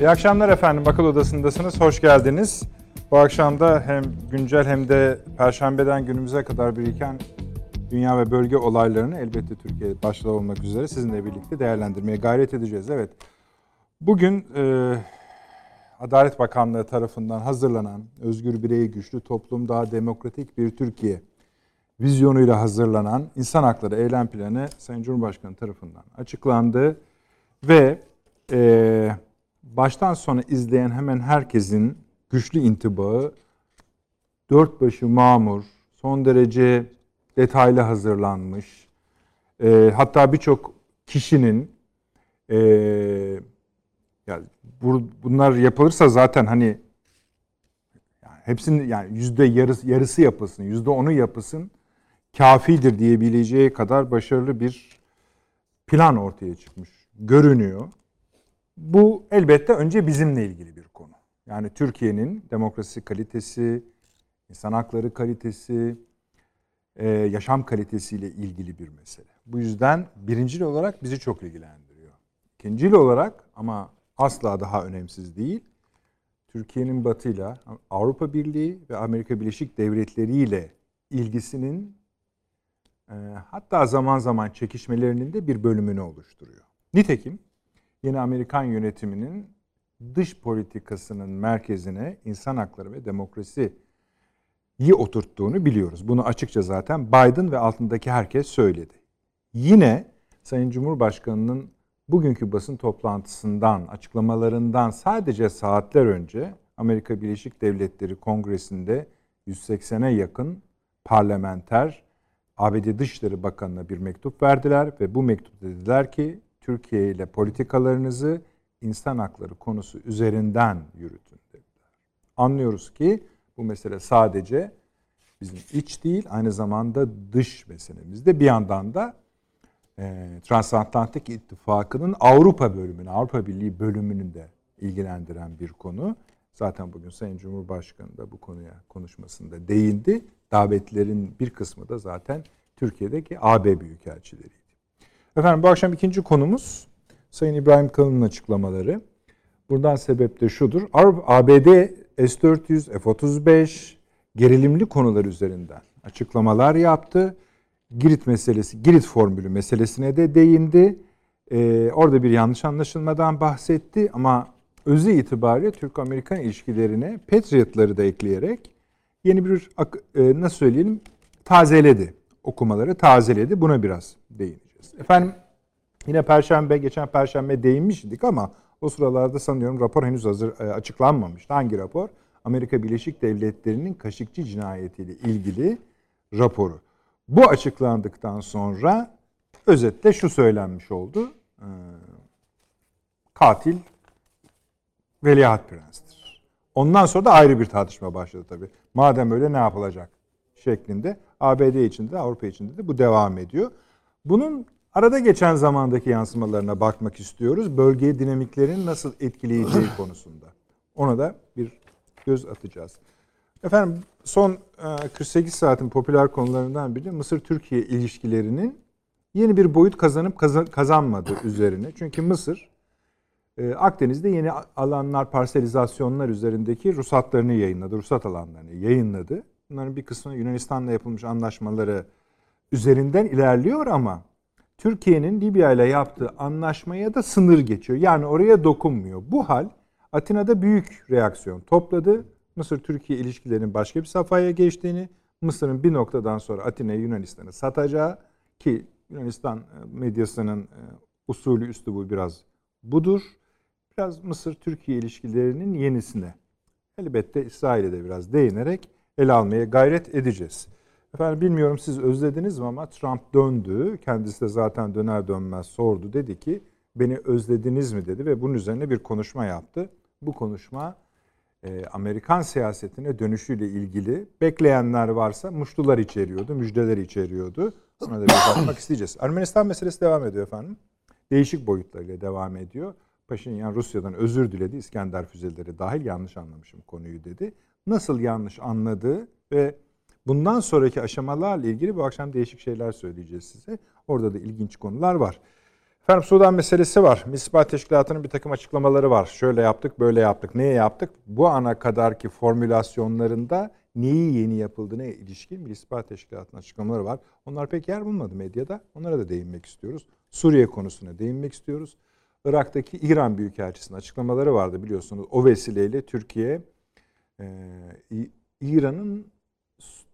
İyi akşamlar efendim. Akıl Odası'ndasınız. Hoş geldiniz. Bu akşam da hem güncel hem de Perşembeden günümüze kadar biriken dünya ve bölge olaylarını elbette Türkiye başta olmak üzere sizinle birlikte değerlendirmeye gayret edeceğiz. Evet. Bugün e, Adalet Bakanlığı tarafından hazırlanan Özgür Birey Güçlü Toplum Daha Demokratik Bir Türkiye vizyonuyla hazırlanan insan hakları eylem planı Sayın Cumhurbaşkanı tarafından açıklandı ve e, baştan sona izleyen hemen herkesin güçlü intibağı dört başı mamur, son derece detaylı hazırlanmış. E, hatta birçok kişinin e, yani bu, bunlar yapılırsa zaten hani yani hepsinin yani yüzde yarısı, yarısı yapılsın, yüzde onu yapılsın kafidir diyebileceği kadar başarılı bir plan ortaya çıkmış görünüyor. Bu elbette önce bizimle ilgili bir konu. Yani Türkiye'nin demokrasi kalitesi, insan hakları kalitesi, e, yaşam kalitesiyle ilgili bir mesele. Bu yüzden birincil olarak bizi çok ilgilendiriyor. İkincil olarak ama asla daha önemsiz değil, Türkiye'nin batıyla Avrupa Birliği ve Amerika Birleşik Devletleri ile ilgisinin e, hatta zaman zaman çekişmelerinin de bir bölümünü oluşturuyor. Nitekim yeni Amerikan yönetiminin dış politikasının merkezine insan hakları ve demokrasi iyi oturttuğunu biliyoruz. Bunu açıkça zaten Biden ve altındaki herkes söyledi. Yine Sayın Cumhurbaşkanı'nın bugünkü basın toplantısından, açıklamalarından sadece saatler önce Amerika Birleşik Devletleri Kongresi'nde 180'e yakın parlamenter ABD Dışişleri Bakanı'na bir mektup verdiler ve bu mektup dediler ki Türkiye ile politikalarınızı insan hakları konusu üzerinden yürütün dediler. Anlıyoruz ki bu mesele sadece bizim iç değil aynı zamanda dış meselemizde bir yandan da e, Transatlantik İttifakı'nın Avrupa bölümünü, Avrupa Birliği bölümünü de ilgilendiren bir konu. Zaten bugün Sayın Cumhurbaşkanı da bu konuya konuşmasında değindi. Davetlerin bir kısmı da zaten Türkiye'deki AB Büyükelçileriydi. Efendim bu akşam ikinci konumuz Sayın İbrahim Kalın'ın açıklamaları. Buradan sebep de şudur. ABD S-400, F-35 gerilimli konular üzerinden açıklamalar yaptı. Girit meselesi, Girit formülü meselesine de değindi. Ee, orada bir yanlış anlaşılmadan bahsetti ama özü itibariyle Türk-Amerikan ilişkilerine Patriot'ları da ekleyerek yeni bir e, nasıl söyleyelim tazeledi. Okumaları tazeledi. Buna biraz değineceğiz. Efendim yine perşembe geçen perşembe değinmiştik ama o sıralarda sanıyorum rapor henüz hazır e, açıklanmamıştı. Hangi rapor? Amerika Birleşik Devletleri'nin Kaşıkçı cinayetiyle ilgili raporu. Bu açıklandıktan sonra özetle şu söylenmiş oldu. Ee, katil Veliaht Prens'tir. Ondan sonra da ayrı bir tartışma başladı tabii. Madem öyle ne yapılacak şeklinde. ABD içinde de Avrupa içinde de bu devam ediyor. Bunun arada geçen zamandaki yansımalarına bakmak istiyoruz. Bölgeye dinamiklerin nasıl etkileyeceği konusunda. Ona da bir göz atacağız. Efendim son 48 e, saatin popüler konularından biri Mısır-Türkiye ilişkilerinin yeni bir boyut kazanıp kazanmadığı üzerine. Çünkü Mısır e, Akdeniz'de yeni alanlar, parselizasyonlar üzerindeki ruhsatlarını yayınladı, ruhsat alanlarını yayınladı. Bunların bir kısmı Yunanistan'la yapılmış anlaşmaları üzerinden ilerliyor ama Türkiye'nin Libya ile yaptığı anlaşmaya da sınır geçiyor. Yani oraya dokunmuyor. Bu hal Atina'da büyük reaksiyon topladı. Mısır-Türkiye ilişkilerinin başka bir safhaya geçtiğini, Mısır'ın bir noktadan sonra Atina'yı Yunanistan'a satacağı ki Yunanistan e, medyasının e, usulü üstü bu biraz budur. Biraz Mısır-Türkiye ilişkilerinin yenisine elbette İsrail'e de biraz değinerek ele almaya gayret edeceğiz. Efendim bilmiyorum siz özlediniz mi ama Trump döndü. Kendisi de zaten döner dönmez sordu. Dedi ki beni özlediniz mi dedi ve bunun üzerine bir konuşma yaptı. Bu konuşma e, Amerikan siyasetine dönüşüyle ilgili bekleyenler varsa muştular içeriyordu, müjdeler içeriyordu. Ona da bir bakmak isteyeceğiz. Ermenistan meselesi devam ediyor efendim. Değişik boyutlarıyla devam ediyor. Paşinyan Rusya'dan özür diledi. İskender füzeleri dahil yanlış anlamışım konuyu dedi. Nasıl yanlış anladığı ve bundan sonraki aşamalarla ilgili bu akşam değişik şeyler söyleyeceğiz size. Orada da ilginç konular var. Efendim Sudan meselesi var. İstihbarat Teşkilatı'nın bir takım açıklamaları var. Şöyle yaptık, böyle yaptık. Neye yaptık? Bu ana kadarki formülasyonlarında neyi yeni yapıldığına ilişkin bir İstihbarat Teşkilatı'nın açıklamaları var. Onlar pek yer bulmadı medyada. Onlara da değinmek istiyoruz. Suriye konusuna değinmek istiyoruz. Irak'taki İran Büyükelçisi'nin açıklamaları vardı biliyorsunuz. O vesileyle Türkiye e, İran'ın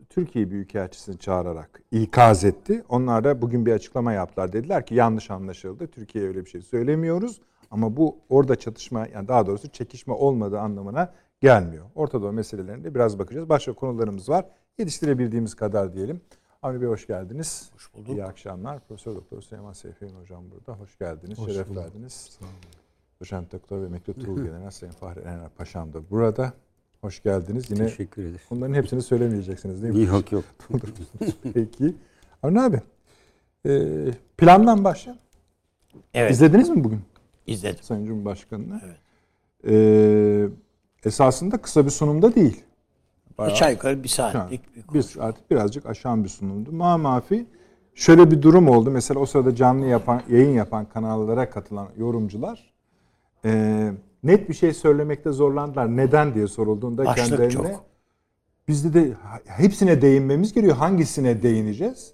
Türkiye Büyükelçisi'ni çağırarak ikaz etti. Onlar da bugün bir açıklama yaptılar. Dediler ki yanlış anlaşıldı. Türkiye'ye öyle bir şey söylemiyoruz. Ama bu orada çatışma yani daha doğrusu çekişme olmadığı anlamına gelmiyor. Orta Doğu meselelerinde biraz bakacağız. Başka konularımız var. Yetiştirebildiğimiz kadar diyelim. Avni Bey hoş geldiniz. Hoş bulduk. İyi akşamlar. Profesör Doktor Süleyman Seyfi'nin hocam burada. Hoş geldiniz. Hoş Şeref bulduk. verdiniz. Doçent Doktor ve Emekli Tuğ General Sayın Fahri Ener Paşam da burada. Hoş geldiniz. Yine Teşekkür ederim. bunların hepsini söylemeyeceksiniz değil mi? Yok yok. Peki. Avni abi, e, plandan başlayalım. Evet. İzlediniz mi bugün izledim. Sayın Cumhurbaşkanı'nı? Evet. E, esasında kısa bir sunumda değil. Bayağı- Aşağı yukarı bir saatlik bir bir konu. saat birazcık aşan bir sunumdu. Ma mafi şöyle bir durum oldu. Mesela o sırada canlı yapan, yayın yapan kanallara katılan yorumcular e, net bir şey söylemekte zorlandılar. Neden diye sorulduğunda Başlık kendilerine çok. bizde de hepsine değinmemiz gerekiyor. Hangisine değineceğiz?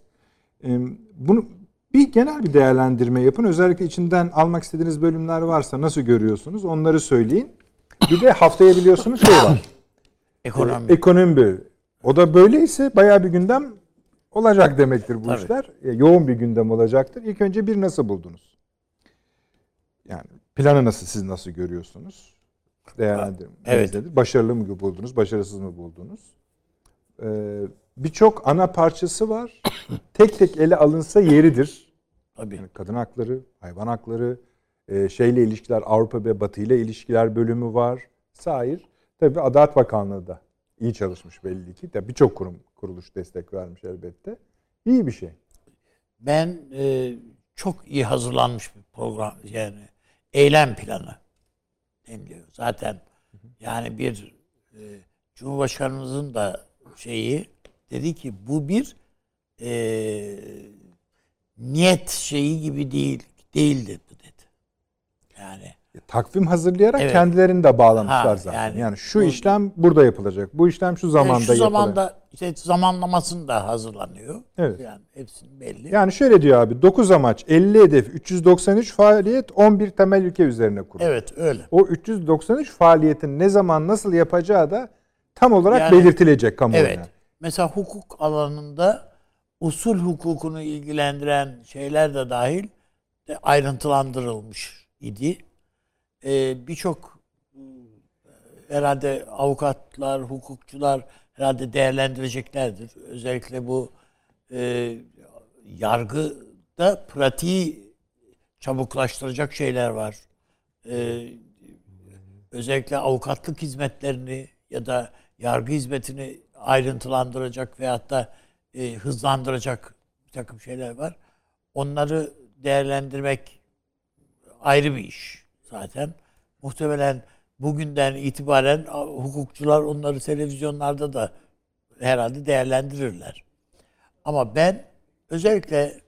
E, bunu bir genel bir değerlendirme yapın. Özellikle içinden almak istediğiniz bölümler varsa nasıl görüyorsunuz? Onları söyleyin. Bir de haftaya biliyorsunuz şey var. Ekonomi. Ekonomi bölümü. O da böyleyse bayağı bir gündem olacak demektir bu Tabii. işler. E, Yoğun bir gündem olacaktır. İlk önce bir nasıl buldunuz? Yani planı nasıl siz nasıl görüyorsunuz? Değerlendirme. Evet. nedir? Başarılı mı buldunuz? Başarısız mı buldunuz? Ee, Birçok ana parçası var. tek tek ele alınsa yeridir. Tabii. Yani kadın hakları, hayvan hakları, e, şeyle ilişkiler, Avrupa ve Batı ile ilişkiler bölümü var. Sair. Tabii Adalet Bakanlığı da iyi çalışmış belli ki. Tabii birçok kurum, kuruluş destek vermiş elbette. İyi bir şey. Ben e, çok iyi hazırlanmış bir program yani eylem planı deniliyor. Zaten yani bir e, Cumhurbaşkanımızın da şeyi dedi ki bu bir e, niyet şeyi gibi değil değildir bu dedi. Yani Takvim hazırlayarak Evet. kendilerini de bağlamışlar Ha, zaten. Yani, yani şu bu- işlem burada yapılacak. Bu işlem şu zamanda şu yapılacak. zamanda işte zamanlamasını da hazırlanıyor. Evet. Yani hepsinin belli. Yani şöyle diyor abi 9 amaç, 50 hedef, 393 faaliyet, 11 temel ülke üzerine kurulu. Evet öyle. O 393 faaliyetin ne zaman nasıl yapacağı da tam olarak Yani- belirtilecek kamuoyuna. Evet. Mesela hukuk alanında usul hukukunu ilgilendiren şeyler de dahil ayrıntılandırılmış idi. Ee, Birçok e, herhalde avukatlar, hukukçular herhalde değerlendireceklerdir. Özellikle bu e, yargıda pratiği çabuklaştıracak şeyler var. E, özellikle avukatlık hizmetlerini ya da yargı hizmetini ayrıntılandıracak veyahut da e, hızlandıracak bir takım şeyler var. Onları değerlendirmek ayrı bir iş zaten. Muhtemelen bugünden itibaren hukukçular onları televizyonlarda da herhalde değerlendirirler. Ama ben özellikle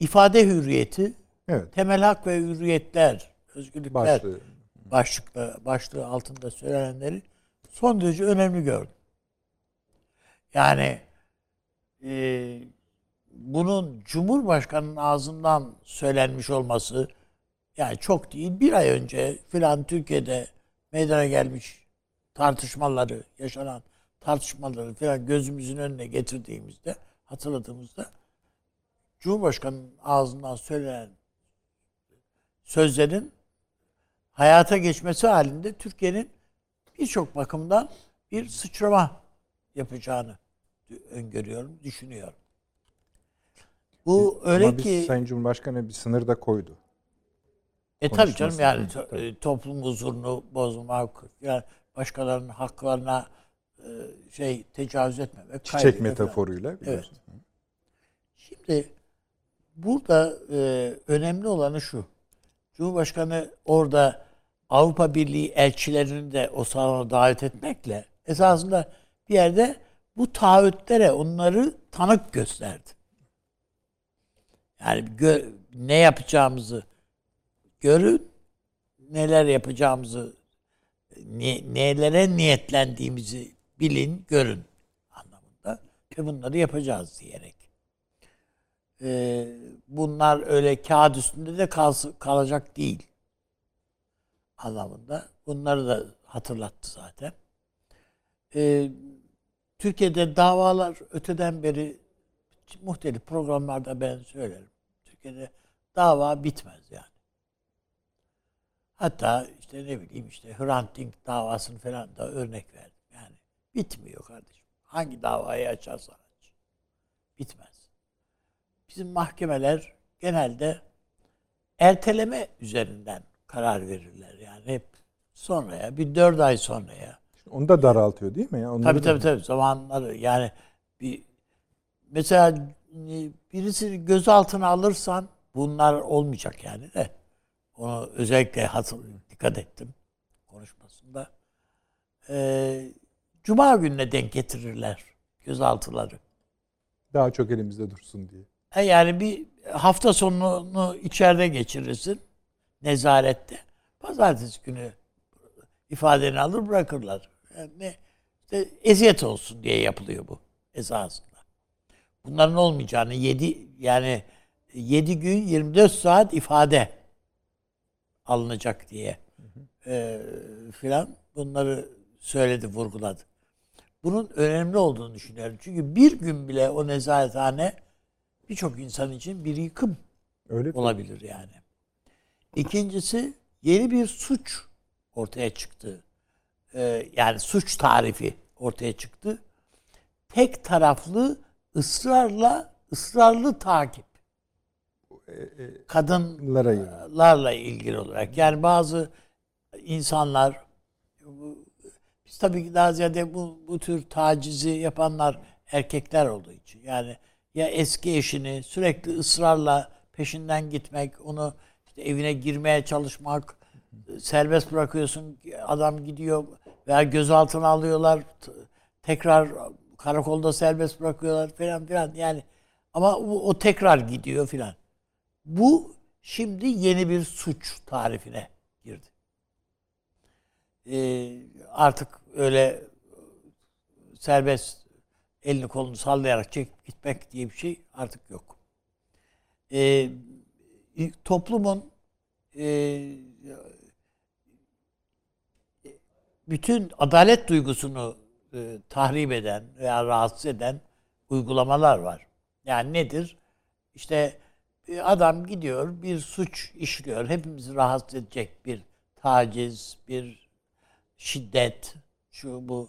ifade hürriyeti, Evet. temel hak ve hürriyetler, özgürlükler Başlığı. başlıkla başlığı altında söylenenleri son derece önemli gördüm. Yani e, bunun Cumhurbaşkanı'nın ağzından söylenmiş olması yani çok değil bir ay önce filan Türkiye'de meydana gelmiş tartışmaları, yaşanan tartışmaları filan gözümüzün önüne getirdiğimizde, hatırladığımızda Cumhurbaşkanı'nın ağzından söylenen sözlerin hayata geçmesi halinde Türkiye'nin birçok bakımdan bir sıçrama yapacağını öngörüyorum, düşünüyorum. Bu öyle Ama biz ki Sayın Cumhurbaşkanı bir sınır da koydu. E tabii canım yani tabii. e, toplum huzurunu bozmak, yani başkalarının haklarına e, şey tecavüz etmemek. Çiçek falan. metaforuyla. biliyorsun. Şimdi burada e, önemli olanı şu. Cumhurbaşkanı orada Avrupa Birliği elçilerini de o salona davet etmekle esasında bir yerde bu taahhütlere onları tanık gösterdi. Yani gö- ne yapacağımızı görün, neler yapacağımızı, ne- nelere niyetlendiğimizi bilin, görün anlamında ve bunları yapacağız diyerek. Ee, bunlar öyle kağıt üstünde de kalsı- kalacak değil anlamında. Bunları da hatırlattı zaten. Ee, Türkiye'de davalar öteden beri muhtelif programlarda ben söylerim. Türkiye'de dava bitmez yani. Hatta işte ne bileyim işte Hrant Dink davasını falan da örnek verdim. Yani bitmiyor kardeşim. Hangi davayı açarsan aç. Bitmez. Bizim mahkemeler genelde erteleme üzerinden karar verirler. Yani hep sonraya, bir dört ay sonraya. Onu da daraltıyor değil mi? ya? Onları Tabii tabii tabii zamanları yani bir mesela birisi gözaltına alırsan bunlar olmayacak yani de onu özellikle hatır, dikkat ettim konuşmasında. Ee, Cuma gününe denk getirirler gözaltıları. Daha çok elimizde dursun diye. E yani bir hafta sonunu içeride geçirirsin nezarette. Pazartesi günü ifadeni alır bırakırlar. Yani ne, işte eziyet olsun diye yapılıyor bu esasında. Bunların olmayacağını 7 yani 7 gün 24 saat ifade alınacak diye e, filan bunları söyledi, vurguladı. Bunun önemli olduğunu düşünüyorum. Çünkü bir gün bile o nezarethane birçok insan için bir yıkım Öyle mi? olabilir yani. İkincisi yeni bir suç ortaya çıktı. Ee, yani suç tarifi ortaya çıktı. Tek taraflı ısrarla ısrarlı takip. Kadınlarla Lara yönelik. ilgili olarak. Yani bazı insanlar biz tabii ki daha ziyade bu, bu tür tacizi yapanlar erkekler olduğu için. Yani ya eski eşini sürekli ısrarla peşinden gitmek, onu işte evine girmeye çalışmak, serbest bırakıyorsun, adam gidiyor veya gözaltına alıyorlar, tekrar karakolda serbest bırakıyorlar falan filan. Yani ama o, o tekrar gidiyor filan. Bu şimdi yeni bir suç tarifine girdi. Ee, artık öyle serbest elini kolunu sallayarak çekip gitmek diye bir şey artık yok. Ee, toplumun e, bütün adalet duygusunu e, tahrip eden veya rahatsız eden uygulamalar var. Yani nedir? İşte adam gidiyor bir suç işliyor. Hepimizi rahatsız edecek bir taciz, bir şiddet, şu bu.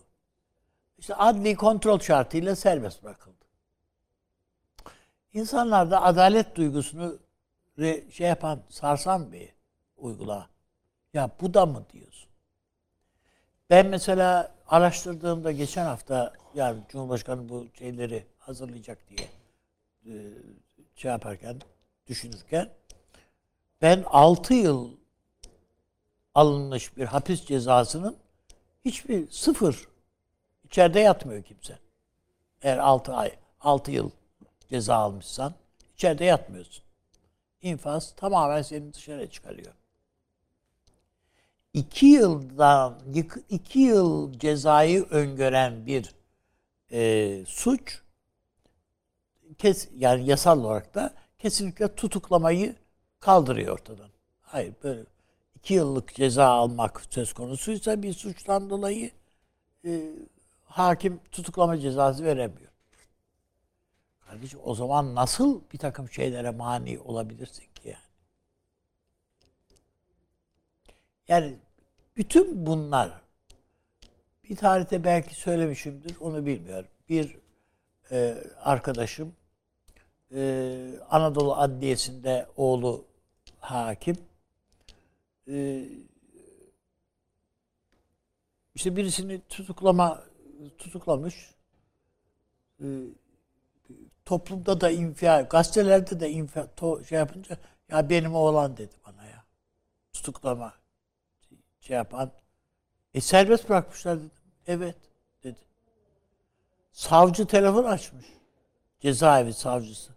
İşte adli kontrol şartıyla serbest bırakıldı. İnsanlarda adalet duygusunu şey yapan, sarsan bir uygula. Ya bu da mı diyorsun? Ben mesela araştırdığımda geçen hafta yani Cumhurbaşkanı bu şeyleri hazırlayacak diye e, şey yaparken, düşünürken ben 6 yıl alınmış bir hapis cezasının hiçbir sıfır içeride yatmıyor kimse. Eğer 6 ay, 6 yıl ceza almışsan içeride yatmıyorsun. İnfaz tamamen seni dışarı çıkarıyor. 2 yıldan 2 yıl cezayı öngören bir e, suç kes yani yasal olarak da kesinlikle tutuklamayı kaldırıyor ortadan. Hayır böyle iki yıllık ceza almak söz konusuysa bir suçtan dolayı e, hakim tutuklama cezası veremiyor. Kardeşim o zaman nasıl bir takım şeylere mani olabilirsin ki yani? Yani bütün bunlar bir tarihte belki söylemişimdir onu bilmiyorum. Bir e, arkadaşım e, Anadolu Adliyesi'nde oğlu hakim. E, işte birisini tutuklama tutuklamış. E, toplumda da infial, gazetelerde de infial, to, şey yapınca ya benim oğlan dedi bana ya. Tutuklama şey yapan. E serbest bırakmışlar dedim. Evet dedi. Savcı telefon açmış. Cezaevi savcısı.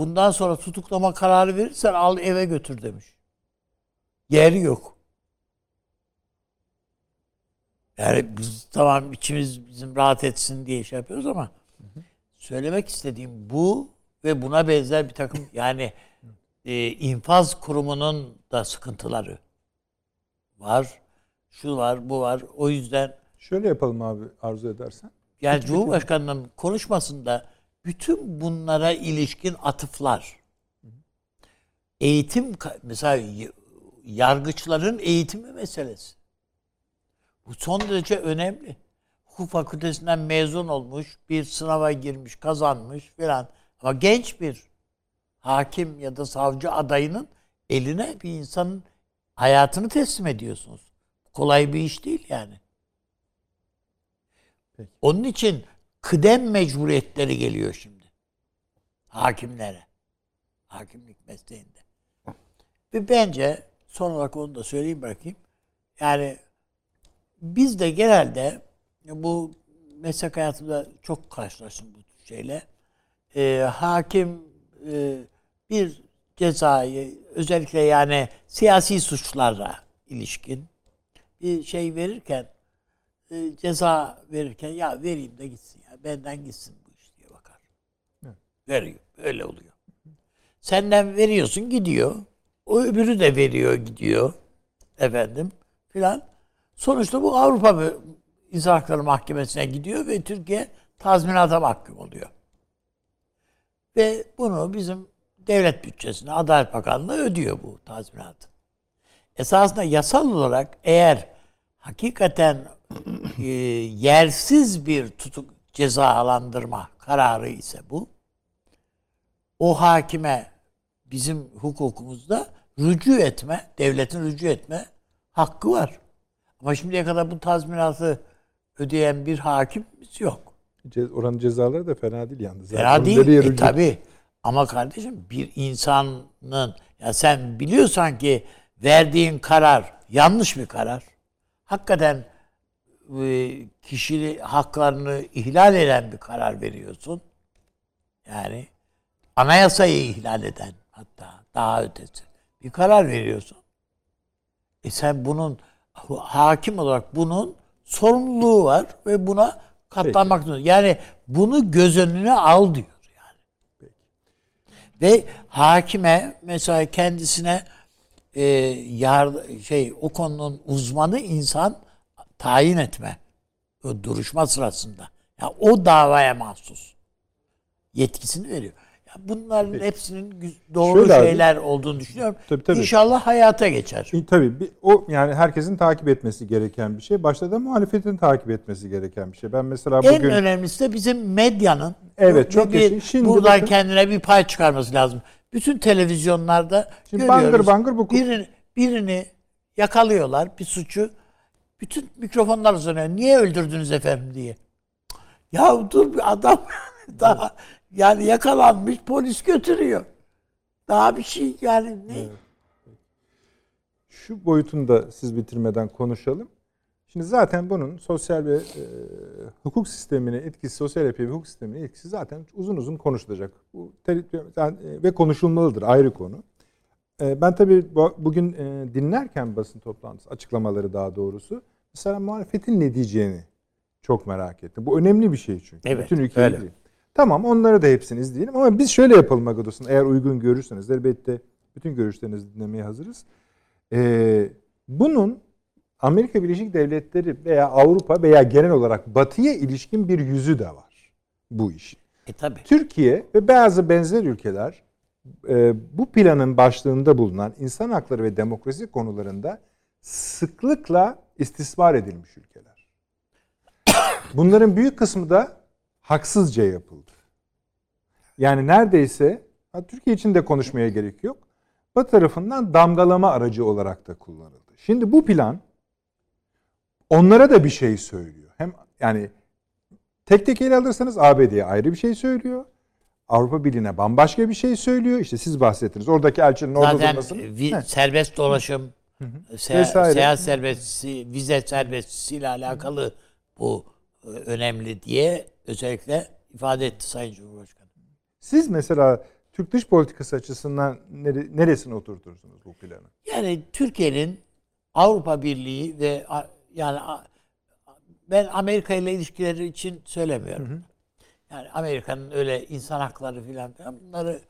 Bundan sonra tutuklama kararı verirsen al eve götür demiş. Yer yok. Yani biz tamam içimiz bizim rahat etsin diye şey yapıyoruz ama söylemek istediğim bu ve buna benzer bir takım yani e, infaz kurumunun da sıkıntıları var. Şu var, bu var. O yüzden Şöyle yapalım abi arzu edersen. yani Cumhurbaşkanı'nın konuşmasında bütün bunlara ilişkin atıflar. Eğitim mesela yargıçların eğitimi meselesi. Bu son derece önemli. Hukuk fakültesinden mezun olmuş, bir sınava girmiş, kazanmış filan. Ama genç bir hakim ya da savcı adayının eline bir insanın hayatını teslim ediyorsunuz. Kolay bir iş değil yani. Peki. Onun için kıdem mecburiyetleri geliyor şimdi. Hakimlere. Hakimlik mesleğinde. Ve bence son olarak onu da söyleyeyim bırakayım. Yani biz de genelde bu meslek hayatımda çok karşılaştım bu şeyle. Ee, hakim e, bir cezayı özellikle yani siyasi suçlarla ilişkin bir şey verirken e, ceza verirken ya vereyim de gitsin benden gitsin bu iş diye bakar. Evet. Veriyor. Öyle oluyor. Senden veriyorsun gidiyor. O öbürü de veriyor gidiyor. Efendim filan. Sonuçta bu Avrupa İnsan Hakları Mahkemesi'ne gidiyor ve Türkiye tazminata mahkum oluyor. Ve bunu bizim devlet bütçesine Adalet Bakanlığı ödüyor bu tazminatı. Esasında yasal olarak eğer hakikaten e, yersiz bir tutuk cezalandırma kararı ise bu, o hakime bizim hukukumuzda rücu etme, devletin rücu etme hakkı var. Ama şimdiye kadar bu tazminatı ödeyen bir hakimimiz yok. Oranın cezaları da fena değil yalnız. Fena Onun değil. E, tabii. Ama kardeşim bir insanın ya sen biliyorsan ki verdiğin karar yanlış bir karar. Hakikaten e, kişinin haklarını ihlal eden bir karar veriyorsun. Yani anayasayı ihlal eden hatta daha ötesi bir karar veriyorsun. E sen bunun hakim olarak bunun sorumluluğu var ve buna katlanmak zorunda. Yani bunu göz önüne al diyor yani. Ve hakime mesela kendisine e, yar, şey o konunun uzmanı insan tayin etme o duruşma sırasında. Ya o davaya mahsus yetkisini veriyor. Ya bunların hepsinin gü- doğru Şöyle abi. şeyler olduğunu düşünüyorum. Tabii, tabii. İnşallah hayata geçer. E, Tabii bir- o yani herkesin takip etmesi gereken bir şey. Başta da muhalefetin takip etmesi gereken bir şey. Ben mesela En bugün önemlisi de bizim medyanın Evet, bu- çok bir. Şimdi buradan bakın- kendine bir pay çıkarması lazım. Bütün televizyonlarda Şimdi görüyoruz. bangır bangır bu- birini, birini yakalıyorlar bir suçu. Bütün mikrofonlar uzanıyor. Niye öldürdünüz efendim diye. Ya dur bir adam daha yani yakalanmış polis götürüyor. Daha bir şey yani ne? şu boyutunu da siz bitirmeden konuşalım. Şimdi zaten bunun sosyal ve e, hukuk sistemine etkisi, sosyal yapıya ve hukuk sistemine etkisi zaten uzun uzun konuşulacak. Bu yani, e, ve konuşulmalıdır ayrı konu. E, ben tabii bu- bugün e, dinlerken basın toplantısı, açıklamaları daha doğrusu, mesela muhalefetin ne diyeceğini çok merak ettim. Bu önemli bir şey çünkü. Evet, Bütün ülkeyi öyle. değil. Tamam onları da hepsini izleyelim ama biz şöyle yapalım Agados'un eğer uygun görürseniz elbette bütün görüşlerinizi dinlemeye hazırız. Ee, bunun Amerika Birleşik Devletleri veya Avrupa veya genel olarak Batı'ya ilişkin bir yüzü de var bu işin. E tabi. Türkiye ve bazı benzer ülkeler bu planın başlığında bulunan insan hakları ve demokrasi konularında sıklıkla istismar edilmiş ülkeler. Bunların büyük kısmı da haksızca yapıldı. Yani neredeyse Türkiye için de konuşmaya gerek yok. Batı tarafından damgalama aracı olarak da kullanıldı. Şimdi bu plan onlara da bir şey söylüyor. Hem yani tek tek ele alırsanız ABD'ye ayrı bir şey söylüyor. Avrupa Birliği'ne bambaşka bir şey söylüyor. İşte siz bahsettiniz. Oradaki elçinin orada Zaten durmasını. vi- Heh. serbest dolaşım, se- Vesaire. seyahat serbestisi, vize serbestisiyle alakalı bu e, önemli diye özellikle ifade etti Sayın Cumhurbaşkanı. Siz mesela Türk dış politikası açısından nere- neresine oturtursunuz bu planı? Yani Türkiye'nin Avrupa Birliği ve yani ben Amerika ile ilişkileri için söylemiyorum. Yani Amerika'nın öyle insan hakları filan filan bunları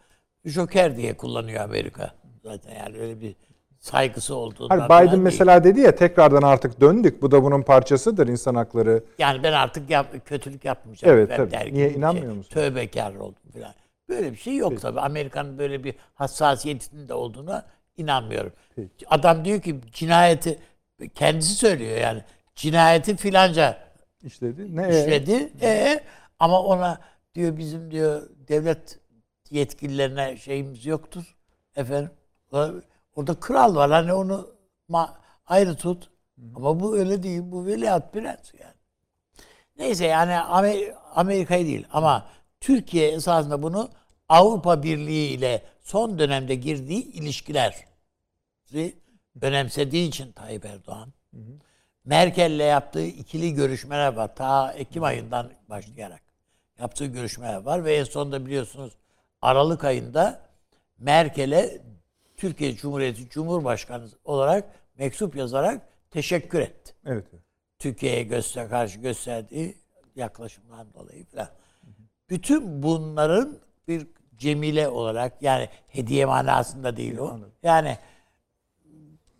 joker diye kullanıyor Amerika. Zaten yani öyle bir saygısı olduğundan Hayır, Biden değil. mesela dedi ya tekrardan artık döndük. Bu da bunun parçasıdır insan hakları. Yani ben artık yap, kötülük yapmayacağım. Evet, ben tabii. Niye, bir inanmıyor şey. musun? Tövbekar oldum falan. Böyle bir şey yok tabii. Amerika'nın böyle bir hassasiyetinin de olduğuna inanmıyorum. Peki. Adam diyor ki cinayeti kendisi söylüyor yani. Cinayeti filanca işledi. Ne? işledi. E, ama ona diyor bizim diyor devlet yetkililerine şeyimiz yoktur. Efendim. Orada kral var hani onu ayrı tut. Ama bu öyle değil. Bu veliaht prens yani. Neyse yani Amer- Amerika'yı değil ama Türkiye esasında bunu Avrupa Birliği ile son dönemde girdiği ilişkiler önemsediği için Tayyip Erdoğan Merkel'le yaptığı ikili görüşmeler var. Ta Ekim ayından başlayarak yaptığı görüşmeler var ve en sonunda biliyorsunuz Aralık ayında Merkel'e Türkiye Cumhuriyeti Cumhurbaşkanı olarak mektup yazarak teşekkür etti. Evet. Türkiye'ye göster karşı gösterdiği yaklaşımdan dolayı falan. Bütün bunların bir cemile olarak yani hediye manasında değil o. Yani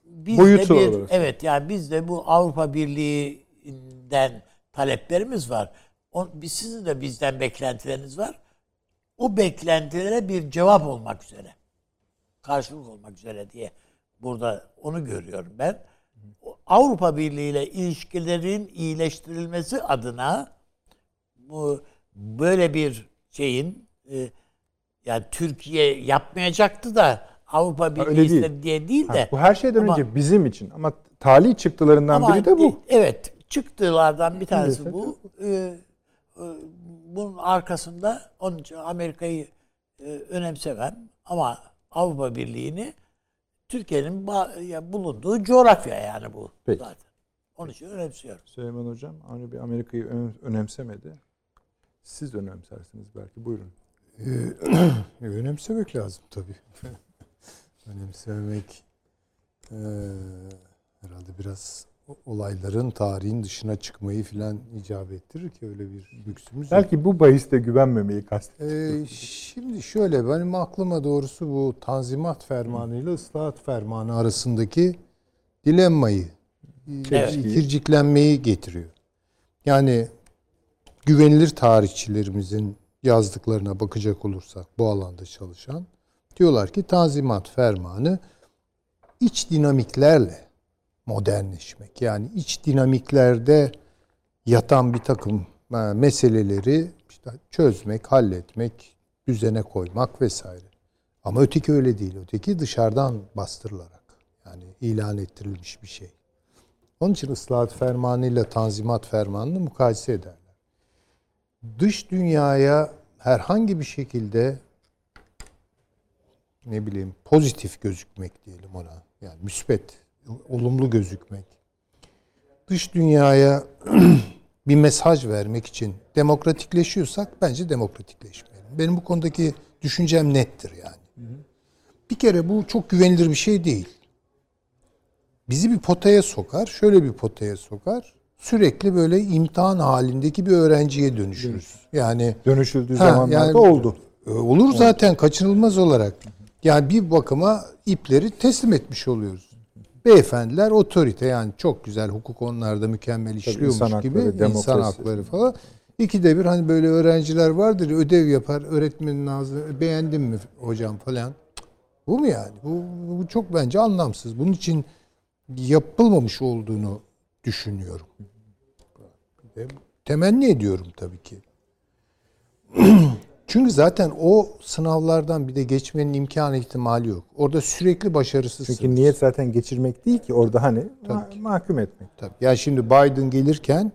biz Boyutu de bir, olarak. evet yani biz de bu Avrupa Birliği'nden taleplerimiz var. O, biz sizin de bizden beklentileriniz var. O beklentilere bir cevap olmak üzere. Karşılık olmak üzere diye burada onu görüyorum ben. Avrupa Birliği ile ilişkilerin iyileştirilmesi adına bu böyle bir şeyin e, yani Türkiye yapmayacaktı da Avrupa Birliği öyle değil. diye değil Ha, de bu her şeyden Ama- önce bizim için ama talih çıktılarından ama biri de bu. Evet, çıktılardan bir tanesi bu. Ee, bunun arkasında onun için Amerika'yı e, önemsemem ama Avrupa Birliği'ni Türkiye'nin bulunduğu coğrafya yani bu Peki. zaten. Onun için önemsiyorum. Süleyman Hocam hani bir Amerika'yı ön- önemsemedi. Siz önemsersiniz belki. Buyurun. Ee, önemsemek lazım tabii. önemsemek eee, herhalde biraz olayların tarihin dışına çıkmayı filan icap ettirir ki öyle bir lüksümüz yok. Belki bu bahiste güvenmemeyi kastediyorsunuz. Ee, şimdi şöyle benim aklıma doğrusu bu Tanzimat Fermanı ile Islahat Fermanı arasındaki dilemmayı, Evet. ikirciklenmeyi getiriyor. Yani güvenilir tarihçilerimizin yazdıklarına bakacak olursak bu alanda çalışan diyorlar ki Tanzimat Fermanı iç dinamiklerle modernleşmek yani iç dinamiklerde yatan bir takım e, meseleleri işte çözmek, halletmek, düzene koymak vesaire. Ama öteki öyle değil. Öteki dışarıdan bastırılarak yani ilan ettirilmiş bir şey. Onun için ıslahat fermanı ile tanzimat fermanını mukayese ederler. Dış dünyaya herhangi bir şekilde ne bileyim pozitif gözükmek diyelim ona. Yani müspet, olumlu gözükmek. Dış dünyaya bir mesaj vermek için demokratikleşiyorsak bence demokratikleşmeyelim. Benim bu konudaki düşüncem nettir yani. Bir kere bu çok güvenilir bir şey değil. Bizi bir potaya sokar, şöyle bir potaya sokar. Sürekli böyle imtihan halindeki bir öğrenciye dönüşürüz. Yani Dönüşüldüğü Ha, zamanlarda yani- oldu. e, Olur zaten kaçınılmaz olarak. Yani bir bakıma ipleri teslim etmiş oluyoruz. Beyefendiler otorite yani çok güzel hukuk onlarda mükemmel işliyormuş insan gibi hakları, insan hakları falan. İkide bir hani böyle öğrenciler vardır ödev yapar öğretmenin ağzına beğendin mi hocam falan. Bu mu yani? Bu, bu çok bence anlamsız. Bunun için yapılmamış olduğunu düşünüyorum. Temenni ediyorum tabii ki. Çünkü zaten o sınavlardan bir de geçmenin imkanı ihtimali yok. Orada sürekli başarısızsın. Çünkü niyet zaten geçirmek değil ki orada hani ma- mahkum etmek. Tabii. Yani şimdi Biden gelirken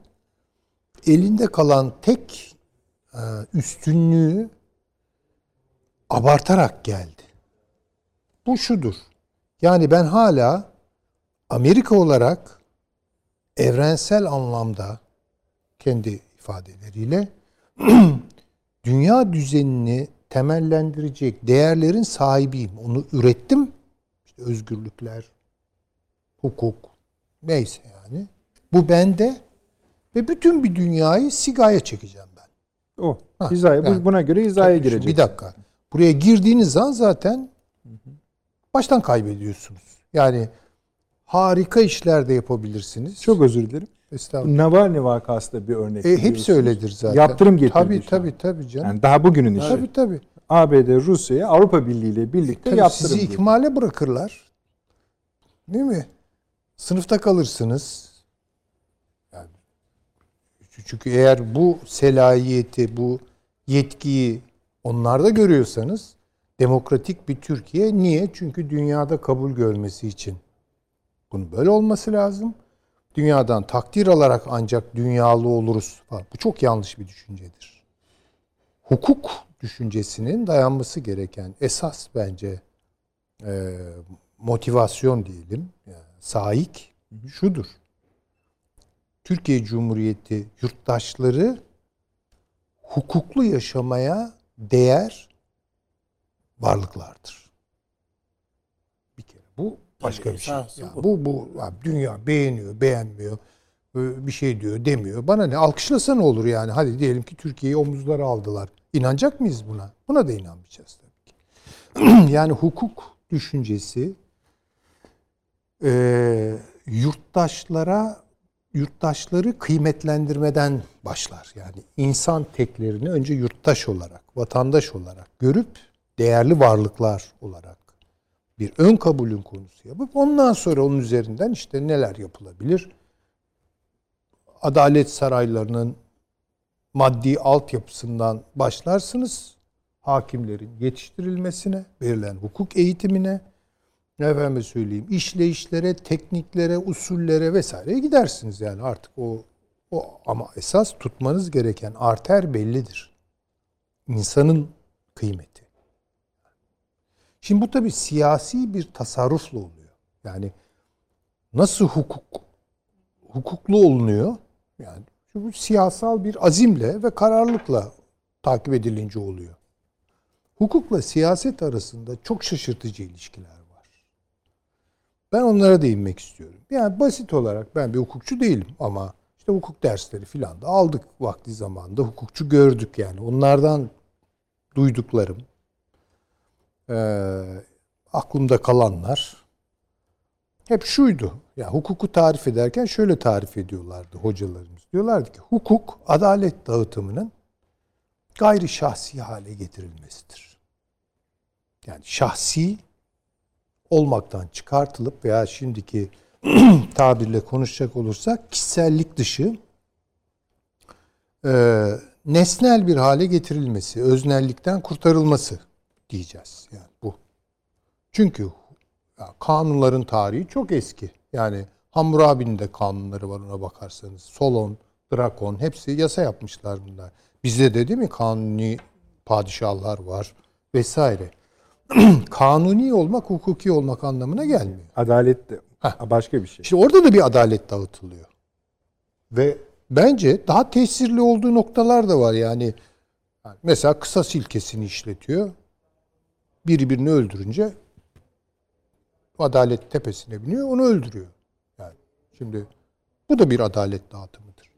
elinde kalan tek e, üstünlüğü abartarak geldi. Bu şudur. Yani ben hala Amerika olarak evrensel anlamda kendi ifadeleriyle dünya düzenini temellendirecek değerlerin sahibiyim. Onu ürettim. İşte özgürlükler, hukuk, neyse yani. Bu bende ve bütün bir dünyayı sigaya çekeceğim ben. O. Ha, hizaya, yani- buna göre hizaya girecek. Bir dakika. Buraya girdiğiniz zaman zaten baştan kaybediyorsunuz. Yani harika işler de yapabilirsiniz. Çok özür dilerim. Navalny vakası da bir örnek. E, hepsi öyledir zaten. Yaptırım getirdi Tabii şu tabii tabii canım. Yani daha bugünün işi. tabii tabii. ABD, Rusya'ya Avrupa Birliği ile birlikte Tabii yaptırım sizi getirdi. ikmale bırakırlar. Değil mi? Sınıfta kalırsınız. Yani, çünkü eğer bu selahiyeti, bu yetkiyi onlarda görüyorsanız demokratik bir Türkiye niye? Çünkü dünyada kabul görmesi için. Bunun böyle olması lazım. Dünyadan takdir alarak ancak dünyalı oluruz. Bu çok yanlış bir düşüncedir. Hukuk düşüncesinin dayanması gereken esas bence e, motivasyon diyelim, yani sahik şudur. Türkiye Cumhuriyeti yurttaşları hukuklu yaşamaya değer varlıklardır. Bir kere bu başka Tabii, bir şey. Yani bu. bu bu abi dünya beğeniyor, beğenmiyor, e, bir şey diyor, demiyor. Bana ne alkışlasa ne olur yani? Hadi diyelim ki Türkiye'yi omuzlara aldılar. İnanacak mıyız buna? Buna da inanmayacağız tabii ki. yani hukuk düşüncesi e, yurttaşlara yurttaşları kıymetlendirmeden başlar. Yani insan teklerini önce yurttaş olarak, vatandaş olarak görüp değerli varlıklar olarak bir ön kabulün konusu yapıp ondan sonra onun üzerinden işte neler yapılabilir? Adalet saraylarının maddi altyapısından başlarsınız. Hakimlerin yetiştirilmesine, verilen hukuk eğitimine, efendim söyleyeyim işleyişlere, tekniklere, usullere vesaireye gidersiniz yani artık o o ama esas tutmanız gereken arter bellidir. İnsanın kıymeti. Şimdi bu tabii siyasi bir tasarrufla oluyor. Yani nasıl hukuk hukuklu olunuyor? Yani bu siyasal bir azimle ve kararlılıkla takip edilince oluyor. Hukukla siyaset arasında çok şaşırtıcı ilişkiler var. Ben onlara değinmek istiyorum. Yani basit olarak ben bir hukukçu değilim ama işte hukuk dersleri filan da aldık vakti zamanında hukukçu gördük yani. Onlardan duyduklarım, eee, aklımda kalanlar hep şuydu. Ya hukuku tarif ederken şöyle tarif ediyorlardı hocalarımız. Diyorlardı ki hukuk adalet dağıtımının gayri şahsi hale getirilmesidir. Yani şahsi olmaktan çıkartılıp veya şimdiki tabirle konuşacak olursak kişisellik dışı e, nesnel bir hale getirilmesi, öznellikten kurtarılması diyeceğiz. Yani bu. Çünkü kanunların tarihi çok eski. Yani Hammurabi'nin de kanunları var ona bakarsanız. Solon, Drakon hepsi yasa yapmışlar bunlar. Bizde de değil mi kanuni padişahlar var vesaire. kanuni olmak hukuki olmak anlamına gelmiyor. Adalet de başka bir şey. İşte orada da bir adalet dağıtılıyor. Ve bence daha tesirli olduğu noktalar da var yani. Yani Mesela kısas ilkesini işletiyor. Biri birini öldürünce adalet tepesine biniyor, onu öldürüyor. Yani şimdi bu da bir adalet dağıtımıdır.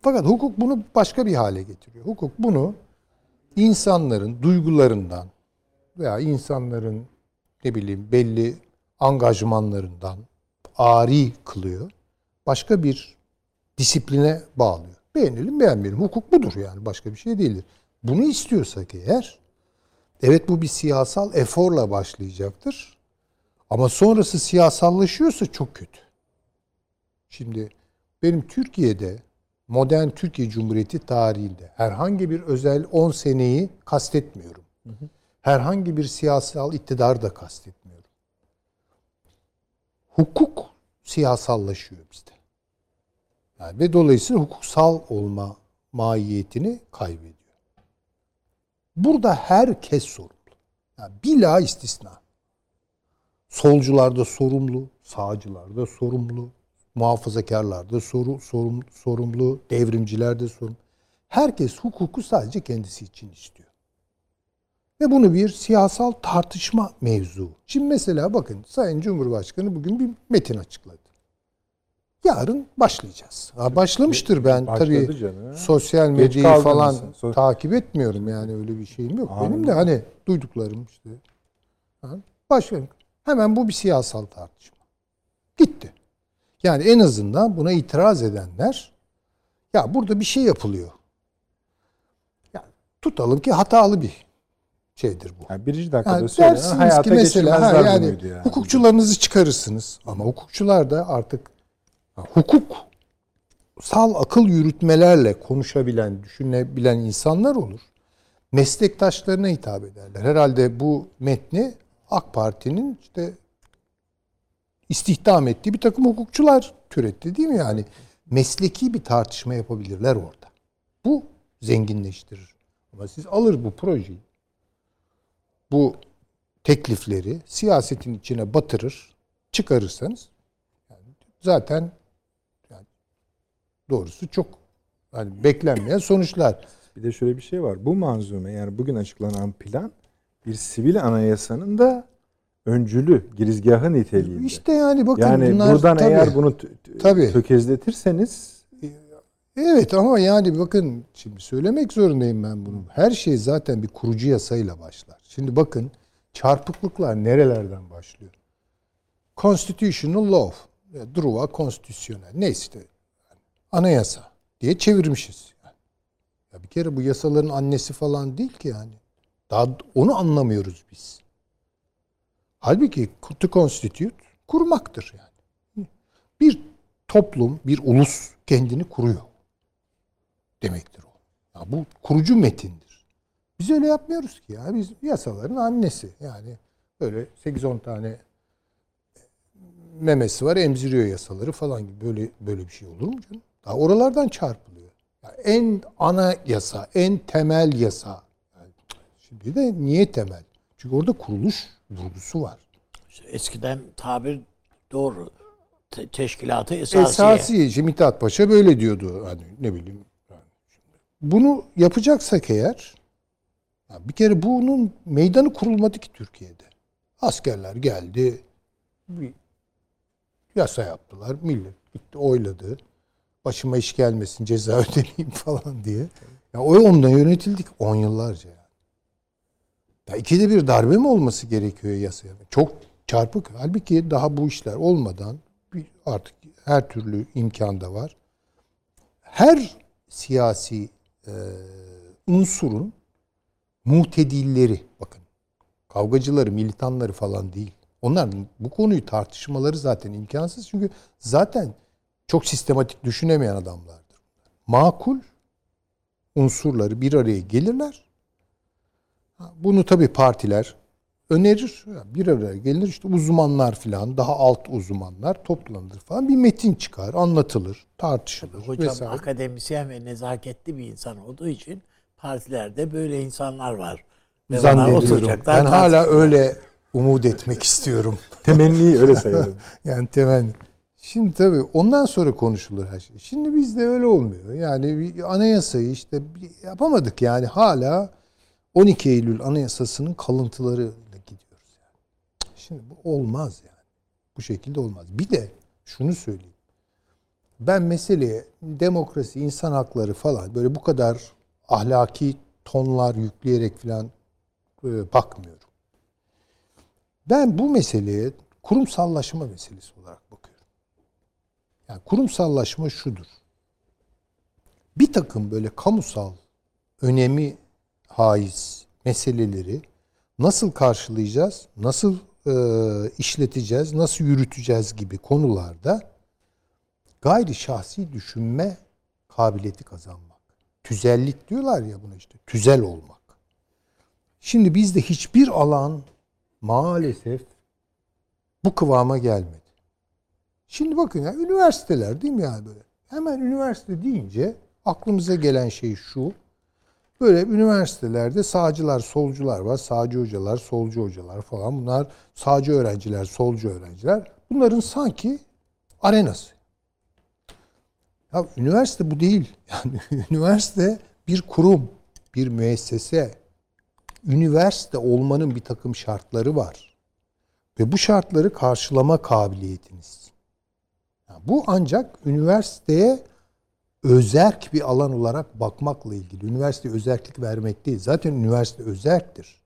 Fakat hukuk bunu başka bir hale getiriyor. Hukuk bunu insanların duygularından veya insanların ne bileyim belli angajmanlarından ari kılıyor. Başka bir disipline bağlıyor. Beğenelim beğenmeyelim. Hukuk budur yani başka bir şey değildir. Bunu istiyorsak eğer evet bu bir siyasal eforla başlayacaktır. Ama sonrası siyasallaşıyorsa çok kötü. Şimdi benim Türkiye'de modern Türkiye Cumhuriyeti tarihinde herhangi bir özel 10 seneyi kastetmiyorum. Herhangi bir siyasal iktidar da kastetmiyorum. Hukuk siyasallaşıyor bizde. Yani ve dolayısıyla hukuksal olma mahiyetini kaybediyor. Burada herkes sorumlu. Yani bila istisna. Solcular da sorumlu, sağcılar da sorumlu, muhafazakarlar da soru, sorum, sorumlu, devrimciler de sorumlu. Herkes hukuku sadece kendisi için istiyor. Ve bunu bir siyasal tartışma mevzu. Şimdi mesela bakın Sayın Cumhurbaşkanı bugün bir metin açıkladı. Yarın başlayacağız. Ha, başlamıştır ben Başladı tabii canım. sosyal medyayı falan So- takip etmiyorum yani öyle bir şeyim yok. Benim Anladım. de hani duyduklarım işte. Ha, Başlayalım. Hemen bu bir siyasal tartışma. Gitti. Yani en azından buna itiraz edenler ya burada bir şey yapılıyor. Ya tutalım ki hatalı bir şeydir bu. Yani birinci dakikada Yani söylenen hayata ki mesela ha, yani, yani. hukukçularınızı çıkarırsınız. Ama hukukçular da artık hukuk sal akıl yürütmelerle konuşabilen, düşünebilen insanlar olur. Meslektaşlarına hitap ederler. Herhalde bu metni AK Parti'nin işte istihdam ettiği bir takım hukukçular türetti değil mi yani? Mesleki bir tartışma yapabilirler orada. Bu zenginleştirir. Ama siz alır bu projeyi, bu teklifleri siyasetin içine batırır, çıkarırsanız zaten doğrusu çok hani beklenmeyen sonuçlar. Bir de şöyle bir şey var. Bu manzume yani bugün açıklanan plan bir sivil anayasanın da öncülü, girizgahı niteliğinde. İşte yani bakın yani bunlar buradan tabii, eğer bunu Tabii. tökezletirseniz Evet ama yani bakın şimdi söylemek zorundayım ben bunu. Her şey zaten bir kurucu yasayla başlar. Şimdi bakın çarpıklıklar nerelerden başlıyor? Constitutional law, ya droit konstitüsyonel. Neyse işte anayasa diye çevirmişiz. Ya bir kere bu yasaların annesi falan değil ki yani. Daha onu anlamıyoruz biz. Halbuki to constitute kurmaktır yani. Bir toplum, bir ulus kendini kuruyor demektir o. Ya bu kurucu metindir. Biz öyle yapmıyoruz ki ya. Biz yasaların annesi. Yani böyle 8-10 tane memesi var emziriyor yasaları falan gibi. Böyle böyle bir şey olur mu canım? Daha oralardan çarpılıyor. Ya en ana yasa, en temel yasa. Yani şimdi de niye temel? Çünkü orada kuruluş vurgusu var. Eskiden tabir doğru. Te- teşkilatı esasiye. Esası. Şimdi Mithat Paşa böyle diyordu. Hani ne bileyim. yani şimdi. Bunu yapacaksak eğer bir kere bunun meydanı kurulmadı ki Türkiye'de. Askerler geldi. Bir yasa yaptılar. Millet gitti oyladı. Başıma iş gelmesin ceza ödeyeyim falan diye. Ya o onunla yönetildik 10 yıllarca yani. Ya ikide bir darbe mi olması gerekiyor yasaya? Çok çarpık. Halbuki daha bu işler olmadan artık her türlü imkan da var. Her siyasi e, unsurun muhtedilleri bakın kavgacıları, militanları falan değil. Onlar bu konuyu tartışmaları zaten imkansız çünkü zaten çok sistematik düşünemeyen adamlardır. Makul unsurları bir araya gelirler. Ha, Bunu tabii partiler önerir. Bir araya gelir işte uzmanlar falan daha alt uzmanlar toplanır falan bir metin çıkar, anlatılır, tartışılır Hocam vesaire. akademisyen ve nezaketli bir insan olduğu için partilerde böyle insanlar var. Ve onlar Zannediyorum. Ben hala öyle umut etmek istiyorum. temenni öyle sayalım. Yani temenni. Şimdi tabii ondan sonra konuşulur her şey. Şimdi bizde öyle olmuyor. Yani anayasayı işte yapamadık yani hala 12 Eylül anayasasının kalıntılarıyla gidiyoruz yani. Şimdi bu olmaz yani. Bu şekilde olmaz. Bir de şunu söyleyeyim. Ben meseleye demokrasi, insan hakları falan böyle bu kadar ahlaki tonlar yükleyerek falan e, bakmıyorum. Ben bu meseleye kurumsallaşma meselesi olarak. Yani kurumsallaşma şudur. Bir takım böyle kamusal önemi haiz meseleleri nasıl karşılayacağız, nasıl e, işleteceğiz, nasıl yürüteceğiz gibi konularda gayri şahsi düşünme kabiliyeti kazanmak. Tüzellik diyorlar ya buna işte. Tüzel olmak. Şimdi bizde hiçbir alan maalesef bu kıvama gelmedi. Şimdi bakın ya üniversiteler değil mi yani böyle? Hemen üniversite deyince aklımıza gelen şey şu. Böyle üniversitelerde sağcılar, solcular var. Sağcı hocalar, solcu hocalar falan. Bunlar sağcı öğrenciler, solcu öğrenciler. Bunların sanki arenası. Ya üniversite bu değil. Yani üniversite bir kurum, bir müessese. üniversite olmanın bir takım şartları var. Ve bu şartları karşılama kabiliyetiniz. Bu ancak üniversiteye özerk bir alan olarak bakmakla ilgili. Üniversiteye özerklik vermek değil. Zaten üniversite özerktir.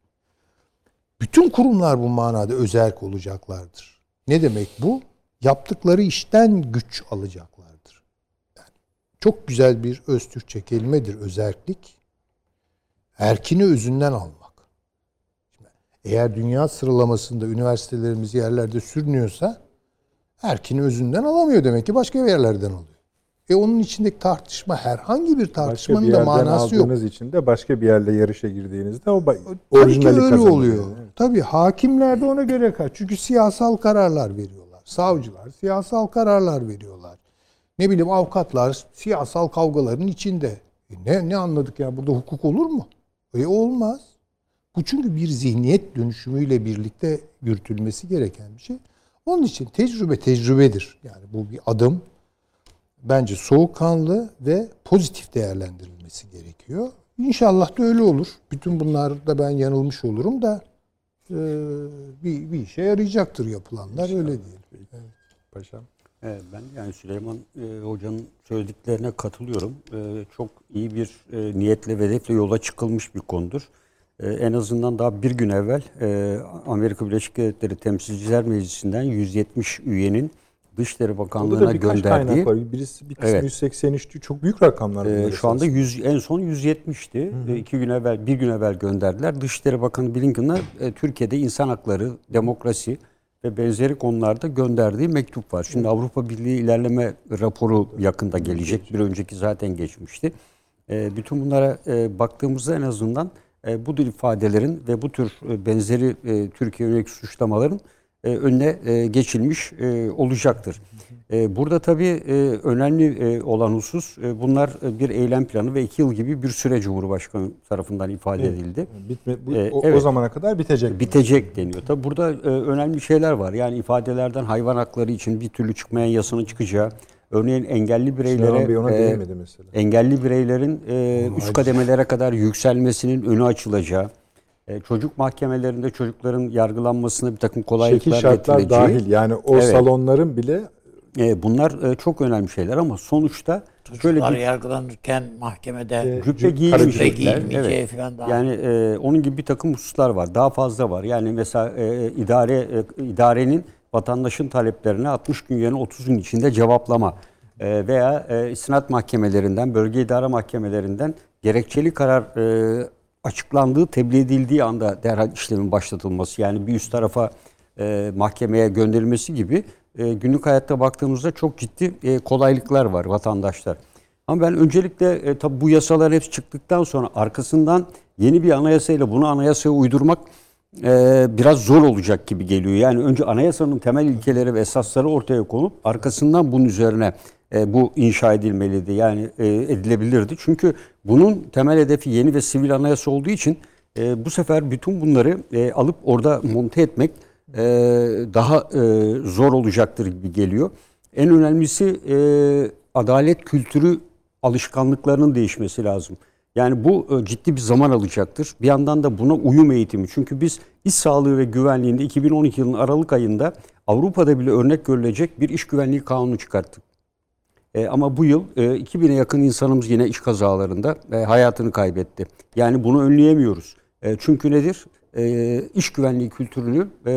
Bütün kurumlar bu manada özerk olacaklardır. Ne demek bu? Yaptıkları işten güç alacaklardır. Yani çok güzel bir öz Türkçe kelimedir özerklik. Erkini özünden almak. Eğer dünya sıralamasında üniversitelerimiz yerlerde sürünüyorsa erkini özünden alamıyor demek ki başka yerlerden alıyor. E onun içindeki tartışma herhangi bir Başka bir tartışmanın da manası yok. aldığınız için de başka bir yerle yarışa girdiğinizde o ba- Tabii ki orijinali öyle oluyor. Evet. Tabii hakimler de ona göre kaç. Çünkü siyasal kararlar veriyorlar. Savcılar siyasal kararlar veriyorlar. Ne bileyim avukatlar siyasal kavgaların içinde. E ne ne anladık ya burada hukuk olur mu? E olmaz. Bu çünkü bir zihniyet dönüşümüyle birlikte yürütülmesi gereken bir şey. Onun için tecrübe tecrübedir. Yani bu bir adım. Bence soğukkanlı ve pozitif değerlendirilmesi gerekiyor. İnşallah da öyle olur. Bütün bunlarda ben yanılmış olurum da e, bir, bir işe yarayacaktır yapılanlar öyle diyelim. Paşam. Evet, ben yani Süleyman e, Hoca'nın söylediklerine katılıyorum. E, çok iyi bir e, niyetle ve hedefle yola çıkılmış bir konudur. E, en azından daha bir gün evvel e, Amerika Birleşik Devletleri Temsilciler Meclisi'nden 170 üyenin Dışişleri Bakanlığı'na gönderdiği var. Birisi bir kısmı Evet. 183 çok büyük rakamlar. Ee, şu anda esasında. 100, en son 170'ti. Ee, iki gün evvel, bir gün evvel gönderdiler. Dışişleri Bakanı Blinken'a e, Türkiye'de insan hakları, demokrasi ve benzeri konularda gönderdiği mektup var. Şimdi Avrupa Birliği ilerleme raporu yakında gelecek. Bir önceki zaten geçmişti. E, bütün bunlara e, baktığımızda en azından e, bu tür ifadelerin ve bu tür e, benzeri e, Türkiye yönelik suçlamaların e, önüne e, geçilmiş e, olacaktır. E, Burada tabii e, önemli e, olan husus e, bunlar e, bir eylem planı ve iki yıl gibi bir süre Cumhurbaşkanı tarafından ifade edildi. Bitme, bu, o, o evet. zamana kadar bitecek. Bitecek deniyor. Tabii burada e, önemli şeyler var. Yani ifadelerden hayvan hakları için bir türlü çıkmayan yasanın çıkacağı, örneğin engelli bireylere e, değinmedi mesela. engelli bireylerin e, üst kademelere kadar yükselmesinin önü açılacağı, e, çocuk mahkemelerinde çocukların yargılanmasına bir takım Şekil kolaylıklar şartlar getireceği. dahil yani o Evet. salonların bile E, bunlar e, çok önemli şeyler ama sonuçta şöyle Çocuklar bir yargılanırken mahkemede E, cübbe giyilmeyeceği Evet. falan daha. Yani e, onun gibi bir takım hususlar var. Daha fazla var. Yani mesela e, idare e, idarenin vatandaşın taleplerine 60 gün yerine 30 gün içinde cevaplama e, veya e, istinat mahkemelerinden, bölge idare mahkemelerinden gerekçeli karar e, açıklandığı, tebliğ edildiği anda derhal işlemin başlatılması. Yani bir üst tarafa e, mahkemeye gönderilmesi gibi günlük hayatta baktığımızda çok ciddi kolaylıklar var vatandaşlar. Ama ben öncelikle e, tabii bu yasalar hepsi çıktıktan sonra arkasından yeni bir anayasayla bunu anayasaya uydurmak e, biraz zor olacak gibi geliyor. Yani önce anayasanın temel ilkeleri ve esasları ortaya konup arkasından bunun üzerine e, bu inşa edilmeliydi. Yani e, edilebilirdi. Çünkü bunun temel hedefi yeni ve sivil anayasa olduğu için e, bu sefer bütün bunları alıp orada monte etmek daha zor olacaktır gibi geliyor. En önemlisi adalet kültürü alışkanlıklarının değişmesi lazım. Yani bu e, ciddi bir zaman alacaktır. Bir yandan da buna uyum eğitimi. Çünkü biz iş sağlığı ve güvenliğinde 2012 yılının Aralık ayında Avrupa'da bile örnek görülecek bir iş güvenliği kanunu çıkarttık. E, ama bu yıl e, 2000'e yakın insanımız yine iş kazalarında e, hayatını kaybetti. Yani bunu önleyemiyoruz. E, çünkü nedir? E, iş güvenliği kültürünü e,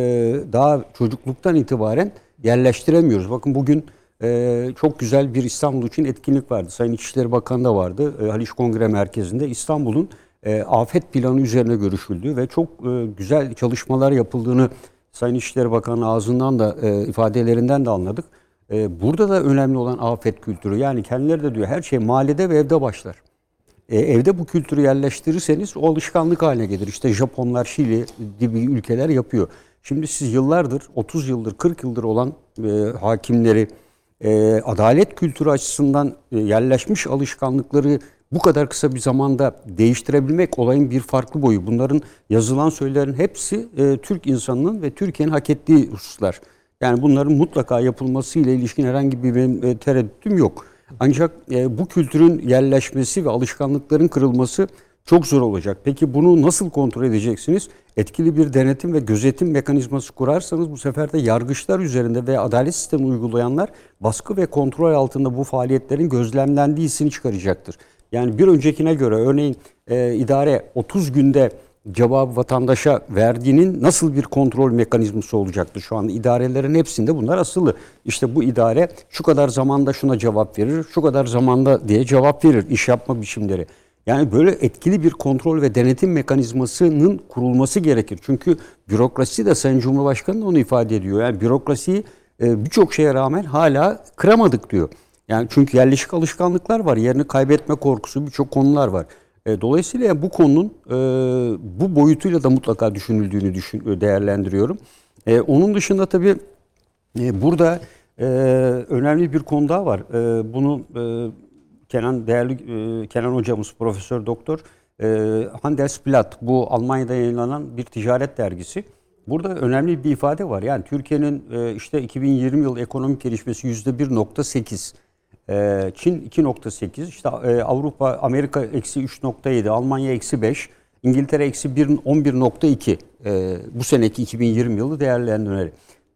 daha çocukluktan itibaren yerleştiremiyoruz. Bakın bugün e, çok güzel bir İstanbul için etkinlik vardı. Sayın İçişleri Bakanı da vardı. E, Haliç Kongre Merkezi'nde İstanbul'un e, afet planı üzerine görüşüldü ve çok e, güzel çalışmalar yapıldığını Sayın İçişleri Bakanı ağzından da e, ifadelerinden de anladık. E, burada da önemli olan afet kültürü. Yani kendileri de diyor her şey mahallede ve evde başlar. E, evde bu kültürü yerleştirirseniz o alışkanlık haline gelir. İşte Japonlar, Şili gibi ülkeler yapıyor. Şimdi siz yıllardır, 30 yıldır, 40 yıldır olan e, hakimleri e, adalet kültürü açısından e, yerleşmiş alışkanlıkları bu kadar kısa bir zamanda değiştirebilmek olayın bir farklı boyu. Bunların yazılan söylerin hepsi e, Türk insanının ve Türkiye'nin hak ettiği hususlar. Yani bunların mutlaka yapılması ile ilişkin herhangi bir benim e, tereddütüm yok. Ancak e, bu kültürün yerleşmesi ve alışkanlıkların kırılması çok zor olacak. Peki bunu nasıl kontrol edeceksiniz? Etkili bir denetim ve gözetim mekanizması kurarsanız bu sefer de yargıçlar üzerinde ve adalet sistemi uygulayanlar baskı ve kontrol altında bu faaliyetlerin gözlemlendiği hissini çıkaracaktır. Yani bir öncekine göre örneğin e, idare 30 günde cevabı vatandaşa verdiğinin nasıl bir kontrol mekanizması olacaktır şu anda idarelerin hepsinde bunlar asılı. İşte bu idare şu kadar zamanda şuna cevap verir, şu kadar zamanda diye cevap verir iş yapma biçimleri. Yani böyle etkili bir kontrol ve denetim mekanizmasının kurulması gerekir. Çünkü bürokrasi de Sayın Cumhurbaşkanı da onu ifade ediyor. Yani bürokrasiyi e, birçok şeye rağmen hala kıramadık diyor. Yani çünkü yerleşik alışkanlıklar var, yerini kaybetme korkusu birçok konular var. E, Dolayısıyla bu konunun e, bu boyutuyla da mutlaka düşünüldüğünü düşün, değerlendiriyorum. Onun dışında tabii burada önemli bir konu daha var. Bunu Kenan değerli e, Kenan hocamız Profesör Doktor e, Handelsblatt bu Almanya'da yayınlanan bir ticaret dergisi. Burada önemli bir ifade var. Yani Türkiye'nin e, işte 2020 yıl ekonomik gelişmesi %1.8. Ee, Çin 2.8, işte e, Avrupa, Amerika eksi 3.7, Almanya eksi 5, İngiltere eksi 1 11.2 Ee, bu seneki 2020 yılı değerlendirmeleri.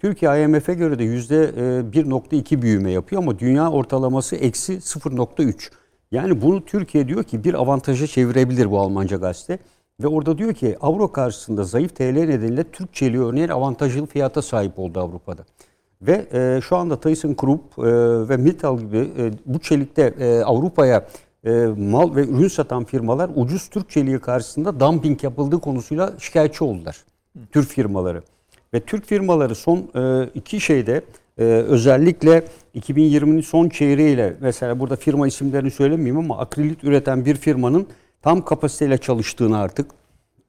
Türkiye IMF'e göre de yüzde e, 1.2 büyüme yapıyor ama dünya ortalaması eksi 0.3. Yani bunu Türkiye diyor ki bir avantaja çevirebilir bu Almanca gazete. Ve orada diyor ki avro karşısında zayıf TL nedeniyle Türk çeliği örneğin avantajlı fiyata sahip oldu Avrupa'da. Ve e, şu anda ThyssenKrupp e, ve Mittal gibi e, bu çelikte e, Avrupa'ya e, mal ve ürün satan firmalar ucuz Türk çeliği karşısında dumping yapıldığı konusuyla şikayetçi oldular. Türk firmaları. Ve Türk firmaları son e, iki şeyde e, özellikle 2020'nin son çeyreğiyle mesela burada firma isimlerini söylemeyeyim ama akrilit üreten bir firmanın tam kapasiteyle çalıştığını artık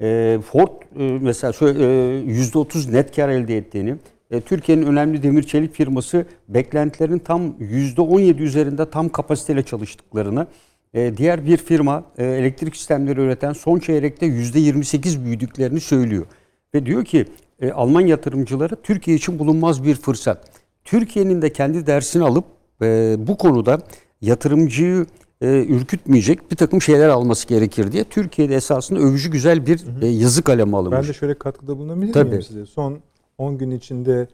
e, Ford e, mesela e, %30 net kar elde ettiğini, e, Türkiye'nin önemli demir çelik firması beklentilerin tam %17 üzerinde tam kapasiteyle çalıştıklarını, e, diğer bir firma elektrik sistemleri üreten son çeyrekte %28 büyüdüklerini söylüyor. Ve diyor ki e, Alman yatırımcıları Türkiye için bulunmaz bir fırsat. Türkiye'nin de kendi dersini alıp e, bu konuda yatırımcıyı e, ürkütmeyecek bir takım şeyler alması gerekir diye Türkiye'de esasında övücü güzel bir e, yazı kalemi alınmış. Ben de şöyle katkıda bulunabilir Tabii. miyim size? Son 10 gün içinde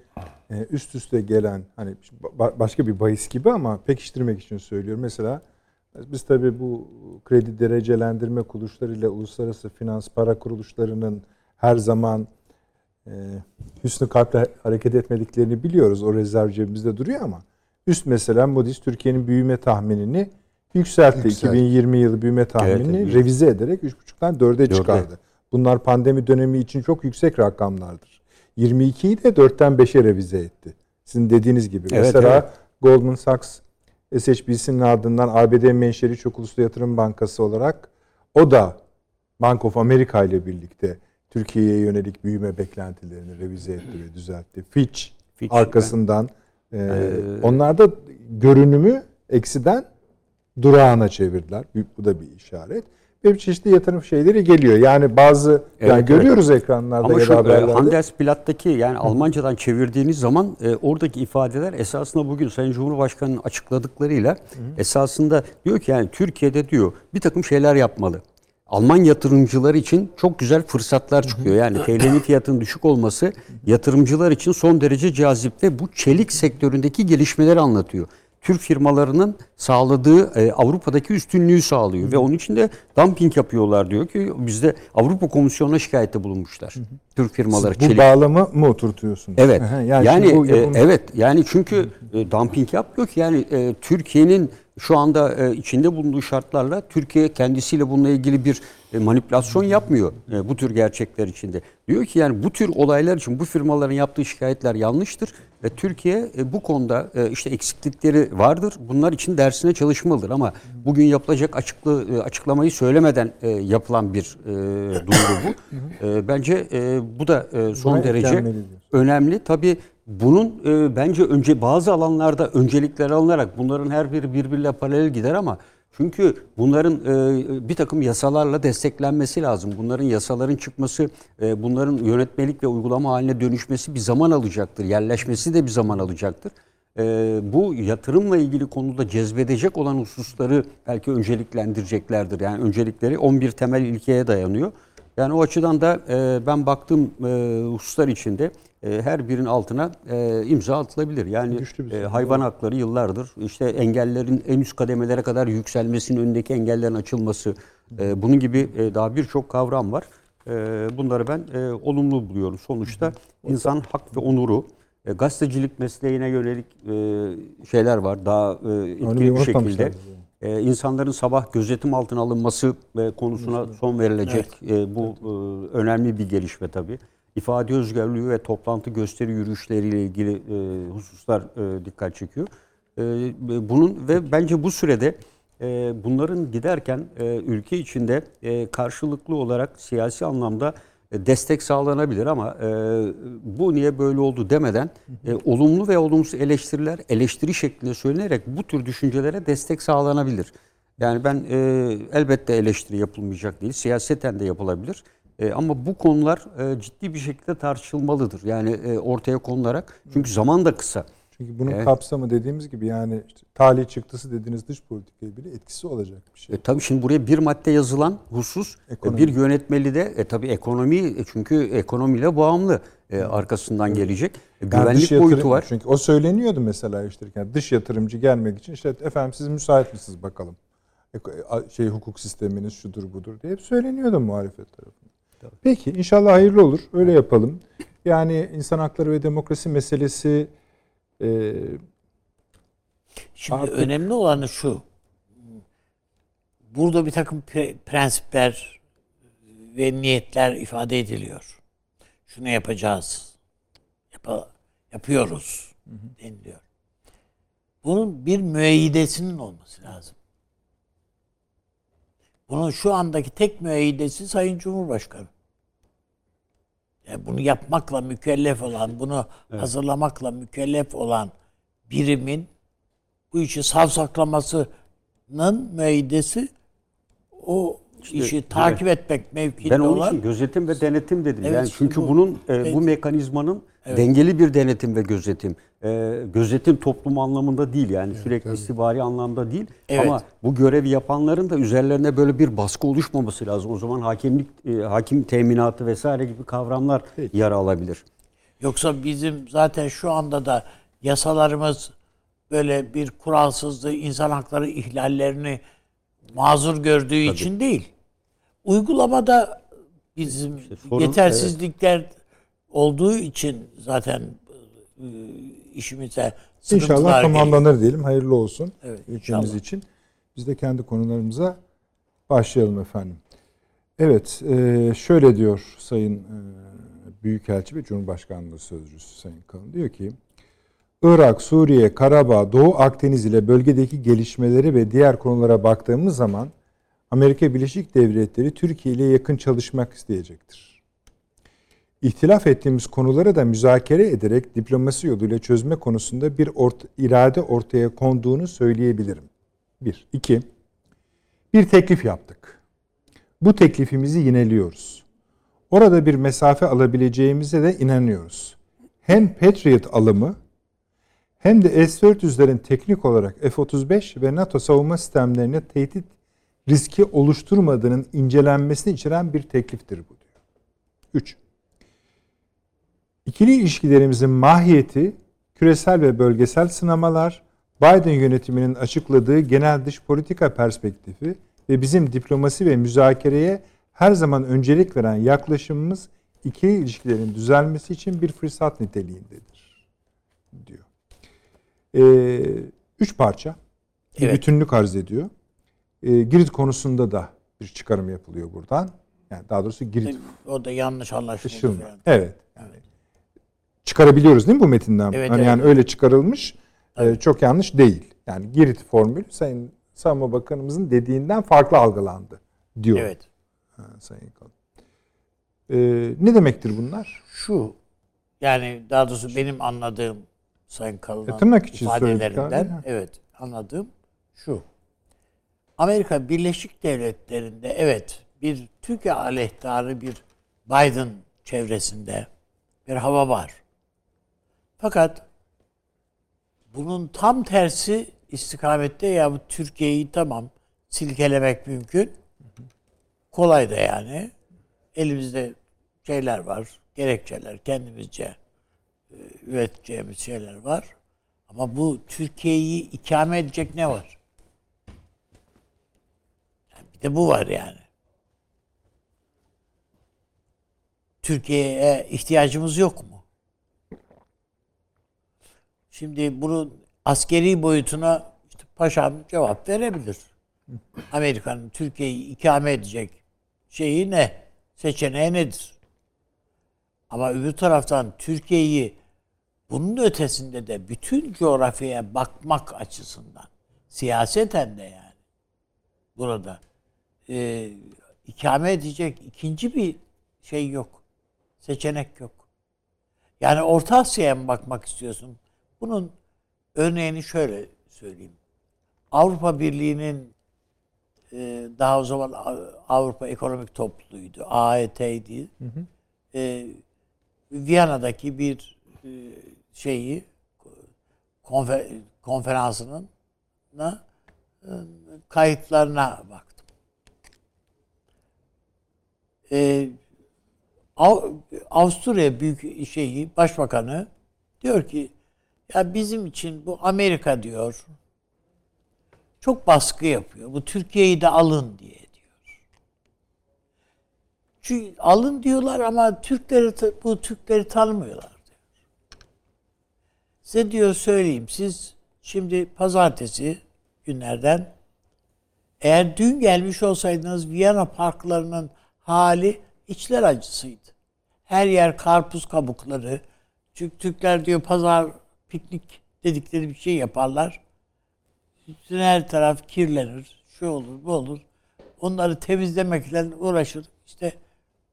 e, üst üste gelen hani ba- başka bir bahis gibi ama pekiştirmek için söylüyorum. Mesela biz tabii bu kredi derecelendirme kuruluşlarıyla uluslararası finans para kuruluşlarının her zaman hüsnü kalple hareket etmediklerini biliyoruz. O rezerv cebimizde duruyor ama üst mesela Moody's Türkiye'nin büyüme tahminini yükseltti. Yükseltti. 2020 yılı büyüme tahminini Evet, evet. revize ederek 3,5'tan 4'e Dörde. çıkardı. Bunlar pandemi dönemi için çok yüksek rakamlardır. 22'yi de 4'ten 5'e revize etti. Sizin dediğiniz gibi. Evet, Mesela evet. Goldman Sachs SHBC'nin ardından ABD menşeli çok uluslu yatırım bankası olarak o da Bank of America ile birlikte Türkiye'ye yönelik büyüme beklentilerini revize etti ve düzeltti. Fitch, Fitch, arkasından e, onlar da görünümü eksiden durağına çevirdiler. Bu- da bir işaret. Ve bir çeşitli yatırım şeyleri geliyor. Yani bazı yani evet. görüyoruz ekranlarda Ama ya şu da e, haberlerde. Handelsblatt'taki yani Almancadan çevirdiğiniz zaman e, oradaki ifadeler esasında bugün Sayın Cumhurbaşkanı'nın açıkladıklarıyla esasında diyor ki yani Türkiye'de diyor bir takım şeyler yapmalı. Alman yatırımcılar için çok güzel fırsatlar çıkıyor. Yani TL'nin fiyatının düşük olması yatırımcılar için son derece cazip ve bu çelik sektöründeki gelişmeleri anlatıyor. Türk firmalarının sağladığı e, Avrupa'daki üstünlüğü sağlıyor ve onun için de dumping yapıyorlar diyor ki bizde Avrupa Komisyonu'na şikayette bulunmuşlar. Türk firmaları bu çelik bağlamı mı oturtuyorsunuz? Evet. Aha, yani şimdi bu e, evet yani çünkü e, dumping yapmıyor ki yani e, Türkiye'nin şu anda e, içinde bulunduğu şartlarla Türkiye kendisiyle bununla ilgili bir e, manipülasyon yapmıyor e, bu tür gerçekler içinde. Diyor ki yani bu tür olaylar için bu firmaların yaptığı şikayetler yanlıştır ve Türkiye e, bu konuda e, işte eksiklikleri vardır. Bunlar için dersine çalışmalıdır ama bugün yapılacak açıklı e, açıklamayı söylemeden e, yapılan bir e, duyuru bu. E, bence e, bu da e, son Buna derece önemli. Tabii bunun e, bence önce bazı alanlarda öncelikler alınarak bunların her biri birbiriyle paralel gider ama çünkü bunların e, bir takım yasalarla desteklenmesi lazım. Bunların yasaların çıkması, e, bunların yönetmelik ve uygulama haline dönüşmesi bir zaman alacaktır. Yerleşmesi de bir zaman alacaktır. e, bu yatırımla ilgili konuda cezbedecek olan hususları belki önceliklendireceklerdir. Yani öncelikleri 11 temel ilkeye dayanıyor. Yani o açıdan da e, ben baktığım e, hususlar içinde e, her birinin altına e, imza atılabilir. Yani e, hayvan hakları yıllardır işte engellerin en üst kademelere kadar yükselmesinin önündeki engellerin açılması e, bunun gibi e, daha birçok kavram var. E, bunları ben e, olumlu buluyorum. Sonuçta insan hak ve onuru e, gazetecilik mesleğine yönelik e, şeyler var. Daha e, etkili bir şekilde bizi. E, insanların sabah gözetim altına alınması e, konusuna son verilecek. E, bu e, önemli bir gelişme tabii. İfade özgürlüğü ve toplantı gösteri yürüyüşleriyle ilgili e, hususlar e, dikkat çekiyor. E, bunun ve bence bu sürede e, bunların giderken e, ülke içinde e, karşılıklı olarak siyasi anlamda e, destek sağlanabilir ama e, bu niye böyle oldu demeden e, olumlu ve olumsuz eleştiriler eleştiri şeklinde söylenerek bu tür düşüncelere destek sağlanabilir. Yani ben e, elbette eleştiri yapılmayacak değil, siyaseten de yapılabilir. E, ama bu konular e, ciddi bir şekilde tartışılmalıdır. Yani e, ortaya konularak. Çünkü zaman da kısa. Çünkü bunun Evet. kapsamı dediğimiz gibi yani işte talih çıktısı dediğiniz dış politikaya bile etkisi olacak bir şey. E, tabii şimdi buraya bir madde yazılan husus e, Ekonomi. bir yönetmeli de e, tabii ekonomi e, çünkü ekonomiyle bağımlı e, arkasından gelecek. E, Yani güvenlik yatırım- boyutu var. Çünkü o söyleniyordu mesela eleştirirken. Dış yatırımcı gelmek için işte efendim siz müsait misiniz bakalım. A- Şey hukuk sisteminiz şudur budur diye hep söyleniyordu muhalefet tarafından. Peki inşallah hayırlı olur. Öyle yapalım. Yani insan hakları ve demokrasi meselesi e, Şimdi Artık- önemli olanı şu. Burada bir takım pre- prensipler ve niyetler ifade ediliyor. Şunu yapacağız. Yapa- yapıyoruz deniliyor. Bunun bir müeyyidesinin olması lazım. Bunun şu andaki tek müeyyidesi Sayın Cumhurbaşkanı. Yani bunu yapmakla mükellef olan, bunu hazırlamakla mükellef olan birimin bu işi savsaklamasının müeyyidesi o işi takip etmek mevkinde Ben onun olan için gözetim ve denetim dedim. Evet, yani işte çünkü bu- bunun e, evet. bu mekanizmanın dengeli bir denetim ve gözetim. E, gözetim toplum anlamında değil yani sürekli istihbari anlamda değil. Evet. Ama bu görevi yapanların da üzerlerine böyle bir baskı oluşmaması lazım. O zaman hakimlik, e, hakim teminatı vesaire gibi kavramlar yer alabilir. Yoksa bizim zaten şu anda da yasalarımız böyle bir kuralsızlığı, insan hakları ihlallerini mazur gördüğü için değil. Uygulamada bizim sorun- yetersizlikler olduğu için zaten işimize sıkıntılar inşallah geliyor. tamamlanır diyelim. Hayırlı olsun Evet, ülkemiz inşallah. için. Biz de kendi konularımıza başlayalım efendim. Evet, e, şöyle diyor Sayın e, Büyükelçi ve Cumhurbaşkanlığı Sözcüsü Sayın Kalın. Diyor ki, Irak, Suriye, Karabağ, Doğu Akdeniz ile bölgedeki gelişmeleri ve diğer konulara baktığımız zaman Amerika Birleşik Devletleri Türkiye ile yakın çalışmak isteyecektir. İhtilaf ettiğimiz konuları da müzakere ederek diplomasi yoluyla çözme konusunda bir ort irade ortaya konduğunu söyleyebilirim. Bir. iki. Bir teklif yaptık. Bu teklifimizi yineliyoruz. Orada bir mesafe alabileceğimize de inanıyoruz. Hem Patriot alımı hem de S-400'lerin teknik olarak F-35 ve NATO savunma sistemlerine tehdit riski oluşturmadığının incelenmesini içeren bir tekliftir bu diyor. 3. İkili ilişkilerimizin mahiyeti küresel ve bölgesel sınamalar, Biden yönetiminin açıkladığı genel dış politika perspektifi ve bizim diplomasi ve müzakereye her zaman öncelik veren yaklaşımımız ikili ilişkilerin düzelmesi için bir fırsat niteliğindedir diyor. Ee, üç parça bir Evet. bütünlük arz ediyor. Ee, Girit konusunda da bir çıkarım yapılıyor buradan. Yani daha doğrusu Girit O da yanlış. Dışılma. falan. Evet. Çıkarabiliyoruz değil mi bu metinden? Evet, hani evet. yani öyle çıkarılmış. e, çok yanlış değil. Yani Girit formülü Sayın Savunma Bakanımızın dediğinden farklı algılandı diyor Evet. ha, Sayın Kalın. E, ne demektir bunlar? Şu yani daha doğrusu benim anladığım Sayın Kalın'ın E, tırnak ifadelerinden abi. evet anladığım şu. Amerika Birleşik Devletleri'nde evet bir Türkiye aleyhtarı bir Biden çevresinde bir hava var. Fakat bunun tam tersi istikamette ya bu Türkiye'yi tamam silkelemek mümkün. Kolay da yani. Elimizde şeyler var, gerekçeler, kendimizce e, üreteceğimiz şeyler var. Ama bu Türkiye'yi ikame edecek ne var? Bir de bu var yani. Türkiye'ye ihtiyacımız yok mu? Şimdi bunun askeri boyutuna işte paşam cevap verebilir. Amerika'nın Türkiye'yi ikame edecek şeyi ne? Seçeneği nedir? Ama öbür taraftan Türkiye'yi bunun ötesinde de bütün coğrafyaya bakmak açısından siyaseten de yani burada e, ikame edecek ikinci bir şey yok. Seçenek yok. Yani Orta Asya'ya mı bakmak istiyorsun? Bunun örneğini şöyle söyleyeyim. Avrupa Birliği'nin e, daha o zaman Avrupa Ekonomik Topluluğu'ydu. AET'ydi. E, Viyana'daki bir e, şeyi konfer, konferansının na, e, kayıtlarına baktım. E, Av- Avusturya büyük şeyi başbakanı diyor ki ya bizim için bu Amerika diyor çok baskı yapıyor. Bu Türkiye'yi de alın diye diyor. Çünkü alın diyorlar ama Türkleri bu Türkleri tanımıyorlar diyor. Size diyor söyleyeyim siz şimdi pazartesi günlerden eğer dün gelmiş olsaydınız Viyana parklarının hali içler acısıydı. Her yer karpuz kabukları. Çünkü Türkler diyor pazar piknik dedikleri bir şey yaparlar. Bütün her taraf kirlenir. Şu olur, bu olur. Onları temizlemekle uğraşır. İşte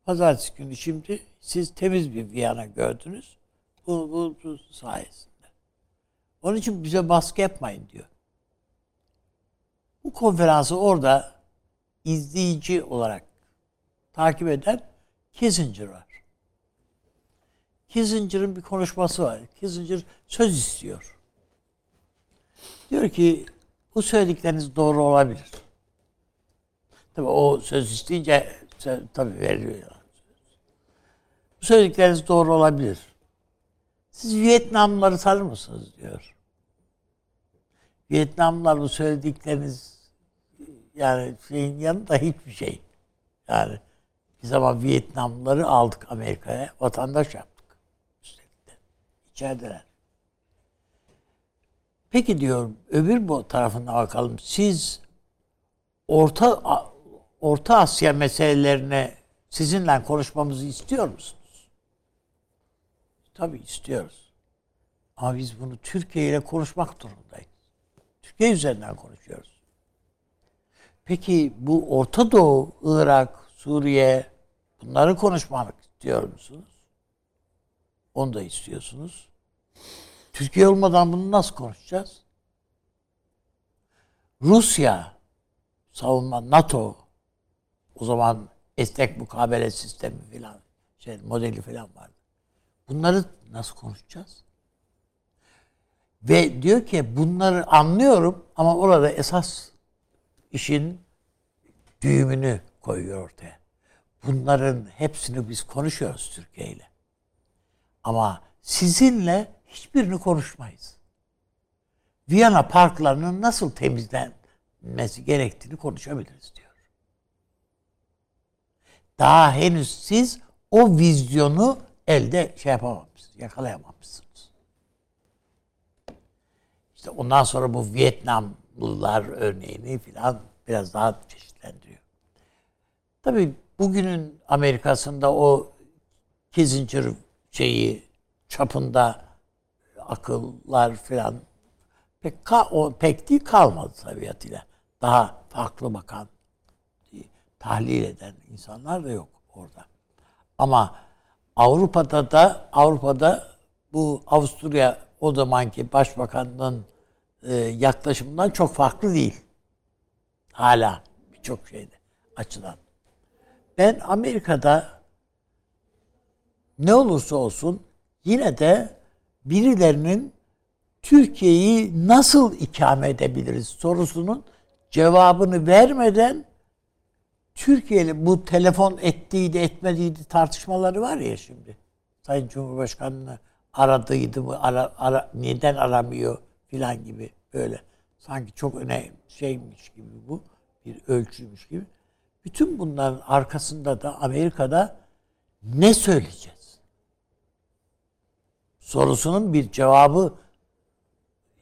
pazartesi günü şimdi siz temiz bir Viyana gördünüz. Bu, bu, bu sayesinde. Onun için bize baskı yapmayın diyor. Bu konferansı orada izleyici olarak takip eden Kissinger var. Kissinger'ın bir konuşması var. Kissinger söz istiyor. Diyor ki bu söyledikleriniz doğru olabilir. Tabii o söz isteyince tabii veriyor. Bu söyledikleriniz doğru olabilir. Siz Vietnamlıları tanır mısınız diyor. Vietnamlılar bu söyledikleriniz yani şeyin yanında hiçbir şey. Yani bir zaman Vietnamlıları aldık Amerika'ya, vatandaş yaptık. İçerideler. Peki diyorum, öbür bu tarafına bakalım. Siz Orta Orta Asya meselelerine sizinle konuşmamızı istiyor musunuz? Tabii istiyoruz. Ama biz bunu Türkiye ile konuşmak durumundayız. Türkiye üzerinden konuşuyoruz. Peki bu Orta Doğu, Irak, Suriye bunları konuşmak istiyor musunuz? Onu da istiyorsunuz. Türkiye olmadan bunu nasıl konuşacağız? Rusya, savunma, NATO, o zaman esnek mukabele sistemi filan, şey, modeli filan vardı. Bunları nasıl konuşacağız? Ve diyor ki bunları anlıyorum ama orada esas işin düğümünü koyuyor ortaya. Bunların hepsini biz konuşuyoruz Türkiye ile. Ama sizinle hiçbirini konuşmayız. Viyana parklarının nasıl temizlenmesi gerektiğini konuşabiliriz diyor. Daha henüz siz o vizyonu elde şey yapamamışsınız, yakalayamamışsınız. İşte ondan sonra bu Vietnamlılar örneğini filan biraz daha çeşitlendiriyor. Tabii bugünün Amerika'sında o Kissinger şeyi çapında akıllar filan pek ka- o pek değil kalmadı tabiatıyla. Daha farklı bakan, tahlil eden insanlar da yok orada. Ama Avrupa'da da Avrupa'da bu Avusturya o zamanki başbakanın e, yaklaşımından çok farklı değil. Hala birçok şeyde açıdan. Ben Amerika'da ne olursa olsun yine de birilerinin Türkiye'yi nasıl ikame edebiliriz sorusunun cevabını vermeden Türkiye'li bu telefon ettiydi etmediydi tartışmaları var ya şimdi. Sayın Cumhurbaşkanı'nı aradıydı mı, ara, ara, neden aramıyor filan gibi böyle. Sanki çok önemli şeymiş gibi bu, bir ölçüymüş gibi. Bütün bunların arkasında da Amerika'da ne söyleyeceğiz? Sorusunun bir cevabı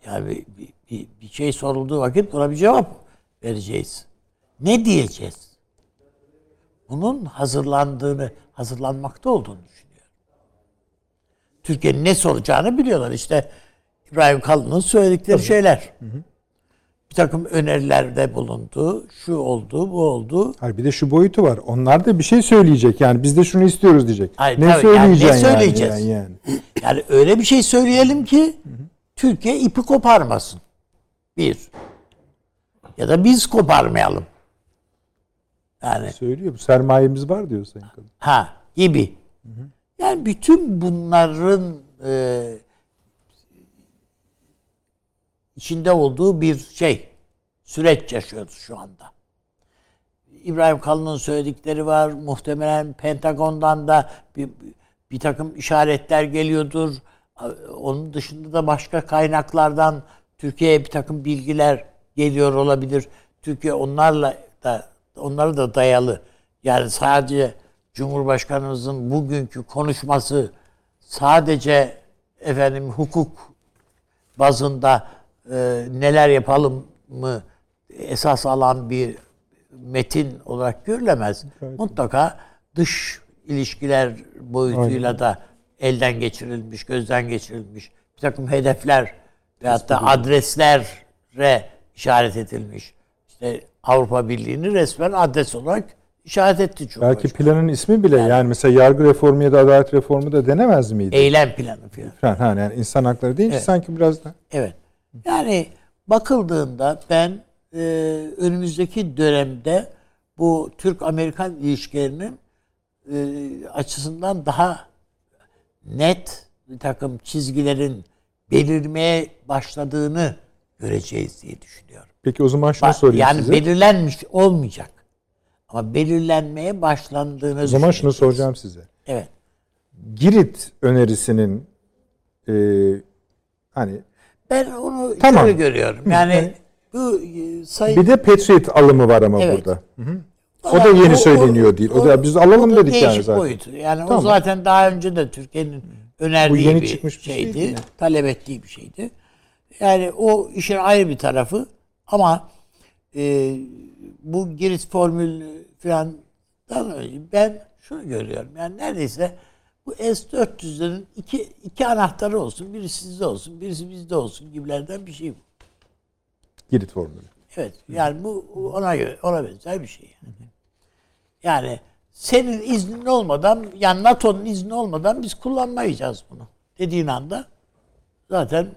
yani bir, bir, bir, şey sorulduğu vakit buna bir cevap vereceğiz. Ne diyeceğiz? Bunun hazırlandığını, hazırlanmakta olduğunu düşünüyorum. Türkiye'nin ne soracağını biliyorlar. İşte İbrahim Kalın'ın söyledikleri şeyler. Bir takım önerilerde bulundu. Şu oldu, bu oldu. Hayır bir de şu boyutu var. Onlar da bir şey söyleyecek. Yani biz de şunu istiyoruz diyecek. Hayır, ne tabii, yani ne yani, söyleyeceğiz? yani, yani. Yani öyle bir şey söyleyelim ki Türkiye ipi koparmasın. Bir. Ya da biz koparmayalım. Yani Söylüyor. Bu sermayemiz var diyor Sayın Kalın. ha gibi. Yani bütün bunların e, içinde olduğu bir şey süreç yaşıyoruz şu anda. İbrahim Kalın'ın söyledikleri var. Muhtemelen Pentagon'dan da bir, bir takım işaretler geliyordur. Onun dışında da başka kaynaklardan Türkiye'ye bir takım bilgiler geliyor olabilir. Türkiye onlarla da onları da dayalı. Yani sadece Cumhurbaşkanımızın bugünkü konuşması sadece efendim hukuk bazında e, neler yapalım mı esas alan bir metin olarak görülemez. Mutlaka dış ilişkiler boyutuyla da elden geçirilmiş, gözden geçirilmiş bir takım hedefler veyahut da adreslere işaret edilmiş. İşte Avrupa Birliği'ni resmen adres olarak işaret etti Cumhurbaşkanı. Belki planın ismi bile yani, mesela yargı reformu ya da adalet reformu da denemez miydi? Eylem planı falan. Ha, yani insan hakları deyince Evet. sanki biraz da. Evet. Yani bakıldığında ben e, önümüzdeki dönemde bu Türk-Amerikan ilişkilerinin e, açısından daha net bir takım çizgilerin belirmeye başladığını göreceğiz diye düşünüyorum. Peki o zaman şunu Ba- sorayım yani size. belirlenmiş olmayacak. Ama belirlenmeye başlandığını o zaman şunu soracağım size. Evet. Girit önerisinin e, hani Ben onu Tamam. şöyle görüyorum. Yani bu e, sayın bir de Patriot alımı var ama Evet. burada. Hı hı. O da yeni söyleniyor değil. O da biz alalım o da dedik yani zaten. boyutu. Yani o Tamam. zaten daha önce de Türkiye'nin önerdiği Bu yeni bir çıkmış bir şey şeydi. mi? talep ettiği bir şeydi. Yani o işin ayrı bir tarafı ama e, bu giriş formülü falan ben şunu görüyorum. Yani neredeyse bu S-400'lerin iki, iki anahtarı olsun. Birisi sizde olsun, birisi bizde olsun gibilerden bir şey bu. Girit formülü. Evet. Yani bu ona göre ona benzer bir şey. Yani. Yani senin iznin olmadan yani NATO'nun izni olmadan biz kullanmayacağız bunu. Dediğin anda zaten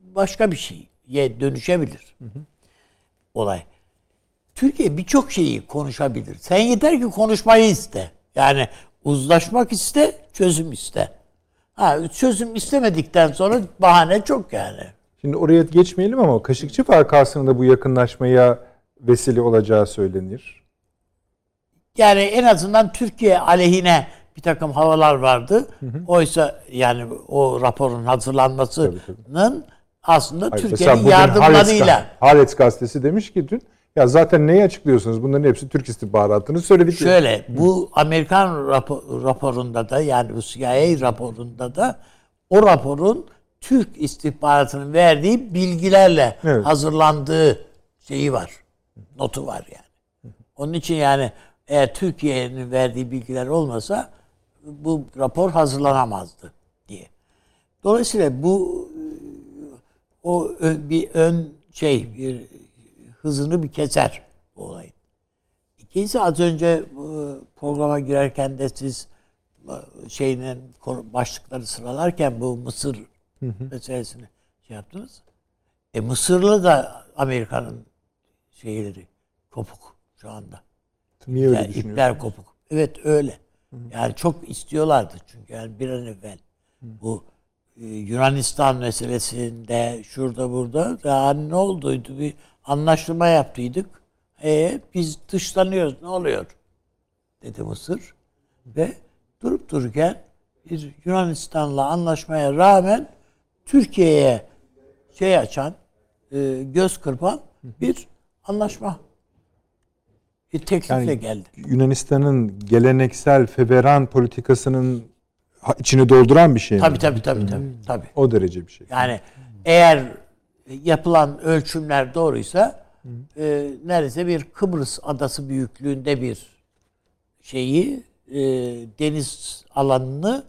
başka bir şeye dönüşebilir. Olay. Türkiye birçok şeyi konuşabilir. Sen yeter ki konuşmayı iste. Yani uzlaşmak iste, çözüm iste. Ha, çözüm istemedikten sonra bahane çok yani. Şimdi oraya geçmeyelim ama Kaşıkçı Farkası'nın da bu yakınlaşmaya vesile olacağı söylenir. Yani en azından Türkiye aleyhine bir takım havalar vardı. Oysa yani o raporun hazırlanmasının aslında Hayır, Türkiye'nin yardımlarıyla. Haaretz gazetesi demiş ki dün ya zaten neyi açıklıyorsunuz? Bunların hepsi Türk istihbaratını söyledik. Şöyle bu Amerikan rapo- raporunda da yani bu CIA raporunda da o raporun Türk istihbaratının verdiği bilgilerle Evet. hazırlandığı şeyi var. Notu var yani. Onun için yani eğer Türkiye'nin verdiği bilgiler olmasa bu rapor hazırlanamazdı diye. Dolayısıyla bu o ön- bir ön şey bir hızını bir keser bu olayın. İkincisi az önce bu programa girerken de siz e, şeyinin başlıkları sıralarken bu Mısır meselesini şey yaptınız. E Mısırlı da Amerika'nın şeyleri kopuk şu anda. Niye öyle Yani ipler kopuk. Evet öyle. Yani çok istiyorlardı çünkü yani bir an evvel bu e, Yunanistan meselesinde şurada burada daha ne olduydu bir anlaşma yaptıydık. E biz dışlanıyoruz ne oluyor? Dedi Mısır ve durup dururken bir Yunanistan'la anlaşmaya rağmen Türkiye'ye şey açan, e, göz kırpan bir anlaşma. Bir teklifle Yani geldi. Yunanistan'ın geleneksel feveran politikasının içini dolduran bir şey mi? Tabii tabii tabii tabii. tabii. O derece bir şey. Yani eğer yapılan ölçümler doğruysa e, neredeyse bir Kıbrıs adası büyüklüğünde bir şeyi e, deniz alanını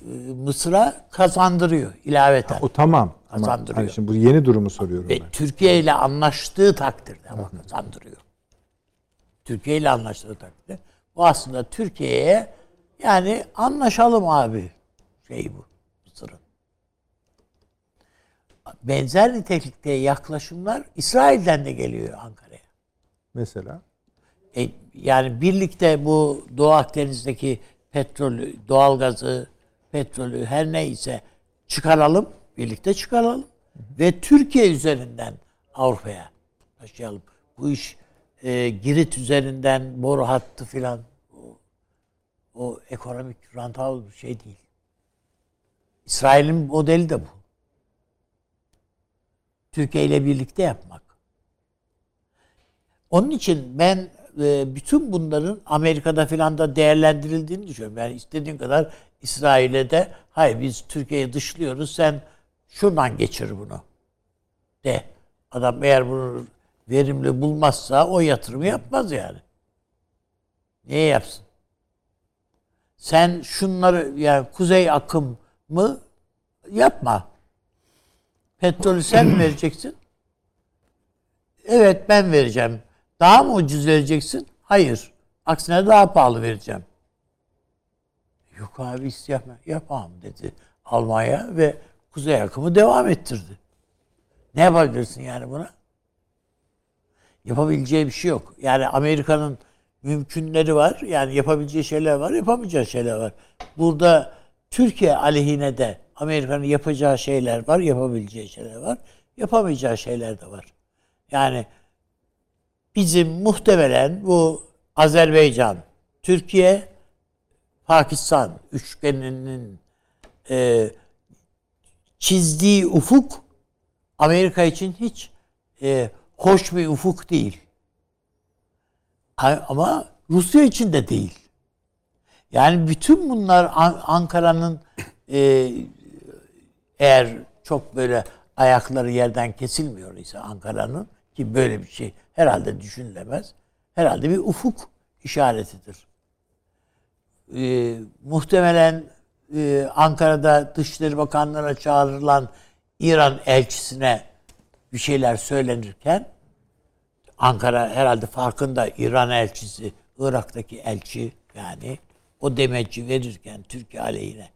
e, Mısır'a kazandırıyor ilaveten. O tamam. Ama Kazandırıyor. hani şimdi bu yeni durumu soruyorum Ve ben. Türkiye ile anlaştığı takdirde ama kazandırıyor. Türkiye ile anlaştığı takdirde. Bu aslında Türkiye'ye yani anlaşalım abi şey bu Mısır'ın. Benzer nitelikte yaklaşımlar İsrail'den de geliyor Ankara'ya. Mesela E, yani birlikte bu Doğu Akdeniz'deki petrolü, doğalgazı, petrolü her neyse çıkaralım, birlikte çıkaralım ve Türkiye üzerinden Avrupa'ya taşıyalım. Bu iş e, Girit üzerinden boru hattı filan o, o ekonomik rantabl bir şey değil. İsrail'in modeli de bu. Türkiye ile birlikte yapmak. Onun için ben e, bütün bunların Amerika'da filan da değerlendirildiğini düşünüyorum. Yani istediğin kadar İsrail'e de hayır biz Türkiye'yi dışlıyoruz sen şuradan geçir bunu de. Adam eğer bunu verimli bulmazsa o yatırımı yapmaz yani. Niye yapsın? Sen şunları yani kuzey akımı yapma. Petrolü sen mi vereceksin? Evet ben vereceğim. Daha mı ucuz vereceksin? Hayır. Aksine daha pahalı vereceğim. Yok abi isteyemem. Yapamam dedi Almanya ve kuzey akımı devam ettirdi. Ne yapabilirsin yani buna? Yapabileceği bir şey yok. Yani Amerika'nın mümkünleri var. Yani yapabileceği şeyler var, yapamayacağı şeyler var. Burada Türkiye aleyhine de Amerika'nın yapacağı şeyler var, yapabileceği şeyler var. Yapamayacağı şeyler de var. Yani bizim muhtemelen bu Azerbaycan, Türkiye, Pakistan üçgeninin e, çizdiği ufuk Amerika için hiç e, hoş bir ufuk değil. Ama Rusya için de değil. Yani bütün bunlar An- Ankara'nın e, eğer çok böyle ayakları yerden kesilmiyor ise Ankara'nın ki böyle bir şey herhalde düşünülemez. Herhalde bir ufuk işaretidir. E, muhtemelen e, Ankara'da Dışişleri Bakanlığı'na çağrılan İran elçisine bir şeyler söylenirken Ankara herhalde farkında İran elçisi, Irak'taki elçi yani o demeci verirken Türkiye aleyhine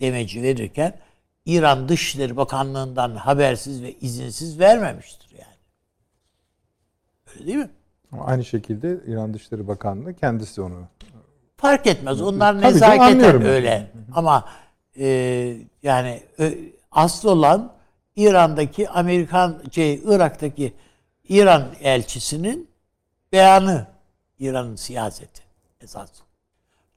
demeci verirken İran Dışişleri Bakanlığı'ndan habersiz ve izinsiz vermemiştir yani. Öyle değil mi? ama aynı şekilde İran Dışişleri Bakanlığı kendisi onu Fark etmez. Onlar Tabii nezaketen öyle. Ama e, yani ö, asıl olan İran'daki Amerikan şey Irak'taki İran elçisinin beyanı İran'ın siyaseti esas.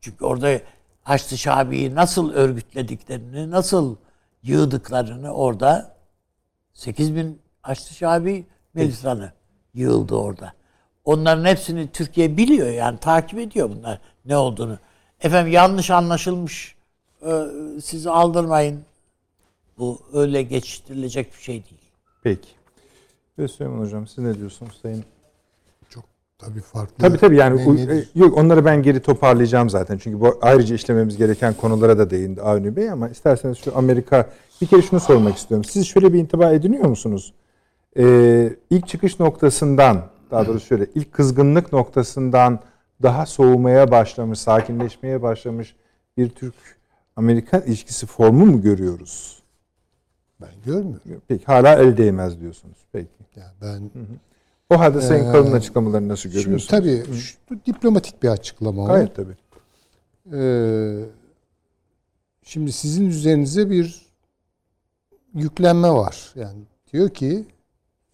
Çünkü orada Haçlı Şabi'yi nasıl örgütlediklerini, nasıl yığdıklarını orada 8 bin Haçlı Şabi militanı yığıldı orada. Onların hepsini Türkiye biliyor yani takip ediyor bunlar ne olduğunu. Efendim yanlış anlaşılmış e, sizi aldırmayın. Bu öyle geçiştirilecek bir şey değil. Peki. Ve Süleyman Hocam siz ne diyorsunuz Sayın? Tabii farklı. Tabii tabii yani Ne- nedir? yok onları ben geri toparlayacağım zaten. Çünkü bu ayrıca işlememiz gereken konulara da değindi Avni Bey ama isterseniz şu Amerika bir kere şunu sormak istiyorum. Siz şöyle bir intiba ediniyor musunuz? Ee, ilk çıkış noktasından daha doğrusu şöyle ilk kızgınlık noktasından daha soğumaya başlamış, sakinleşmeye başlamış bir Türk Amerikan ilişkisi formu mu görüyoruz? Ben görmüyorum. Peki hala el değmez diyorsunuz. Peki. Yani ben O halde Sayın Ee, Kalın açıklamalarını nasıl şimdi görüyorsunuz? tabii şu, diplomatik bir açıklama o. Gayet tabii. Ee, şimdi sizin üzerinize bir yüklenme var. Yani diyor ki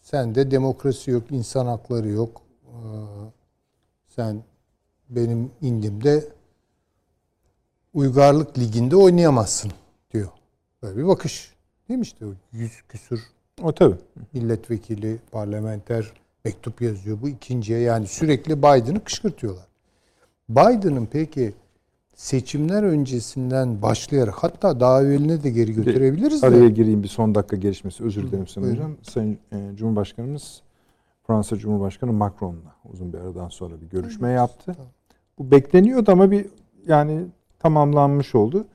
sende demokrasi yok, insan hakları yok. Ee, Sen benim indimde uygarlık liginde oynayamazsın diyor. Böyle bir bakış. Değil mi işte o yüz küsür O tabii. milletvekili, parlamenter mektup yazıyor. Bu ikinciye yani sürekli Biden'ı kışkırtıyorlar. Biden'ın peki seçimler öncesinden başlayarak hatta daha evveline de geri götürebiliriz Araya de. gireyim bir son dakika gelişmesi. Özür dilerim Sayın. Hocam. Sayın e, Cumhurbaşkanımız Fransa Cumhurbaşkanı Macron'la uzun bir aradan sonra bir görüşme yaptı. Bu bekleniyordu ama bir yani tamamlanmış oldu.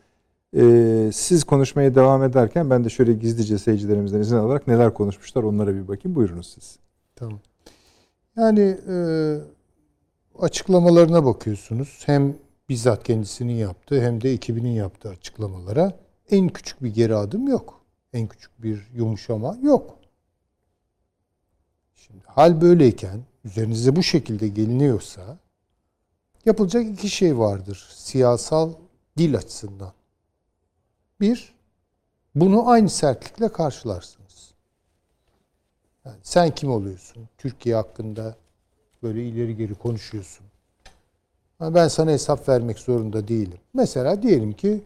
Ee, siz konuşmaya devam ederken ben de şöyle gizlice seyircilerimizden izin alarak neler konuşmuşlar onlara bir bakayım. Buyurunuz siz. Tamam. Yani e, açıklamalarına bakıyorsunuz. Hem bizzat kendisinin yaptığı hem de ekibinin yaptığı açıklamalara en küçük bir geri adım yok. En küçük bir yumuşama yok. Şimdi hal böyleyken üzerinize bu şekilde geliniyorsa yapılacak iki şey vardır siyasal dil açısından. Bir, bunu aynı sertlikle karşılarsınız. Yani sen kim oluyorsun? Türkiye hakkında böyle ileri geri konuşuyorsun. Ha, Ben sana hesap vermek zorunda değilim. Mesela diyelim ki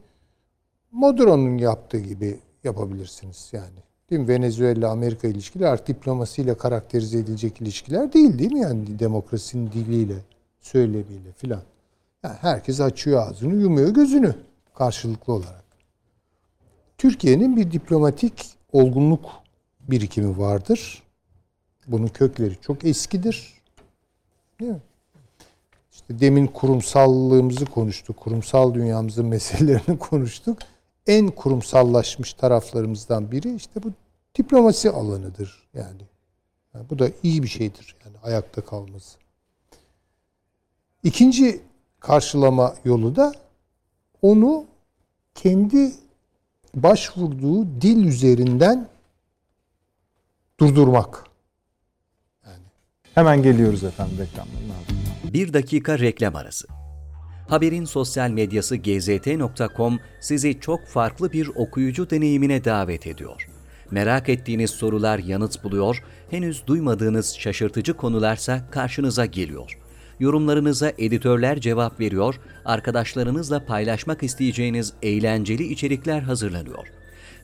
Maduro'nun yaptığı gibi yapabilirsiniz yani. Değil mi? Venezuela Amerika ilişkileri artık diplomasiyle karakterize edilecek ilişkiler değil değil mi? Yani demokrasinin diliyle, söylemiyle filan. Yani herkes açıyor ağzını, yumuyor gözünü karşılıklı olarak. Türkiye'nin bir diplomatik olgunluk birikimi vardır. Bunun kökleri çok eskidir. Değil mi? İşte demin kurumsallığımızı konuştuk. Kurumsal dünyamızın meselelerini konuştuk. En kurumsallaşmış taraflarımızdan biri işte bu diplomasi alanıdır yani. Yani bu da iyi bir şeydir yani ayakta kalması. İkinci karşılama yolu da onu kendi başvurduğu dil üzerinden durdurmak. Hemen geliyoruz efendim reklamların ardından. Bir dakika reklam arası. Haberin sosyal medyası gzt.com sizi çok farklı bir okuyucu deneyimine davet ediyor. Merak ettiğiniz sorular yanıt buluyor, henüz duymadığınız şaşırtıcı konularsa karşınıza geliyor. Yorumlarınıza editörler cevap veriyor, arkadaşlarınızla paylaşmak isteyeceğiniz eğlenceli içerikler hazırlanıyor.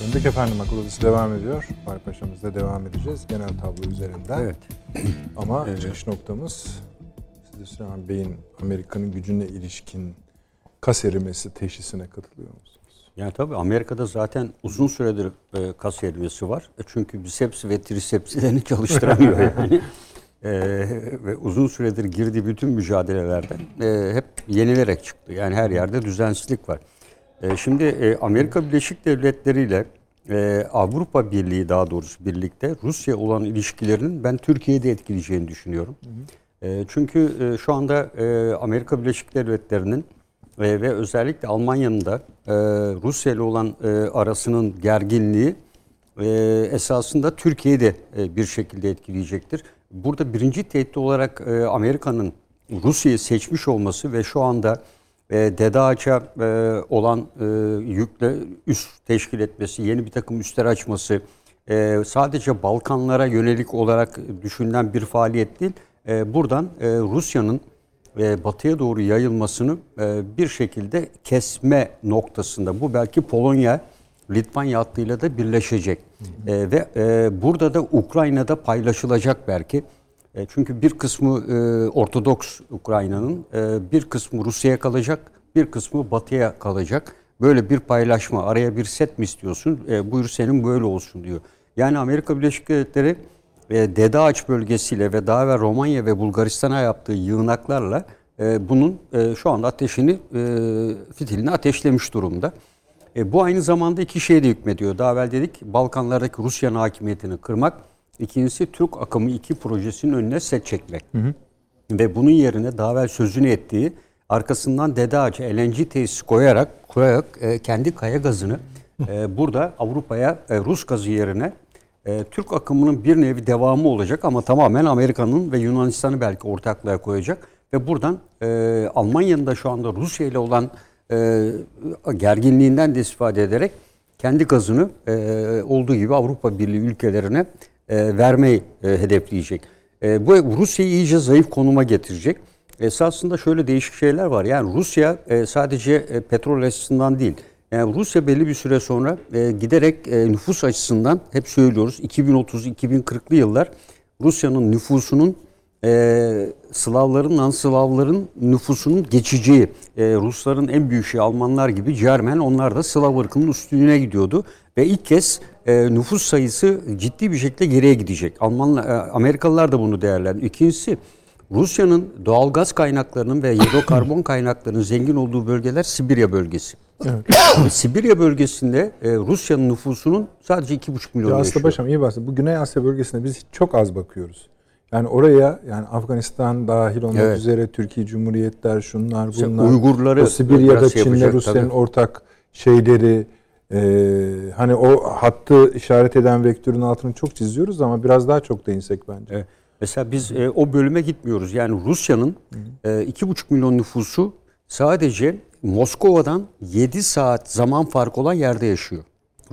Döndük efendim akıl odası devam ediyor. Fahri Paşa'mızda devam edeceğiz genel tablo üzerinden. Evet. Ama çıkış noktamız siz de Süleyman Bey'in Amerika'nın gücüne ilişkin kas erimesi teşhisine katılıyor musunuz? Yani tabii Amerika'da zaten uzun süredir e, kas erimesi var. E, çünkü biceps ve trisepslerini çalıştıramıyor yani. E, ve uzun süredir girdiği bütün mücadelelerden e, hep yenilerek çıktı. Yani her yerde düzensizlik var. E, şimdi e, Amerika Birleşik Devletleri ile e, Avrupa Birliği daha doğrusu birlikte Rusya olan ilişkilerinin ben Türkiye'yi de etkileyeceğini düşünüyorum. E, çünkü e, şu anda e, Amerika Birleşik Devletleri'nin e, ve özellikle Almanya'nın da e, Rusya ile olan e, arasının gerginliği e, esasında Türkiye'yi de e, bir şekilde etkileyecektir. Burada birinci tehdit olarak e, Amerika'nın Rusya'yı seçmiş olması ve şu anda e, Dede Ağaç'a e, olan e, yükle üst teşkil etmesi, yeni bir takım üstler açması, e, sadece Balkanlara yönelik olarak düşünülen bir faaliyet değil. E, buradan e, Rusya'nın e, batıya doğru yayılmasını e, bir şekilde kesme noktasında. Bu belki Polonya, Litvanya hattıyla da birleşecek. E, ve e, burada da Ukrayna'da paylaşılacak belki. E, çünkü bir kısmı e, Ortodoks Ukrayna'nın, e, bir kısmı Rusya'ya kalacak, bir kısmı Batı'ya kalacak. Böyle bir paylaşma, araya bir set mi istiyorsun? E, buyur senin böyle olsun diyor. Yani Amerika Birleşik Devletleri e, Dede Ağaç bölgesiyle ve daha ve Romanya ve Bulgaristan'a yaptığı yığınaklarla e, bunun e, şu anda ateşini, e, fitilini ateşlemiş durumda. E, bu aynı zamanda iki şeye de hükmediyor. Daha evvel dedik Balkanlardaki Rusya'nın hakimiyetini kırmak İkincisi Türk Akımı 2 projesinin önüne set çekmek. Ve bunun yerine daha evvel sözünü ettiği arkasından Dede Ağacı LNG tesisi koyarak, koyarak e, kendi kaya gazını e, burada Avrupa'ya e, Rus gazı yerine e, Türk akımının bir nevi devamı olacak ama tamamen Amerika'nın ve Yunanistan'ı belki ortaklığa koyacak. Ve buradan e, Almanya'nın da şu anda Rusya ile olan e, gerginliğinden de istifade ederek kendi gazını e, olduğu gibi Avrupa Birliği ülkelerine e, vermeyi e, hedefleyecek. E, bu Rusya'yı iyice zayıf konuma getirecek. Esasında şöyle değişik şeyler var. Yani Rusya e, sadece e, petrol açısından değil. Yani Rusya belli bir süre sonra e, giderek e, nüfus açısından hep söylüyoruz 2030-2040'lı yıllar Rusya'nın nüfusunun e, Slavların, non-Slavların nüfusunun geçeceği. E, Rusların en büyük şey Almanlar gibi Cermen onlar da Slav ırkının üstüne gidiyordu. Ve ilk kez e, nüfus sayısı ciddi bir şekilde geriye gidecek. Almanlar, e, Amerikalılar da bunu değerlendiriyor. İkincisi Rusya'nın doğal gaz kaynaklarının ve hidrokarbon kaynaklarının zengin olduğu bölgeler Sibirya bölgesi. Sibirya bölgesinde e, Rusya'nın nüfusunun sadece 2,5 milyon Ya yaşıyor. aslında Paşam iyi bahsedin. Bu Güney Asya bölgesine biz çok az bakıyoruz. Yani oraya yani Afganistan dahil olmak Evet. üzere Türkiye Cumhuriyetler şunlar İşte bunlar. Uygurları o Sibirya'da şey Çin'le Rusya'nın ortak şeyleri e, hani o hattı işaret eden vektörün altını çok çiziyoruz ama biraz daha çok değinsek bence. Evet. Mesela biz e, o bölüme gitmiyoruz. Yani Rusya'nın e, iki buçuk milyon nüfusu sadece Moskova'dan 7 saat zaman farkı olan yerde yaşıyor.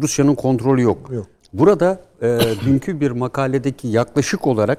Rusya'nın kontrolü yok. Yok. Burada e, dünkü bir makaledeki yaklaşık olarak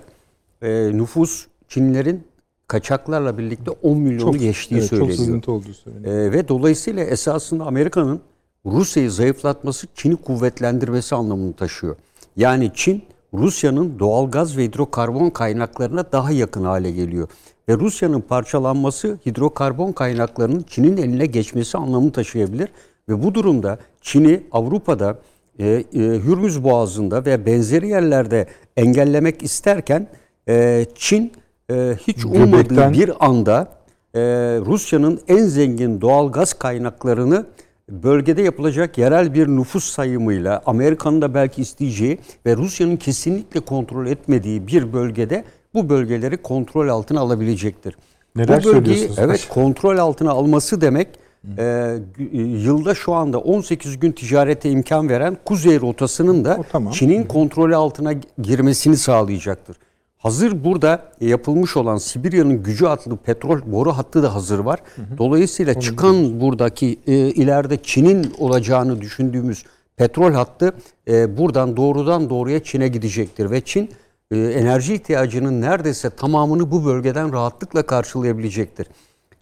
e, nüfus Çinlilerin kaçaklarla birlikte 10 milyonu geçtiği evet, çok söyleniyor. sızıntı olduğu söyleniyor. Ee, ve dolayısıyla esasında Amerika'nın Rusya'yı zayıflatması Çin'i kuvvetlendirmesi anlamını taşıyor. Yani Çin Rusya'nın doğal gaz ve hidrokarbon kaynaklarına daha yakın hale geliyor. Ve Rusya'nın parçalanması hidrokarbon kaynaklarının Çin'in eline geçmesi anlamını taşıyabilir. Ve bu durumda Çin'i Avrupa'da e, e, Hürmüz Boğazı'nda ve benzeri yerlerde engellemek isterken e, Çin e, hiç ummadığı Göbekten- bir anda e, Rusya'nın en zengin doğal gaz kaynaklarını bölgede yapılacak yerel bir nüfus sayımıyla Amerika'nın da belki isteyeceği ve Rusya'nın kesinlikle kontrol etmediği bir bölgede bu bölgeleri kontrol altına alabilecektir. Neler bu bölgeyi evet kontrol altına alması demek e, e, yılda şu anda 18 gün ticarete imkan veren kuzey rotasının da tamam. Çin'in kontrolü altına girmesini sağlayacaktır. Hazır burada yapılmış olan Sibirya'nın gücü adlı petrol boru hattı da hazır var. Dolayısıyla çıkan buradaki e, ileride Çin'in olacağını düşündüğümüz petrol hattı e, buradan doğrudan doğruya Çin'e gidecektir ve Çin e, enerji ihtiyacının neredeyse tamamını bu bölgeden rahatlıkla karşılayabilecektir.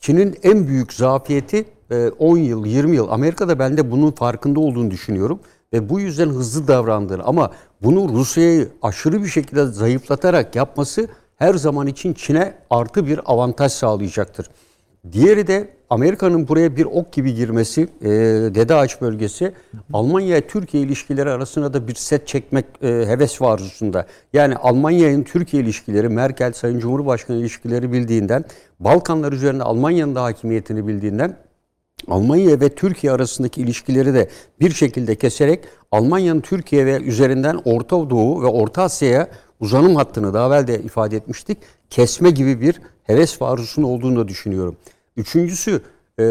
Çin'in en büyük zafiyeti e, 10 yıl, 20 yıl. Amerika'da ben de bunun farkında olduğunu düşünüyorum. Ve bu yüzden hızlı davrandığını ama bunu Rusya'yı aşırı bir şekilde zayıflatarak yapması her zaman için Çin'e artı bir avantaj sağlayacaktır. Diğeri de Amerika'nın buraya bir ok gibi girmesi, e, Dede Ağaç bölgesi, Almanya-Türkiye ilişkileri arasında da bir set çekmek e, heves var arzusunda. Yani Almanya'nın Türkiye ilişkileri, Merkel Sayın Cumhurbaşkanı ilişkileri bildiğinden, Balkanlar üzerinde Almanya'nın da hakimiyetini bildiğinden, Almanya ve Türkiye arasındaki ilişkileri de bir şekilde keserek Almanya'nın Türkiye ve üzerinden Orta Doğu ve Orta Asya'ya uzanım hattını daha evvel de ifade etmiştik. Kesme gibi bir heves ve arzusunun olduğunu da düşünüyorum. Üçüncüsü e,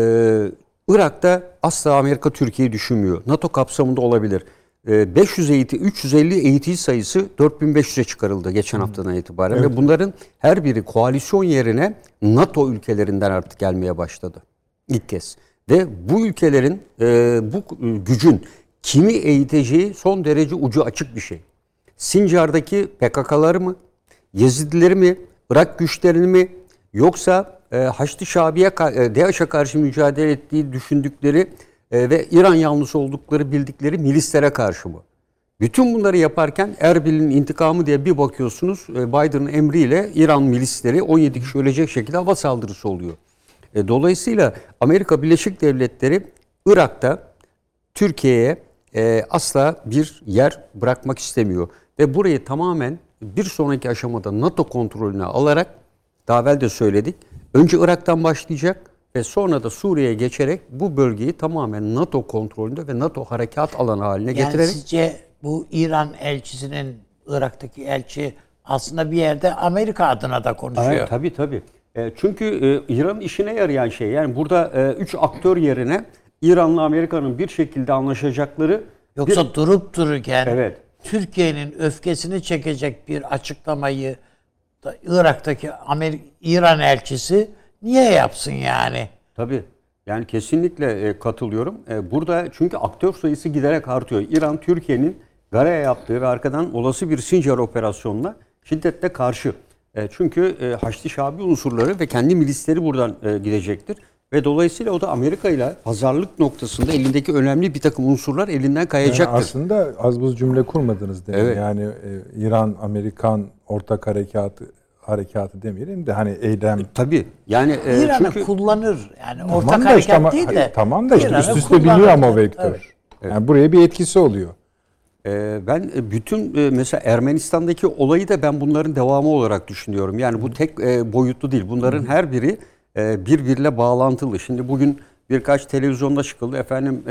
Irak'ta asla Amerika Türkiye'yi düşünmüyor. NATO kapsamında olabilir. E, 500 eğiti, 350 eğitici sayısı 4500'e çıkarıldı geçen haftadan itibaren ve bunların her biri koalisyon yerine NATO ülkelerinden artık gelmeye başladı. İlk kez. Ve bu ülkelerin e, bu gücün kimi eğiteceği son derece ucu açık bir şey. Sincar'daki PKK'ları mı? Yezidileri mi? Irak güçlerini mi? Yoksa e, Haçlı Şabi'ye, e, DAEŞ'e karşı mücadele ettiği düşündükleri e, ve İran yanlısı oldukları bildikleri milislere karşı mı? Bütün bunları yaparken Erbil'in intikamı diye bir bakıyorsunuz e, Biden'ın emriyle İran milisleri 17 kişi ölecek şekilde hava saldırısı oluyor. E, Dolayısıyla Amerika Birleşik Devletleri Irak'ta Türkiye'ye e, asla bir yer bırakmak istemiyor. Ve burayı tamamen bir sonraki aşamada NATO kontrolüne alarak daha evvel de söyledik. Önce Irak'tan başlayacak ve sonra da Suriye'ye geçerek bu bölgeyi tamamen NATO kontrolünde ve NATO harekat alanı haline Yani getirerek sizce bu İran elçisinin Irak'taki elçi aslında bir yerde Amerika adına da konuşuyor. Evet, tabii tabii. E, çünkü e, İran'ın işine yarayan şey yani burada e, üç aktör yerine İran'la Amerika'nın bir şekilde anlaşacakları Yoksa bir, durup dururken Evet. Türkiye'nin öfkesini çekecek bir açıklamayı da Irak'taki Amerika, İran elçisi niye yapsın yani? Tabii. Yani kesinlikle e, katılıyorum. E, burada çünkü aktör sayısı giderek artıyor. İran Türkiye'nin Gare'ye yaptığı ve arkadan olası bir Sincar operasyonuna şiddetle karşı. E, çünkü e, Haçlı Şabi unsurları ve kendi milisleri buradan e, gidecektir. Ve dolayısıyla o da Amerika ile pazarlık noktasında elindeki önemli bir takım unsurlar elinden Yani kayacaktır. aslında az buz cümle kurmadınız demin. Evet. Yani e, İran Amerikan ortak harekatı harekatı demeyelim de hani eylem Tabii. Yani e, İran'ı çünkü kullanır. Yani Tamam ortak harekat işte ama- değil de. tamam da işte üst üste biniyor ama o vektör. Evet. Yani buraya bir etkisi oluyor. Ee, Ben e, bütün e, mesela Ermenistan'daki olayı da ben bunların devamı olarak düşünüyorum. Yani bu tek e, boyutlu değil. Bunların her biri birbiriyle bağlantılı. Şimdi bugün birkaç televizyonda çıkıldı. Efendim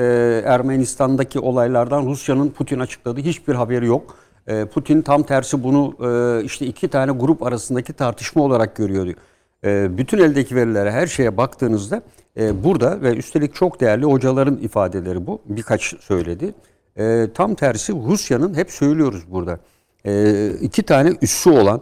Ermenistan'daki olaylardan Rusya'nın Putin açıkladığı hiçbir haberi yok. Putin tam tersi bunu işte iki tane grup arasındaki tartışma olarak görüyor diyor. E, Bütün eldeki verilere her şeye baktığınızda burada ve üstelik çok değerli hocaların ifadeleri bu. Birkaç söyledi. E, tam tersi Rusya'nın hep söylüyoruz burada. E, iki tane üssü olan,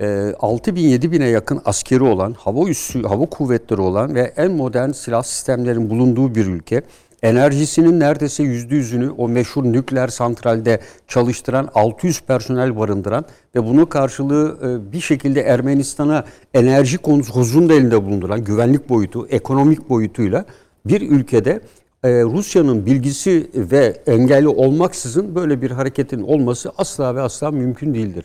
e, 6 bin 7 bine yakın askeri olan, hava üssü, hava kuvvetleri olan ve en modern silah sistemlerin bulunduğu bir ülke. Enerjisinin neredeyse yüzde yüzünü o meşhur nükleer santralde çalıştıran 600 personel barındıran ve bunun karşılığı e, bir şekilde Ermenistan'a enerji konusu huzurun da elinde bulunduran güvenlik boyutu, ekonomik boyutuyla bir ülkede e, Rusya'nın bilgisi ve engeli olmaksızın böyle bir hareketin olması asla ve asla mümkün değildir.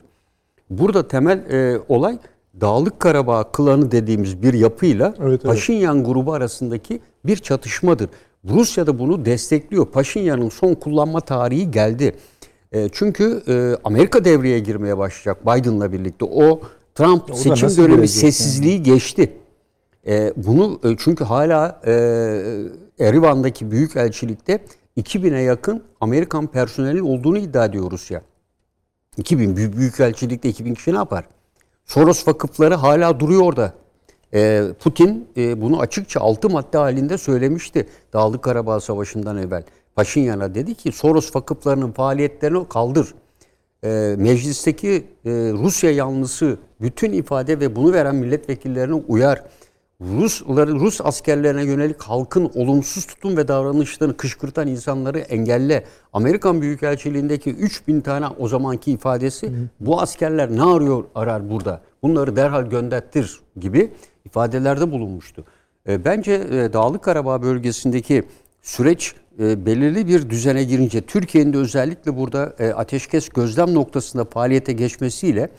Burada temel e, olay Dağlık Karabağ klanı dediğimiz bir yapıyla Evet, evet. Paşinyan grubu arasındaki bir çatışmadır. Rusya da bunu destekliyor. Paşinyan'ın son kullanma tarihi geldi. E, çünkü e, Amerika devreye girmeye başlayacak Biden'la birlikte. O Trump da seçim dönemi girecek yani? sessizliği geçti. E, bunu e, çünkü hala e, Erivan'daki büyükelçilikte 2000'e yakın Amerikan personeli olduğunu iddia ediyor Rusya. 2000 büyük büyükelçilikte 2000 kişi ne yapar? Soros vakıfları hala duruyor orada. E, Putin e, bunu açıkça altı madde halinde söylemişti Dağlık Karabağ Savaşı'ndan evvel. Paşinyan'a dedi ki Soros vakıflarının faaliyetlerini kaldır. E, meclisteki e, Rusya yanlısı bütün ifade ve bunu veren milletvekillerine uyar. Rusları, Rus askerlerine yönelik halkın olumsuz tutum ve davranışlarını kışkırtan insanları engelle. Amerikan Büyükelçiliğindeki 3000 tane o zamanki ifadesi bu askerler ne arıyor arar burada? Bunları derhal gönderttir gibi ifadelerde bulunmuştu. E, bence e, Dağlık Karabağ bölgesindeki süreç e, belirli bir düzene girince Türkiye'nin de özellikle burada e, ateşkes gözlem noktasında faaliyete geçmesiyle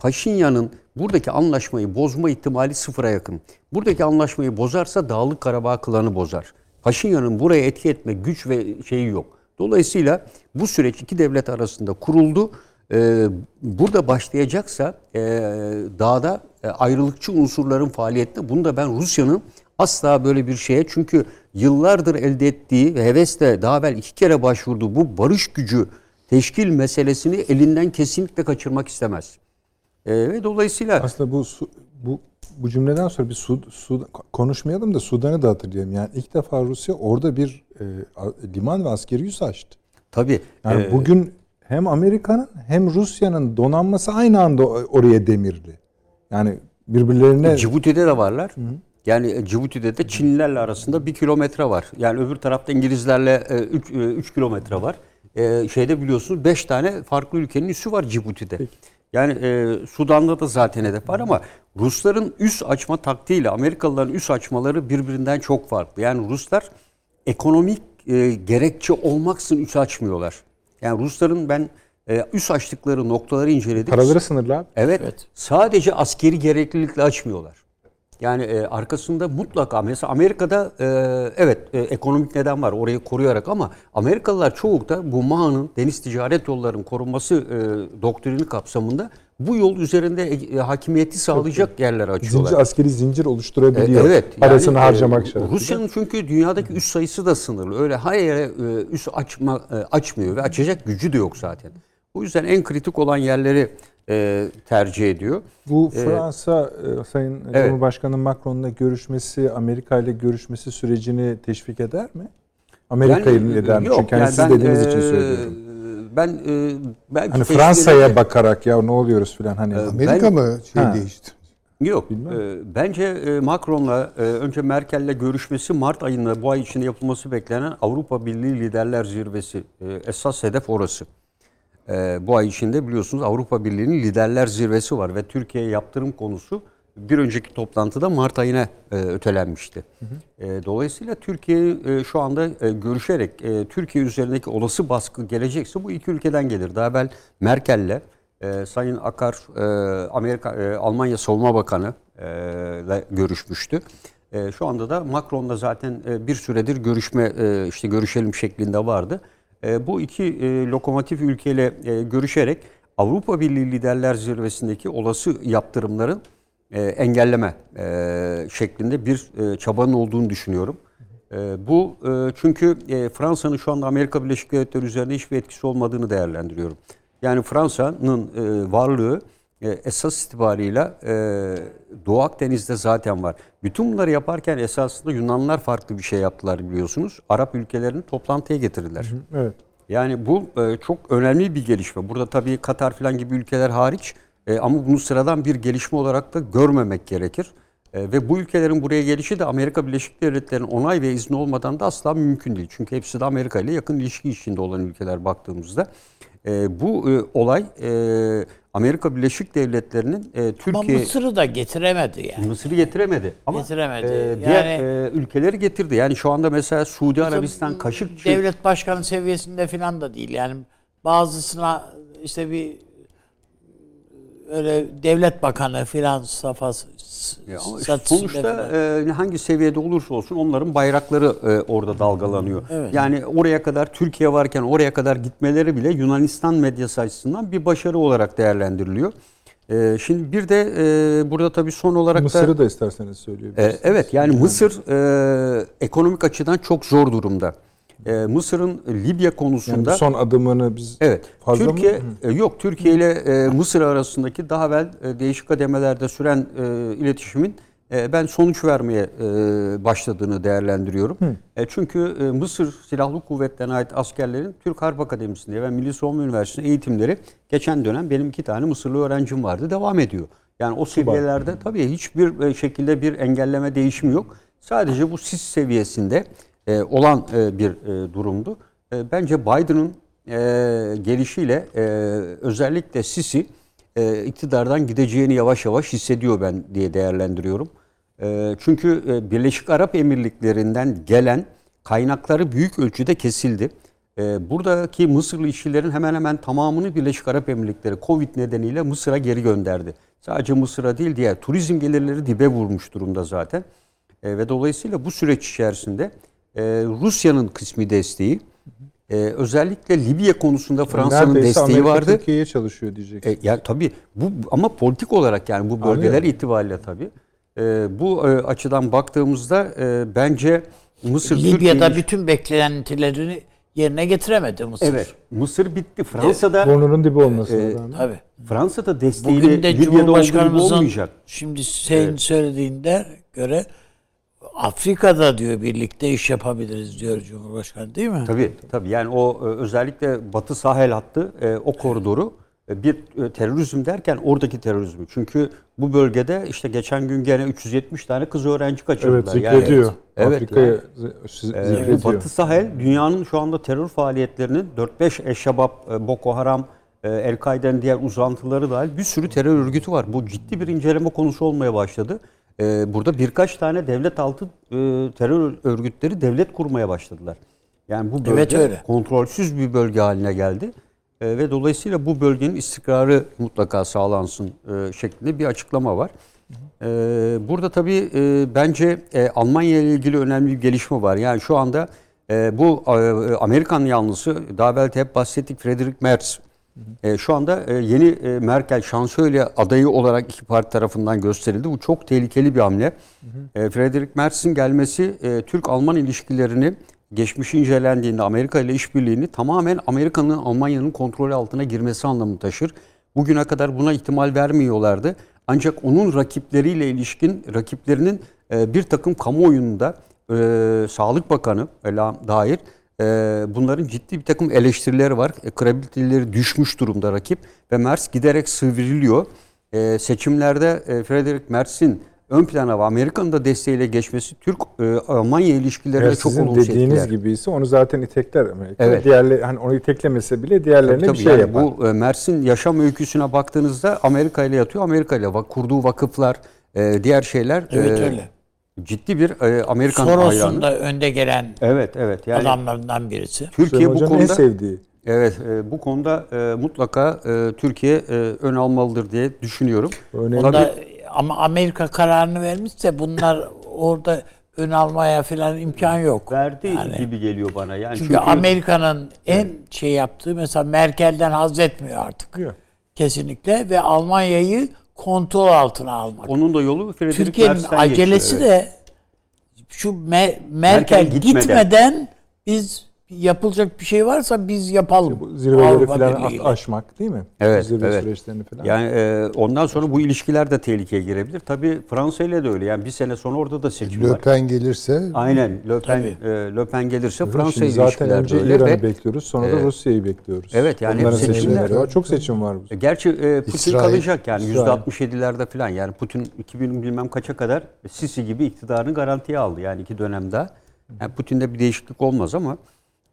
Paşinyan'ın buradaki anlaşmayı bozma ihtimali sıfıra yakın. Buradaki anlaşmayı bozarsa Dağlık Karabağ klanı bozar. Paşinyan'ın buraya etki etme güç ve şeyi yok. Dolayısıyla bu süreç iki devlet arasında kuruldu. Ee, burada başlayacaksa e, dağda e, ayrılıkçı unsurların faaliyetine bunu da ben Rusya'nın asla böyle bir şeye çünkü yıllardır elde ettiği ve hevesle daha evvel iki kere başvurduğu bu barış gücü teşkil meselesini elinden kesinlikle kaçırmak istemez. Ee, ve dolayısıyla Aslında bu bu bu cümleden sonra bir Su, Su- konuşmayalım da Sudan'ı da hatırlayalım. Yani ilk defa Rusya orada bir e, liman ve askeri üs açtı. tabii Yani e, bugün hem Amerika'nın hem Rusya'nın donanması aynı anda oraya demirli. Yani birbirlerine Cibuti'de de varlar. Yani e, Cibuti'de de Çinlilerle arasında bir kilometre var. Yani öbür tarafta İngilizlerle 3 kilometre var. E, şeyde biliyorsunuz 5 tane farklı ülkenin üssü var Cibuti'de. Yani e, Sudan'da da zaten hedef var ama Rusların üs açma taktiğiyle Amerikalıların üs açmaları birbirinden çok farklı. Yani Ruslar ekonomik e, gerekçe olmaksızın üs açmıyorlar. Yani Rusların ben e, üs açtıkları noktaları inceledim. paraları sınırlı abi. Evet, Evet. Sadece askeri gereklilikle açmıyorlar. Yani e, arkasında mutlaka mesela Amerika'da e, evet e, ekonomik neden var orayı koruyarak ama Amerikalılar çoğu da bu MAHA'nın deniz ticaret yollarının korunması e, doktrini kapsamında bu yol üzerinde e, hakimiyeti sağlayacak yerler açıyorlar. Zincir askeri zincir E, oluşturabiliyor. Evet. Parasını yani, e, harcamak şartıyla. Rusya'nın çünkü dünyadaki üs sayısı da sınırlı. Öyle her yere e, üs açma, e, açmıyor ve açacak gücü de yok zaten. Bu yüzden en kritik olan yerleri e, tercih ediyor. Bu Ee, Fransa e, Sayın evet. Cumhurbaşkanı Macron'la görüşmesi, Amerika ile görüşmesi sürecini teşvik eder mi? Amerika'yı Yani, eder mi? yok, Çünkü hani yani siz ben, dediğiniz e, için söylüyorum. Ben e, belki Hani Fransa'ya ederim. bakarak ya ne oluyoruz filan hani. Ee, Amerika Ben- mı şey Ha. değişti? Yok. Bilmem. e, bence e, Macron'la e, önce Merkel'le görüşmesi Mart ayında bu ay içinde yapılması beklenen Avrupa Birliği Liderler Zirvesi. E, esas hedef orası. E, bu ay içinde biliyorsunuz Avrupa Birliği'nin Liderler Zirvesi var ve Türkiye'ye yaptırım konusu bir önceki toplantıda Mart ayına e, ötelenmişti. E, dolayısıyla Türkiye e, şu anda e, görüşerek Türkiye üzerindeki olası baskı gelecekse bu iki ülkeden gelir. Daha evvel Merkel'le Sayın Akar Amerika Almanya Savunma Bakanı ile görüşmüştü. Şu anda da Macron'la zaten bir süredir görüşme işte görüşelim şeklinde vardı. E, bu iki e, lokomotif ülkeyle e, görüşerek Avrupa Birliği Liderler Zirvesi'ndeki olası yaptırımların engelleme şeklinde bir çabanın olduğunu düşünüyorum. Bu çünkü Fransa'nın şu anda Amerika Birleşik Devletleri üzerinde hiçbir etkisi olmadığını değerlendiriyorum. Yani Fransa'nın varlığı esas itibarıyla e, Doğu Akdeniz'de zaten var. Bütün bunları yaparken esasında Yunanlılar farklı bir şey yaptılar biliyorsunuz. Arap ülkelerini toplantıya getirdiler. Evet. Yani bu e, çok önemli bir gelişme. Burada tabii Katar falan gibi ülkeler hariç e, ama bunu sıradan bir gelişme olarak da görmemek gerekir. E, ve bu ülkelerin buraya gelişi de Amerika Birleşik Devletleri'nin onay ve izni olmadan da asla mümkün değil. Çünkü hepsi de Amerika ile yakın ilişki içinde olan ülkeler baktığımızda. E, bu e, olay e, Amerika Birleşik Devletleri'nin e, Ama Türkiye... Mısır'ı da getiremedi yani. Mısır'ı getiremedi. Ama Getiremedi. e, diğer Yani- e, ülkeleri getirdi. Yani şu anda mesela Suudi Arabistan, Kaşıkçı... Devlet başkanı seviyesinde falan da değil. Yani bazısına işte bir öyle devlet bakanı filan safhası Ya ama sonuçta e, hangi seviyede olursa olsun onların bayrakları e, orada dalgalanıyor. Evet. Yani oraya kadar Türkiye varken oraya kadar gitmeleri bile Yunanistan medyası açısından bir başarı olarak değerlendiriliyor. E, şimdi bir de e, burada tabii son olarak da Mısır'ı da isterseniz e, söyleyebilirsiniz. evet yani Mısır e, ekonomik açıdan çok zor durumda. E, Mısır'ın Libya Yani konusunda bu son adımını biz Evet. Fazla mı? Türkiye e, yok Türkiye ile e, Mısır arasındaki daha evvel e, değişik kademelerde süren e, iletişimin e, ben sonuç vermeye e, başladığını değerlendiriyorum. E, çünkü e, Mısır Silahlı Kuvvetlerine ait askerlerin Türk Harp Akademisi'nde ve Milli Savunma Üniversitesi'nde eğitimleri geçen dönem benim iki tane Mısırlı öğrencim vardı devam ediyor. Yani o seviyelerde tabii hiçbir şekilde bir engelleme değişimi yok. Sadece bu sis seviyesinde e, olan e, bir e, durumdu. Bence Biden'ın gelişiyle özellikle Sisi e, iktidardan gideceğini yavaş yavaş hissediyor ben diye değerlendiriyorum. Çünkü Birleşik Arap Emirlikleri'nden gelen kaynakları büyük ölçüde kesildi. Buradaki Mısırlı işçilerin hemen hemen tamamını Birleşik Arap Emirlikleri Covid nedeniyle Mısır'a geri gönderdi. Sadece Mısır'a değil diğer turizm gelirleri dibe vurmuş durumda zaten. Ve dolayısıyla bu süreç içerisinde e, Rusya'nın kısmi desteği, e, özellikle Libya konusunda Fransa'nın Neredeyse desteği Amerika vardı. Türkiye'ye çalışıyor diyeceksin. E, ya tabii bu ama politik olarak yani bu bölgeler Anlıyorum. itibariyle tabii. E, bu e, açıdan baktığımızda e, bence Mısır Libya'da Türkiye'yi- bütün beklentilerini yerine getiremedi Mısır. Evet. Mısır bitti. Fransa'da Burnunun dibi olmasına e, rağmen. Tabii. Fransa'da desteğiyle Bugün de Libya'da Cumhurbaşkanımızın olmayacak. şimdi senin söylediğinde göre Afrika'da diyor birlikte iş yapabiliriz diyor Cumhurbaşkanı değil mi? Tabii tabii yani o e, özellikle Batı Sahel hattı e, o koridoru e, bir terörizm derken oradaki terörizmi. Çünkü bu bölgede işte geçen gün gene 370 tane kız öğrenci kaçırdılar. Evet Yani- zikrediyor. Evet, Afrika'yı yani. zi- zi- Ee, zikrediyor. Batı Sahel dünyanın şu anda terör faaliyetlerinin 4-5 Eşşabab, e, Boko Haram, El-Kaide'nin diğer uzantıları dahil bir sürü terör örgütü var. Bu ciddi bir inceleme konusu olmaya başladı. E, Burada birkaç tane devlet altı e, terör örgütleri devlet kurmaya başladılar. Yani bu bölge Evet, öyle. kontrolsüz bir bölge haline geldi. E, Ve dolayısıyla bu bölgenin istikrarı mutlaka sağlansın e, şeklinde bir açıklama var. Ee, burada tabii e, bence e, Almanya ile ilgili önemli bir gelişme var. Yani şu anda e, bu e, Amerikan yanlısı daha de hep bahsettik Friedrich Merz. E, şu anda e, yeni e, Merkel şansölye adayı olarak iki parti tarafından gösterildi. Bu çok tehlikeli bir hamle. E, Friedrich Merz'in gelmesi e, Türk-Alman ilişkilerini geçmişi incelendiğinde Amerika ile işbirliğini tamamen Amerika'nın Almanya'nın kontrolü altına girmesi anlamı taşır. Bugüne kadar buna ihtimal vermiyorlardı. Ancak onun rakipleriyle ilişkin rakiplerinin e, bir takım kamuoyunda e, Sağlık Bakanı Ela dair e, bunların ciddi bir takım eleştirileri var. E, kredibiliteleri düşmüş durumda rakip ve Merz giderek sıvriliyor. E, seçimlerde e, Frederick Merz'in ön plana ve Amerika'nın da desteğiyle geçmesi Türk-Almanya ilişkilerine Eğer çok olumsuz dediğiniz etkiler. gibi ise onu zaten itekler Amerika. Evet. Diğerleri hani onu iteklemese bile diğerlerine Tabii, tabii. bir şey Yani yapar. Bu e, Mersin yaşam öyküsüne baktığınızda Amerika ile yatıyor. Amerika ile kurduğu vakıflar, e, diğer şeyler Evet e, öyle. Ciddi bir e, Amerikan Soros'un hayranı. da önde gelen Evet, evet. Yani adamlarından birisi. Türkiye Süleyman bu Hoca'nın en konuda sevdiği. evet e, bu konuda e, mutlaka e, Türkiye e, ön almalıdır diye düşünüyorum. Önemli. Onda, ama Amerika kararını vermişse bunlar orada ön almaya falan imkan yok. Verdi Yani- gibi geliyor bana. Yani Çünkü Amerika'nın en şey yaptığı mesela Merkel'den haz etmiyor artık. Yok. Kesinlikle ve Almanya'yı kontrol altına almak. onun da yolu Frederick Türkiye'nin acelesi geçiyor, evet. de şu Me- Merkel, gitmeden. gitmeden. biz yapılacak bir şey varsa biz yapalım. Bu zirveleri Avrupa falan Birliği'yle. aşmak değil mi? Evet, Zirve evet. süreçlerini falan. Yani e, ondan sonra bu ilişkiler de tehlikeye girebilir. Tabii Fransa ile de öyle. Yani bir sene sonra orada da seçim var. Le Pen gelirse Aynen. Le Pen, Tabii. e, Le Pen gelirse Şimdi Fransa ile zaten önce İran'ı bekliyoruz, sonra da Evet. Rusya'yı bekliyoruz. Evet, yani Onların seçimler- var. Çok seçim var. bu. E, Gerçi e, Putin İsrail. kalacak yani İsrail. %67'lerde falan. Yani Putin 2000 bilmem kaça kadar Sisi gibi iktidarını garantiye aldı. Yani iki dönemde. Yani Putin'de bir değişiklik olmaz ama e,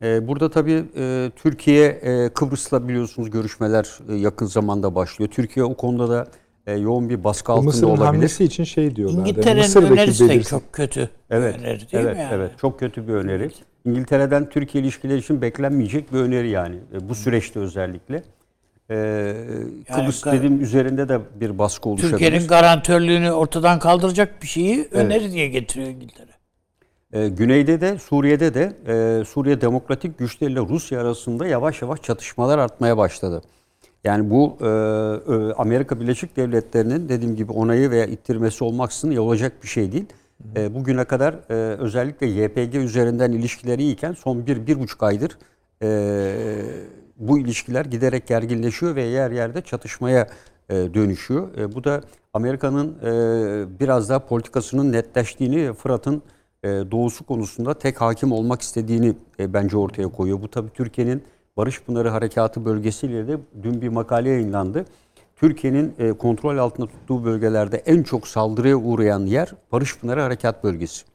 burada tabii e, Türkiye e, Kıbrıs'la biliyorsunuz görüşmeler e, yakın zamanda başlıyor. Türkiye o konuda da yoğun bir baskı altında Mısır'ın olabilir. hamlesi için şey diyorlar. İngiltere'nin önerisi de belirsiz- çok kötü Evet, bir öneri değil evet, mi yani? evet. Çok kötü bir öneri. İngiltere'den Türkiye ilişkileri için beklenmeyecek bir öneri yani. Bu süreçte özellikle. E, Kıbrıs gar- dediğim üzerinde de bir baskı oluşabilir. Türkiye'nin garantörlüğünü ortadan kaldıracak bir şeyi öneri diye getiriyor İngiltere. E, güneyde de Suriye'de de e, Suriye Demokratik Güçleri ile Rusya arasında yavaş yavaş çatışmalar artmaya başladı. Yani bu e, e, Amerika Birleşik Devletleri'nin dediğim gibi onayı veya ittirmesi olmaksızın olacak bir şey değil. E, bugüne kadar e, özellikle YPG üzerinden ilişkileri iyiyken son bir, bir buçuk aydır e, bu ilişkiler giderek gerginleşiyor ve yer yerde çatışmaya e, dönüşüyor. E, bu da Amerika'nın e, biraz daha politikasının netleştiğini Fırat'ın doğusu konusunda tek hakim olmak istediğini e, bence ortaya koyuyor. Bu tabii Türkiye'nin Barış Pınarı Harekatı bölgesiyle de dün bir makale yayınlandı. Türkiye'nin e, kontrol altında tuttuğu bölgelerde en çok saldırıya uğrayan yer Barış Pınarı Harekat Bölgesi.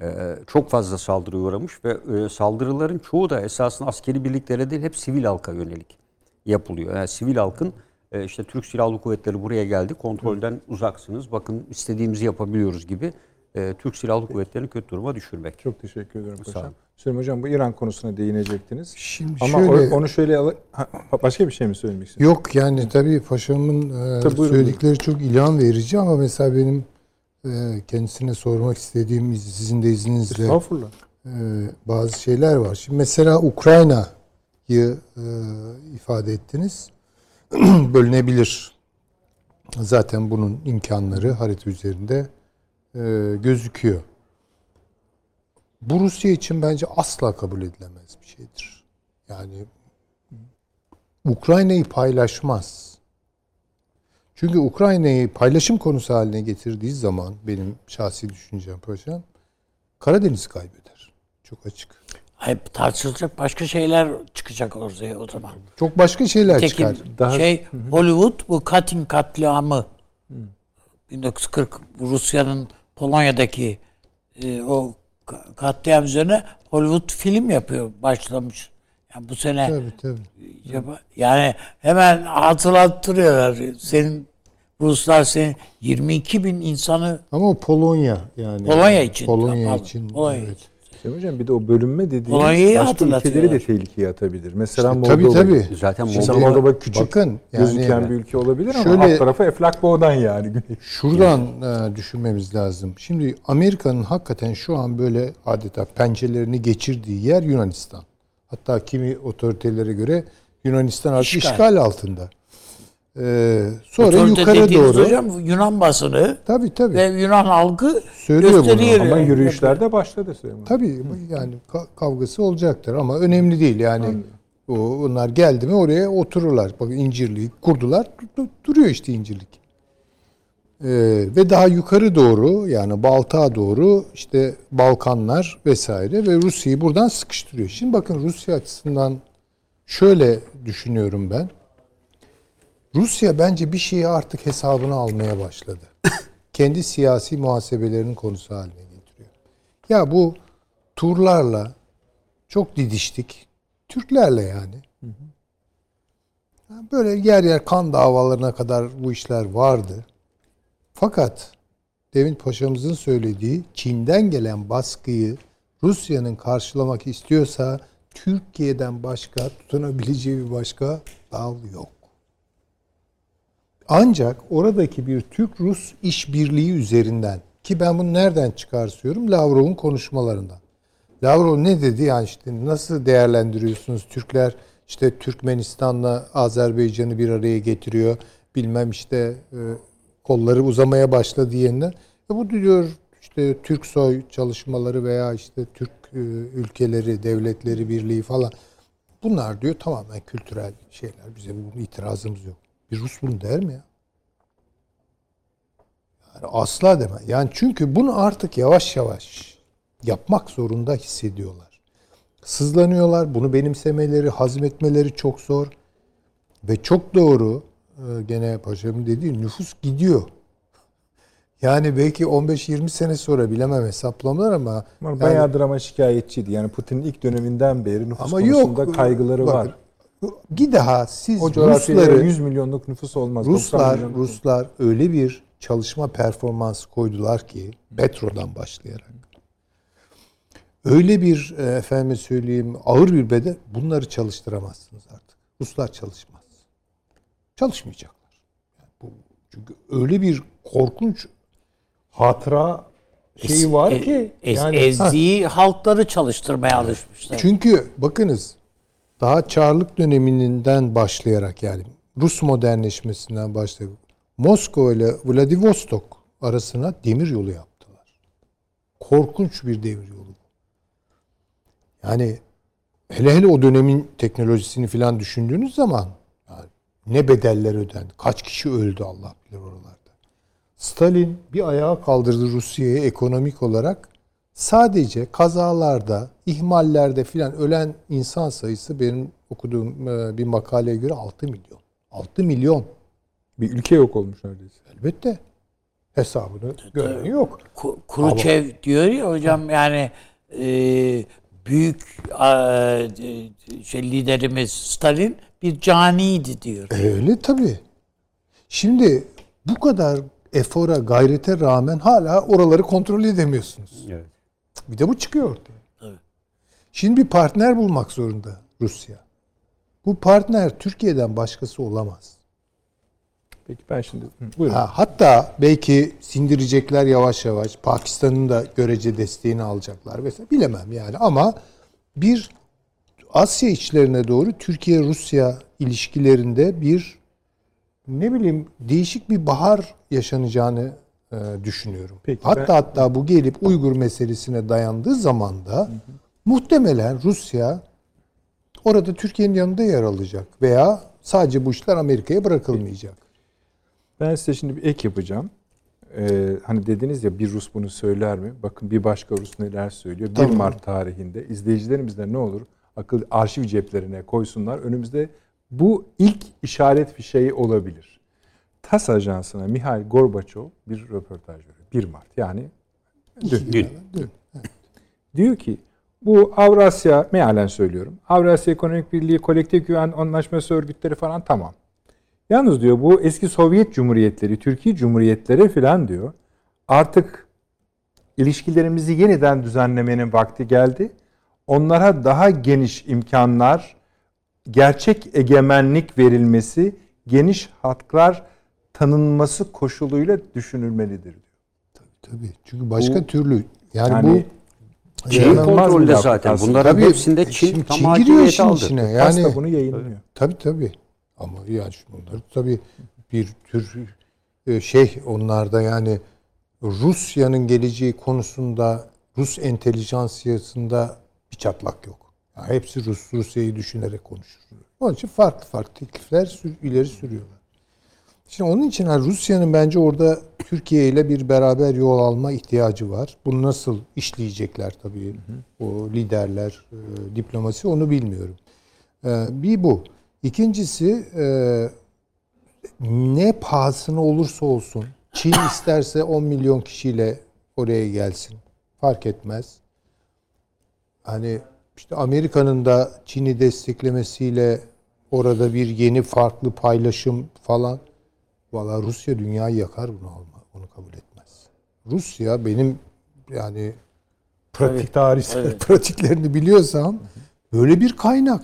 E, çok fazla saldırıya uğramış ve e, saldırıların çoğu da esasında askeri birliklere değil hep sivil halka yönelik yapılıyor. Yani sivil halkın e, işte Türk Silahlı Kuvvetleri buraya geldi kontrolden uzaksınız bakın istediğimizi yapabiliyoruz gibi e, Türk Silahlı Kuvvetleri'ni kötü duruma düşürmek. Çok teşekkür ederim Sağ paşam. Süleyman Hocam bu İran konusuna değinecektiniz. şimdi Ama şöyle onu şöyle al- ha, başka bir şey mi söylemek istiyorsunuz? yok yani tabii paşamın e, Tabii, buyurun, söyledikleri çok ilham verici ama mesela benim e, kendisine sormak istediğim sizin de izninizle Estağfurullah. e, bazı şeyler var. Şimdi mesela Ukrayna'yı e, ifade ettiniz. Bölünebilir. Zaten bunun imkanları harita üzerinde e, gözüküyor. Bu Rusya için bence asla kabul edilemez bir şeydir. Yani Ukrayna'yı paylaşmaz. Çünkü Ukrayna'yı paylaşım konusu haline getirdiği zaman benim şahsi düşüncem paşam Karadeniz kaybeder. Çok açık. Hep tartışılacak başka şeyler çıkacak ortaya o zaman. Çok başka şeyler Tekin çıkar. Daha- şey Hollywood bu Katyn katliamı 1940 bu Rusya'nın Polonya'daki e, o ka- katliam üzerine Hollywood film yapıyor başlamış. Yani bu sene Tabii tabii. yapa- yani hemen hatırlattırıyorlar. Senin Ruslar senin 22 bin insanı Ama o Polonya yani. Polonya için. Polonya Pardon, için. Polonya evet. için. Süleyman Hocam bir de o bölünme dediğimiz Polonya'yı başka ülkeleri de tehlikeye atabilir. Mesela İşte Moldova. tabii tabii. Zaten Moldova Moldova küçük Bakın yani gözüken bir ülke olabilir ama Şöyle- alt tarafı Eflak Boğdan yani. Şuradan e, düşünmemiz lazım. Şimdi Amerika'nın hakikaten şu an böyle adeta pençelerini geçirdiği yer Yunanistan. Hatta kimi otoritelere göre Yunanistan artık İşgal. işgal, altında. Ee, sonra Otorite yukarı doğru. hocam Yunan basını Tabii tabii. ve Yunan halkı Söylüyor bunu gösteriyor. Ama yani. yürüyüşlerde başladı Süleyman. Tabii yani ka- kavgası olacaktır ama önemli değil yani. O, onlar geldi mi oraya otururlar. Bak incirliği kurdular. du- duruyor işte incirlik. Ee, ve daha yukarı doğru yani Baltık'a doğru işte Balkanlar vesaire ve Rusya'yı buradan sıkıştırıyor. Şimdi bakın Rusya açısından şöyle düşünüyorum ben. Rusya bence bir şeyi artık hesabına almaya başladı. Kendi siyasi muhasebelerinin konusu haline getiriyor. Ya bu turlarla çok didiştik. Türklerle yani. Ya Böyle yer yer kan davalarına kadar bu işler vardı. Fakat Demin Paşa'mızın söylediği Çin'den gelen baskıyı Rusya'nın karşılamak istiyorsa Türkiye'den başka tutunabileceği bir başka dal yok. Ancak oradaki bir Türk-Rus işbirliği üzerinden ki ben bunu nereden çıkarsıyorum? Lavrov'un konuşmalarından. Lavrov ne dedi? Yani işte nasıl değerlendiriyorsunuz? Türkler işte Türkmenistan'la Azerbaycan'ı bir araya getiriyor. Bilmem işte e, kolları uzamaya başladı yeniden. E bu diyor işte Türk soy çalışmaları veya işte Türk e, ülkeleri, devletleri birliği falan. Bunlar diyor tamamen kültürel şeyler. Bize bunun itirazımız yok. Bir Rus bunu der mi ya? Yani asla deme. Yani çünkü bunu artık yavaş yavaş yapmak zorunda hissediyorlar. Sızlanıyorlar. Bunu benimsemeleri, hazmetmeleri çok zor. Ve çok doğru e, gene paşamın dediği nüfus gidiyor. Yani belki 15-20 sene sonra bilemem hesaplamalar ama Ama yani- bayağıdır ama şikayetçiydi. Yani Putin'in ilk döneminden beri nüfus ama konusunda yok kaygıları Bak, var. Bir daha siz O Rusları 100 milyonluk nüfus olmaz. 90 Ruslar milyonluk. Ruslar öyle bir çalışma performansı koydular ki petrodan başlayarak. Öyle bir e, efendim söyleyeyim ağır bir bedel bunları çalıştıramazsınız artık. Ruslar çalışmaz. Çalışmayacaklar. Yani bu, çünkü öyle bir korkunç hatıra şeyi var E- ki ez- yani ezdiği halkları çalıştırmaya alışmışlar. çünkü bakınız daha Çarlık döneminden başlayarak yani Rus modernleşmesinden başlayarak Moskova ile Vladivostok arasına demir yolu yaptılar. Korkunç bir demir yolu. Yani hele hele o dönemin teknolojisini falan düşündüğünüz zaman yani ne bedeller ödendi. Kaç kişi öldü Allah bilir oralarda. Stalin bir ayağa kaldırdı Rusya'yı ekonomik olarak. Sadece kazalarda, ihmallerde filan ölen insan sayısı benim okuduğum e, bir makaleye göre 6 milyon. 6 milyon. Bir ülke yok olmuş neredeyse. Elbette. Hesabını gören yok. Ku- Khrushchev diyor ya hocam yani e, büyük e, şey, liderimiz Stalin bir caniydi diyor. Öyle tabii. Şimdi bu kadar efora, gayrete rağmen hala oraları kontrol edemiyorsunuz. Evet. Bir de bu çıkıyor ortaya. Tabii. Şimdi bir partner bulmak zorunda Rusya. Bu partner Türkiye'den başkası olamaz. Peki ben şimdi... Buyurun. Ha, hatta belki sindirecekler yavaş yavaş. Pakistan'ın da görece desteğini alacaklar vesaire. Bilemem yani ama bir Asya içlerine doğru Türkiye-Rusya ilişkilerinde bir ne bileyim değişik bir bahar yaşanacağını düşünüyorum. Peki, hatta ben- hatta bu gelip Uygur meselesine dayandığı zaman da muhtemelen Rusya orada Türkiye'nin yanında yer alacak veya sadece bu işler Amerika'ya bırakılmayacak. Ben size şimdi bir ek yapacağım. Ee, hani dediniz ya bir Rus bunu söyler mi? Bakın bir başka Rus neler söylüyor. 1 Tamam. Mart tarihinde izleyicilerimiz de ne olur akıl arşiv ceplerine koysunlar. Önümüzde bu ilk işaret fişeği olabilir. TAS ajansına Mihail Gorbaçov bir röportaj veriyor. 1 Mart yani dün. Dün. Diyor ki bu Avrasya mealen söylüyorum. Avrasya Ekonomik Birliği, Kolektif Güven Anlaşması örgütleri falan tamam. Yalnız diyor bu eski Sovyet Cumhuriyetleri, Türkiye Cumhuriyetleri falan diyor. Artık ilişkilerimizi yeniden düzenlemenin vakti geldi. Onlara daha geniş imkanlar, gerçek egemenlik verilmesi, geniş haklar tanınması koşuluyla düşünülmelidir diyor. Tabii. Çünkü başka Bu- türlü yani, Yani bu Çin bir kontrolde zaten. Bunların Tabii, hepsinde Çin şimdi tam Çin giriyor işin aldı. içine. Yani bunu yayınlıyor. tabii tabii. Ama yani bunlar tabii bir tür e, şey onlarda yani Rusya'nın geleceği konusunda Rus entelijansiyasında bir çatlak yok. Yani hepsi Rus, Rusya'yı düşünerek konuşur. Onun için farklı farklı teklifler sür- ileri sürüyorlar. Şimdi onun için Rusya'nın bence orada Türkiye ile bir beraber yol alma ihtiyacı var. Bunu nasıl işleyecekler tabii o liderler, e, diplomasi onu bilmiyorum. E, bir bu. İkincisi e, ne pahasına olursa olsun Çin isterse 10 milyon kişiyle oraya gelsin. Fark etmez. Hani işte Amerika'nın da Çin'i desteklemesiyle orada bir yeni farklı paylaşım falan. Valla Rusya dünyayı yakar bunu alma. Onu kabul etmez. Rusya benim yani pratik tarihsel pratiklerini biliyorsam böyle bir kaynak.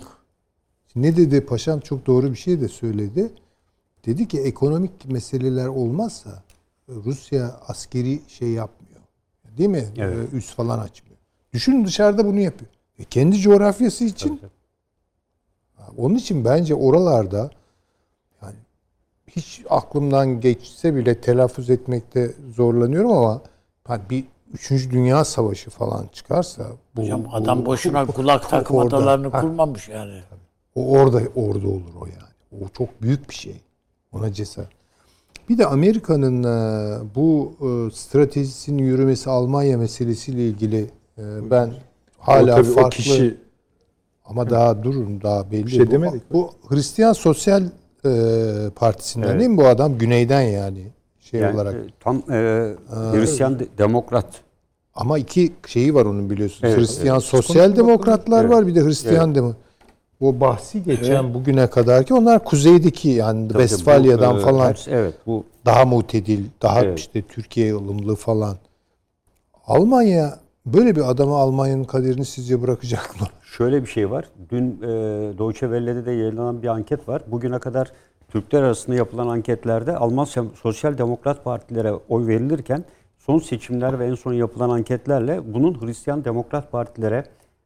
Ne dedi paşam çok doğru bir şey de söyledi. Dedi ki ekonomik meseleler olmazsa Rusya askeri şey yapmıyor. Değil mi? Evet. Ee, Üs falan açmıyor. Düşünün dışarıda bunu yapıyor. E kendi coğrafyası için. Onun için bence oralarda hiç aklımdan geçse bile telaffuz etmekte zorlanıyorum ama hani bir Üçüncü Dünya Savaşı falan çıkarsa bu, Hocam bu- adam boşuna kulak çok takım orada. adalarını Ha. kurmamış yani. O orada orada olur o yani. O çok büyük bir şey. Ona cesaret. Bir de Amerika'nın e, bu e, stratejisinin yürümesi Almanya meselesiyle ilgili e, ben hala o, tabii farklı o kişi ama daha durun daha belli. Bir şey bu, demedik. bu Hristiyan Sosyal e, Partisi'nden Evet. değil mi bu adam? Güneyden yani şey Yani, olarak. e, tam e, Hristiyan de- demokrat. Ama iki şeyi var onun biliyorsunuz. Evet, Hristiyan evet. Sosyal Demokratlar bakalım. var bir de Hristiyan Demo. O bahsi geçen bugüne kadar ki onlar kuzeydeki yani Tabii, Westfalya'dan bu, e, falan hepsi- evet bu daha mutedil, daha Evet. işte Türkiye ılımlı falan. Almanya böyle bir adama Almanya'nın kaderini sizce bırakacak mı? Şöyle bir şey var. Dün e, Deutsche Welle'de de yayınlanan bir anket var. Bugüne kadar Türkler arasında yapılan anketlerde Alman Sosyal Demokrat Partilere oy verilirken son seçimler ve en son yapılan anketlerle bunun Hristiyan Demokrat Partilere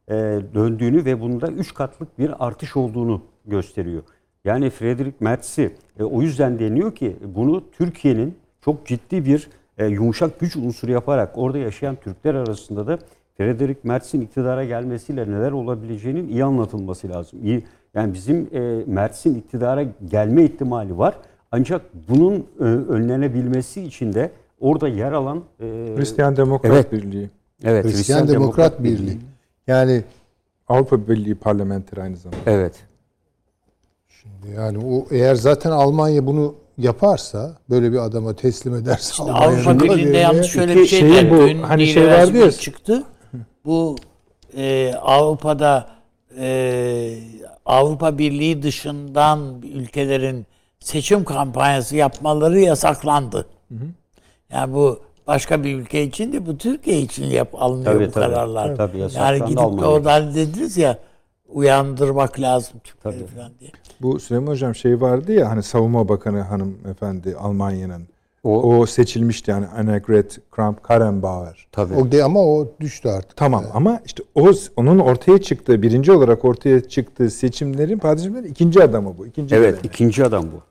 e, döndüğünü ve bunda 3 katlık bir artış olduğunu gösteriyor. Yani Friedrich Merz'i e, o yüzden deniyor ki bunu Türkiye'nin çok ciddi bir e, yumuşak güç unsuru yaparak orada yaşayan Türkler arasında da Friedrich Merz'in iktidara gelmesiyle neler olabileceğinin iyi anlatılması lazım. İyi, yani bizim e, Merz'in iktidara gelme ihtimali var. Ancak bunun e, önlenebilmesi için de orada yer alan e, Hristiyan Demokrat Evet. Birliği, evet, Hristiyan, Demokrat, Birliği. Yani Avrupa Birliği parlamenteri aynı zamanda. Evet. yani o eğer zaten Almanya bunu yaparsa böyle bir adama teslim ederse Avrupa Almanya'nın Birliği'nde yalnız şöyle bir şey şeyi der. bu, Dün hani bir şey vardı ya- çıktı. Bu e, Avrupa'da e, Avrupa Birliği dışından ülkelerin seçim kampanyası yapmaları yasaklandı. Yani bu başka bir ülke için de bu Türkiye için yap alınıyor Tabii, bu tabii. kararlar. Tabii, yasaklandı yani gidip de oradan dediniz ya uyandırmak lazım Türkleri Tabii. falan diye. Bu Süleyman Hocam şey vardı ya hani Savunma Bakanı hanımefendi Almanya'nın. O, O seçilmişti yani Annegret Kramp-Karrenbauer. tabii. O de, ama o düştü artık. Tamam ama işte o onun ortaya çıktığı birinci olarak ortaya çıktığı seçimlerin padişahların ikinci adamı bu. ikinci evet, dönemi. ikinci adam bu.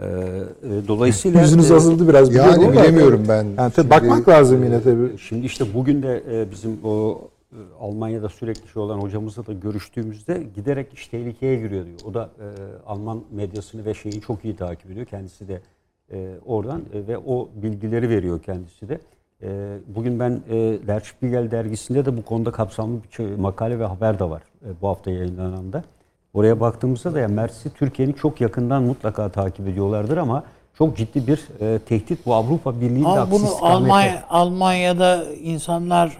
Ee, e, dolayısıyla Yüzünüz e, asıldı biraz. Yani ama- bilemiyorum ben. Yani tabii Şimdi- bakmak lazım yine tabii. Şimdi işte bugün de e, bizim o e, Almanya'da sürekli şey olan hocamızla da görüştüğümüzde giderek iş tehlikeye giriyor diyor. O da e, Alman medyasını ve şeyi çok iyi takip ediyor. Kendisi de e, oradan e, ve o bilgileri veriyor kendisi de. E, bugün ben e, Der Spiegel dergisinde de bu konuda kapsamlı bir makale ve haber de var e, bu hafta yayınlanan da. Oraya baktığımızda da ya Mersi Türkiye'nin çok yakından mutlaka takip ediyorlardır ama çok ciddi bir e, tehdit bu Avrupa Birliği'nin de Ama aksi bunu. Almanya, Almanya'da insanlar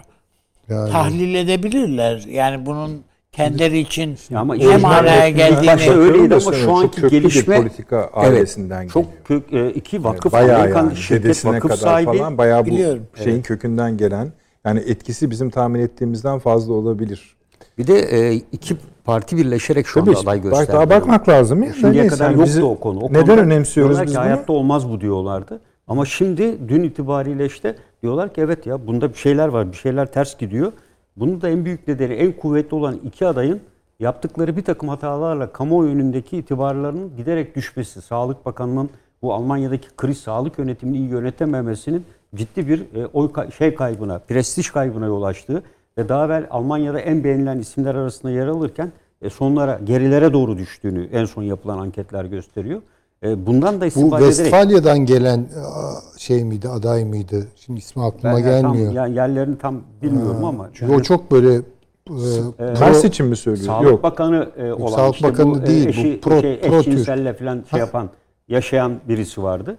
Yani- tahlil edebilirler. Yani bunun kendileri için Ya ama hem araya ilk başta geldiğini öyleydi ama Çok şu anki bir gelişme politika ailesinden çok geliyor. kök, e, iki vakıf bayağı Amerikan yani şirket vakıf kadar sahibi falan bayağı bu Biliyorum. şeyin kökünden gelen yani etkisi bizim tahmin ettiğimizden fazla olabilir. bir de e, iki parti birleşerek şu Tabii anda aday bak, gösterdi. daha bakmak lazım ya. Şimdiye Neyse, kadar yani yoktu bizi o konu. O neden önemsiyoruz biz bunu? hayatta olmaz bu diyorlardı. Ama şimdi dün itibariyle işte diyorlar ki evet ya bunda bir şeyler var, bir şeyler ters gidiyor. Bunu da en büyük nedeni, en kuvvetli olan iki adayın yaptıkları bir takım hatalarla kamuoyu önündeki itibarlarının giderek düşmesi, Sağlık Bakanı'nın bu Almanya'daki kriz sağlık yönetimini iyi yönetememesinin ciddi bir e, oy kay- şey kaybına, prestij kaybına yol açtığı ve daha evvel Almanya'da en beğenilen isimler arasında yer alırken e, sonlara, gerilere doğru düştüğünü en son yapılan anketler gösteriyor. E, bundan da Bu istifade ederek Westfalya'dan gelen aa, şey miydi, aday mıydı? Şimdi ismi aklıma ben yani tam- gelmiyor. yani yerlerini tam bilmiyorum ama Çünkü yani o çok böyle e, Mers için mi söylüyor? Sağlık Yok. Bakanı e, olan Sağlık işte Bakanı bu, e, değil, bu eşi, pro- şey, pro eşcinselle falan şey yapan, yaşayan birisi vardı.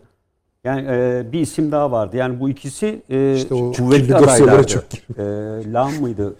Yani e, bir isim daha vardı. Yani bu ikisi e, İşte o kuvvetli adaylardı. çok E, Lam mıydı?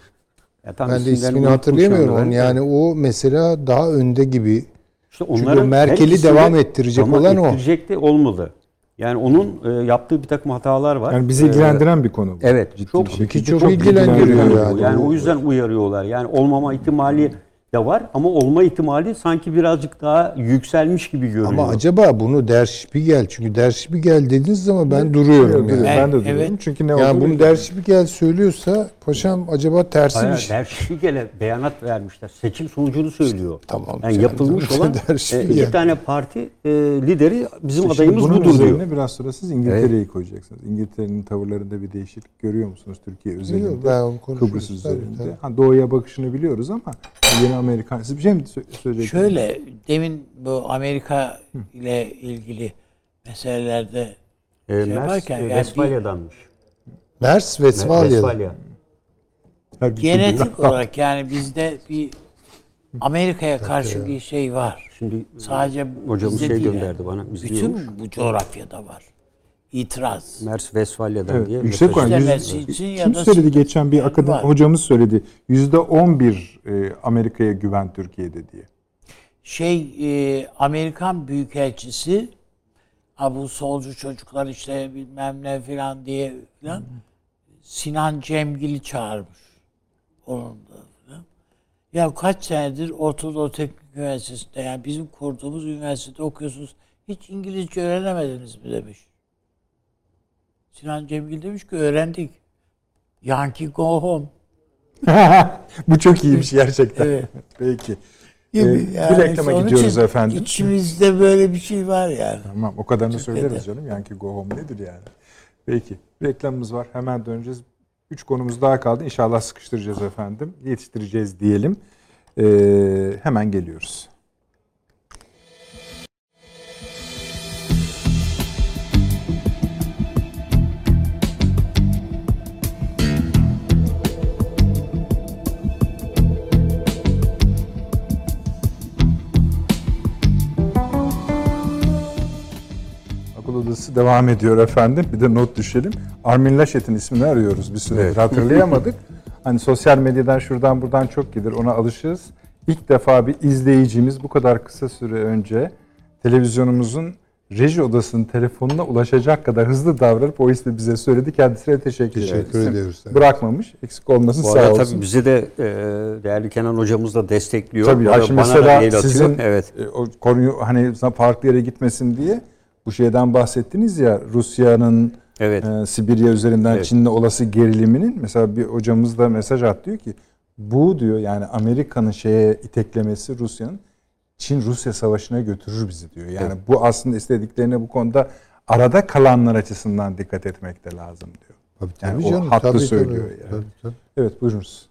Ya tam ben de ismini hatırlayamıyorum. Onun Yani o mesela daha önde gibi. İşte Çünkü onların Merkel'i devam ettirecek olan o. ettirecek de olmadı. Yani onun e, yaptığı bir takım hatalar var. Yani bizi E, ilgilendiren bir konu bu. Evet. Ciddi çok, şekilde. çok Çok ilgilendiriyor yani. Yani o yüzden uyarıyorlar. Yani olmama ihtimali de var ama olma ihtimali sanki birazcık daha yükselmiş gibi görünüyor. Ama acaba bunu Der Spiegel çünkü Der Spiegel dediğiniz zaman ben duruyorum Evet, yani. Ben, Ben- de duruyorum. evet. Çünkü ne Yani bunu Der Spiegel söylüyorsa paşam acaba tersi bir Hayır, şey. Der Spiegel'e beyanat vermişler. Seçim sonucunu söylüyor. Tamam Yani canım, yapılmış olan Der e, iki tane parti e, lideri bizim Şimdi adayımız bunun budur diyor. biraz sonra siz İngiltere'yi koyacaksınız. İngiltere'nin tavırlarında bir değişiklik görüyor musunuz Türkiye Yok, üzerinde? ben onu konuşuruz. Kıbrıs Tabii, üzerinde. tabii. Ha, doğuya bakışını biliyoruz ama yeni Amerikan... Siz bir şey mi sö- söyleyeceksiniz? Şöyle demin bu Amerika ile ilgili meselelerde E, şey Mers yaparken e, Westfalya'danmış. Mers Westfalya'da. Westfalya. Her bir genetik şey olarak yani bizde bir Amerika'ya karşı bir şey var. Şimdi Sadece hocamız bizde şey gönderdi yani. bana. Bütün bu coğrafyada var. İtiraz. Mers Westfalya'dan Evet, diye. yüksek oran. Yüz- için ya Kim da söyledi geçen bir yani akademi var. hocamız söyledi. Yüzde on bir e, Amerika'ya güven Türkiye'de diye. Şey e, Amerikan Büyükelçisi ha bu solcu çocuklar işte bilmem ne filan diye filan Sinan Cemgil'i çağırmış. Onun da. Ya kaç senedir Ortadoğu Teknik Üniversitesi'nde yani bizim kurduğumuz üniversitede okuyorsunuz. Hiç İngilizce öğrenemediniz mi demiş. Sinan Cemgil demiş ki öğrendik. Yankee go home. Bu çok iyiymiş gerçekten. Evet. Peki. Gibi Ee, yani. bir reklama gidiyoruz efendim. İçimizde böyle bir şey var yani. Tamam o kadarını söyleriz ederim. canım. Yankee Go Home nedir yani? Peki. Reklamımız var. Hemen döneceğiz. Üç konumuz daha kaldı. İnşallah sıkıştıracağız efendim. Yetiştireceğiz diyelim. Ee, hemen geliyoruz. Odası devam ediyor efendim. Bir de not düşelim. Armin Laschet'in ismini arıyoruz bir süredir. Hatırlayamadık. Hani sosyal medyadan şuradan buradan çok gelir. Ona alışırız. İlk defa bir izleyicimiz bu kadar kısa süre önce televizyonumuzun reji odasının telefonuna ulaşacak kadar hızlı davranıp o ismi bize söyledi. Kendisine teşekkür, Teşekkür ediyoruz. Evet. Bırakmamış. Eksik olmasın Bu sağ olsun. tabii bizi de e, değerli Kenan hocamız da destekliyor. Tabii Bana- ya şimdi bana da mesela atıyor. sizin evet. e, o konuyu hani farklı yere gitmesin diye bu şeyden bahsettiniz ya Rusya'nın Evet. e, Sibirya üzerinden Evet. Çin'le olası geriliminin mesela bir hocamız da mesaj at diyor ki bu diyor yani Amerika'nın şeye iteklemesi Rusya'nın Çin Rusya savaşına götürür bizi diyor. Yani bu aslında istediklerine bu konuda arada kalanlar açısından dikkat etmek de lazım diyor. Tabii, Yani tabii o canım, haklı tabii, söylüyor tabii, yani. tabii, tabii. Evet buyurunuz.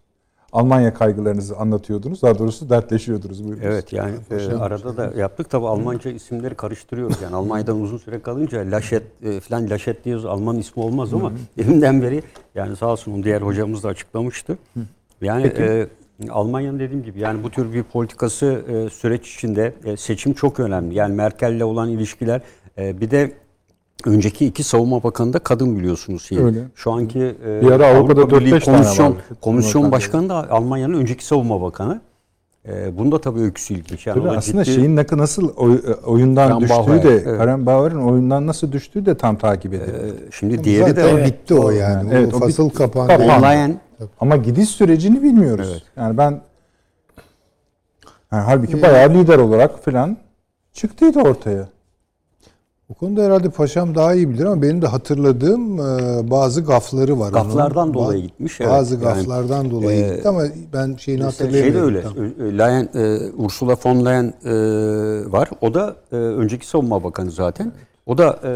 Almanya kaygılarınızı anlatıyordunuz. Daha doğrusu dertleşiyordunuz. Buyurunuz. Evet yani e, arada da yaptık tabi Almanca isimleri karıştırıyoruz. Yani Almanya'dan uzun süre kalınca Laşet e, falan Laşet diyoruz Alman ismi olmaz ama elimden beri yani sağ olsun diğer hocamız da açıklamıştı. Yani e, Almanya'nın dediğim gibi yani bu tür bir politikası e, süreç içinde e, seçim çok önemli. Yani Merkel'le olan ilişkiler e, bir de önceki iki savunma bakanı da kadın biliyorsunuz. Yani. Öyle. Şu anki e, Bir ara Avrupa'da Avrupa Birliği 4-5 tane komisyon, komisyon başkanı da Almanya'nın önceki savunma bakanı. E, bunda tabii öyküsü ilginç. Yani Tabii aslında ciddi- şeyin nasıl oy- e, oyundan Karen düştüğü Bauer, de evet. Karen Bauer'ın oyundan nasıl düştüğü de tam takip edildi. E, şimdi diğeri de Zaten bitti o yani. Yani evet, o fasıl kapandı. Kapandı. Ama gidiş sürecini bilmiyoruz. Evet. Yani ben yani halbuki bayağı lider olarak falan çıktıydı ortaya. O konuda herhalde paşam daha iyi bilir ama benim de hatırladığım e, bazı gafları var. Gaflardan onun. dolayı gitmiş, evet. Bazı Yani, gaflardan dolayı e, gitti ama ben şeyini Mesela şey de hatırlayamıyorum. öyle. tam. Leyen, e, Ursula von Leyen e, var. O da e, önceki savunma bakanı zaten. O da e,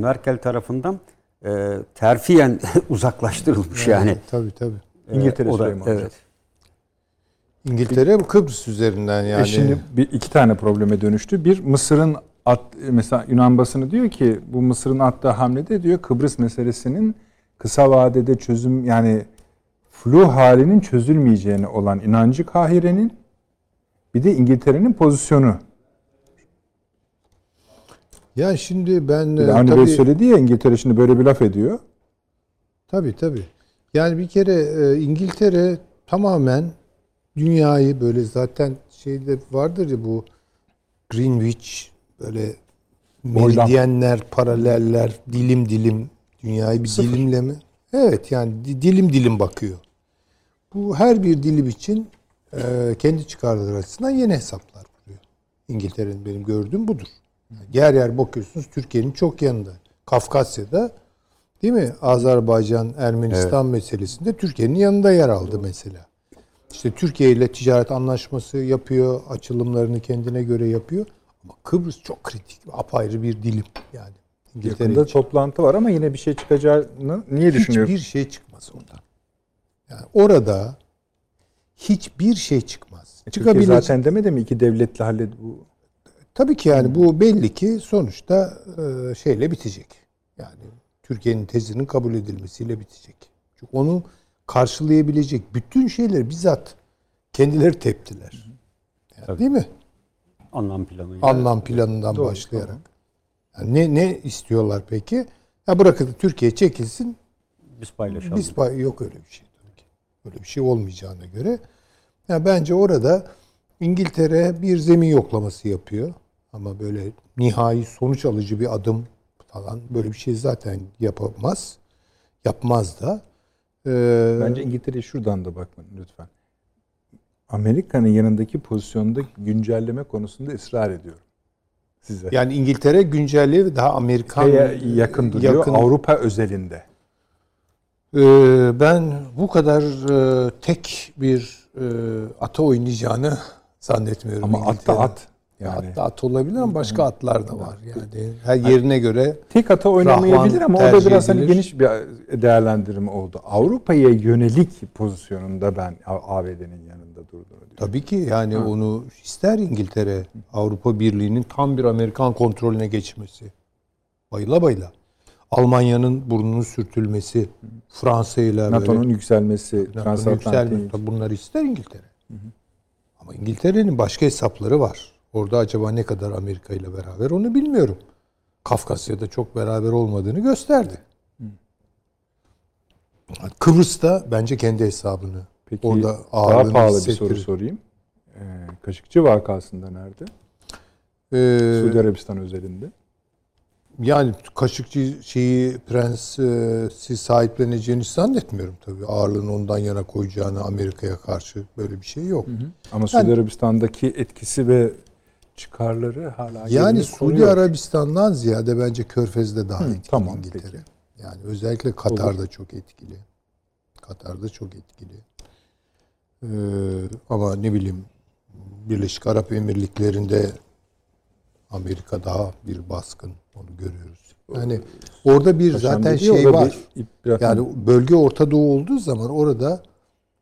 Merkel tarafından e, terfiyen uzaklaştırılmış yani. Tabii tabii. İngiltere E, o da- Süleyman. Evet. İngiltere Kıbrıs üzerinden yani. E şimdi bir, iki tane probleme dönüştü. Bir Mısır'ın at, mesela Yunan basını diyor ki bu Mısır'ın attığı hamlede diyor Kıbrıs meselesinin kısa vadede çözüm yani flu halinin çözülmeyeceğine olan inancı Kahire'nin bir de İngiltere'nin pozisyonu. ya şimdi ben Bir e, Avni Bey tabii, söyledi ya İngiltere şimdi böyle bir laf ediyor. tabii tabii. Yani bir kere e, İngiltere tamamen dünyayı böyle zaten şeyde vardır ya bu Greenwich böyle meridyenler, paraleller, dilim dilim dünyayı bir Sıfır. dilimle mi? Evet yani di- dilim dilim bakıyor. Bu her bir dilim için e, kendi çıkarları açısından yeni hesaplar kuruyor. İngiltere'nin benim gördüğüm budur. Yer yer bakıyorsunuz Türkiye'nin çok yanında. Kafkasya'da değil mi? Azerbaycan, Ermenistan meselesinde Türkiye'nin yanında yer aldı mesela. İşte Türkiye ile ticaret anlaşması yapıyor, açılımlarını kendine göre yapıyor. Ama Kıbrıs çok kritik, apayrı bir dilim yani. İngiltere Yakında için. toplantı var ama yine bir şey çıkacağını niye düşünüyorum? Hiçbir şey çıkmaz oradan. Yani orada hiçbir şey çıkmaz. Türkiye Çıkabilecek. zaten demedi mi iki devletli hallet bu Tabii ki yani bu belli ki sonuçta e, şeyle bitecek. Yani Türkiye'nin tezinin kabul edilmesiyle bitecek. Çünkü onu karşılayabilecek bütün şeyleri bizzat kendileri teptiler. Yani değil mi? Anlam planı. Anlam planından Doğru, başlayarak. Yani ne ne istiyorlar peki? Ya bırakın Türkiye çekilsin. Biz paylaşalım. Biz pay- yok öyle bir şey tabii ki. Öyle bir şey olmayacağına göre. Ya bence orada İngiltere bir zemin yoklaması yapıyor. Ama böyle nihai sonuç alıcı bir adım falan böyle bir şey zaten yapamaz. Yapmaz da. Ee, Bence İngiltere'ye şuradan da bakın lütfen. Amerika'nın yanındaki pozisyonda güncelleme konusunda ısrar ediyorum size. yani İngiltere güncelliği daha Amerikan Şeye yakın duruyor yakın- Avrupa özelinde. Ee, ben bu kadar e, tek bir e, ata oynayacağını zannetmiyorum. Ama at da at. Ya Yani at da at olabilir ama başka atlar da var yani. Her yerine göre tek ata oynamayabilir ama orada tercih biraz hani geniş bir değerlendirme oldu. Avrupa'ya yönelik pozisyonunda ben ABD'nin yanında durduğunu diyorum. tabii ki yani onu ister İngiltere Avrupa Birliği'nin tam bir Amerikan kontrolüne geçmesi. Bayıla bayıla. Almanya'nın burnunun sürtülmesi, Fransa ile böyle NATO'nun yükselmesi, NATO'nun transatlantik yükselmesi. Tabii Bunları ister İngiltere. Ama İngiltere'nin başka hesapları var. Orada acaba ne kadar Amerika ile beraber onu bilmiyorum. Kafkasya'da çok beraber olmadığını gösterdi. Kıbrıs'ta bence kendi hesabını. Peki Orada daha pahalı bir soru sorayım. Ee, Kaşıkçı vakasında nerede? Ee, Suudi Arabistan özelinde. yani Kaşıkçı şeyi prensi sahipleneceğini zannetmiyorum tabii. Ağırlığını ondan yana koyacağını Amerika'ya karşı böyle bir şey yok. Ama Suudi Arabistan'daki etkisi ve çıkarları hala Yani Suudi koruyor. Arabistan'dan ziyade bence Körfez'de daha etkili tamam, İngiltere. peki. Yani özellikle Katar'da çok etkili. Katar'da çok etkili. Ee, ama ne bileyim Birleşik Arap Emirlikleri'nde Amerika daha bir baskın. Onu görüyoruz. Yani orada bir Paşam zaten şey bir var. Yani bölge Orta Doğu olduğu zaman orada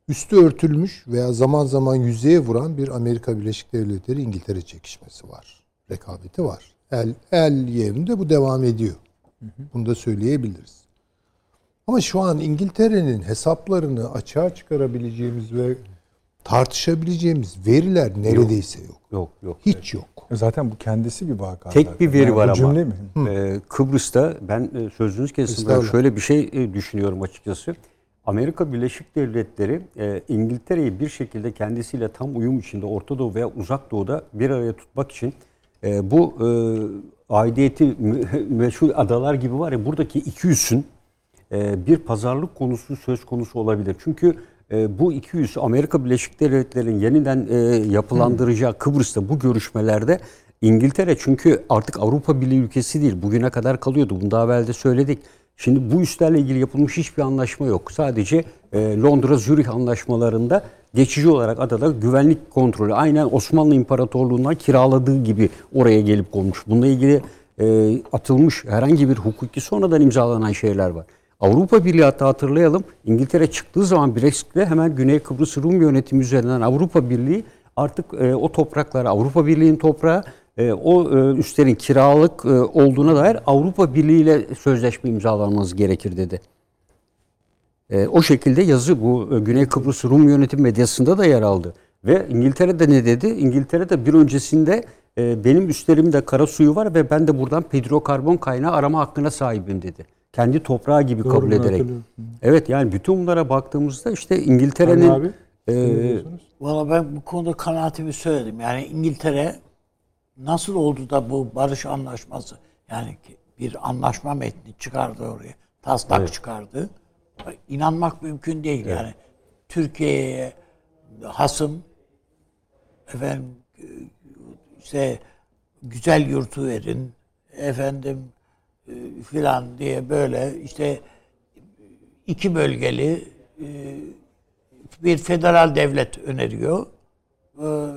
üstü örtülmüş veya zaman zaman yüzeye vuran bir Amerika Birleşik Devletleri İngiltere çekişmesi var. Rekabeti var. El, el yerinde bu devam ediyor. Bunu da söyleyebiliriz. Ama şu an İngiltere'nin hesaplarını açığa çıkarabileceğimiz ve tartışabileceğimiz veriler neredeyse yok. Yok yok. Hiç yok. Zaten bu kendisi bir vaka. Tek zaten. bir veri Yani var bu ama. cümle mi? Ee, Kıbrıs'ta ben e, sözünüz kesin şöyle bir şey e, düşünüyorum açıkçası. Amerika Birleşik Devletleri e, İngiltere'yi bir şekilde kendisiyle tam uyum içinde Orta Doğu veya Uzak Doğu'da bir araya tutmak için e, bu e, aidiyeti meşhur adalar gibi var ya buradaki iki üssün e, bir pazarlık konusu söz konusu olabilir. Çünkü e, bu iki üs Amerika Birleşik Devletleri'nin yeniden e, yapılandıracağı Kıbrıs'ta bu görüşmelerde İngiltere çünkü artık Avrupa Birliği ülkesi değil. Bugüne kadar kalıyordu. Bunu daha evvel de söyledik. Şimdi bu üslerle ilgili yapılmış hiçbir anlaşma yok. Sadece e, Londra-Zürih anlaşmalarında geçici olarak adada güvenlik kontrolü aynen Osmanlı İmparatorluğu'ndan kiraladığı gibi oraya gelip konmuş. Bununla ilgili e, atılmış herhangi bir hukuki sonradan imzalanan şeyler var. Avrupa Birliği hatta hatırlayalım İngiltere çıktığı zaman Brexit'le hemen Güney Kıbrıs Rum yönetimi üzerinden Avrupa Birliği artık e, o topraklara Avrupa Birliği'nin toprağı e, o e, üstlerin kiralık e, olduğuna dair Avrupa Birliği ile sözleşme imzalanması gerekir dedi. E, o şekilde yazı bu e, Güney Kıbrıs Rum yönetim medyasında da yer aldı. Ve İngiltere'de ne dedi? İngiltere'de bir öncesinde e, benim üstlerimde kara suyu var ve ben de buradan petrokarbon kaynağı arama hakkına sahibim dedi. Kendi toprağı gibi Doğru, kabul ederek. Evet yani bütün bunlara baktığımızda işte İngiltere'nin abi, e? Valla ben bu konuda kanaatimi söyledim. Yani İngiltere nasıl oldu da bu barış anlaşması yani bir anlaşma metni çıkardı oraya. Taslak çıkardı. İnanmak mümkün değil yani. Türkiye'ye hasım efendim e, işte güzel yurtu verin efendim e, filan diye böyle işte iki bölgeli e, bir federal devlet öneriyor. Ee,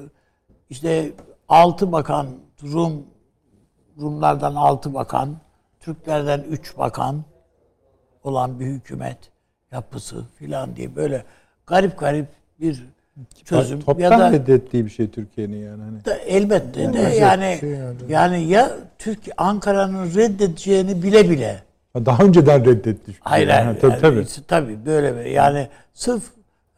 işte altı bakan Rum Rumlardan altı bakan, Türklerden üç bakan olan bir hükümet yapısı filan diye böyle garip garip bir çözüm Toptan ya da reddettiği bir şey Türkiye'nin yani. Hani. da elbette de özel yani şey yani. yani ya Türk Ankara'nın reddedeceğini bile bile Daha önceden reddetti. çünkü. Hayır Yani, hayır. tabii, yani tabii. tabii böyle böyle. Yani sırf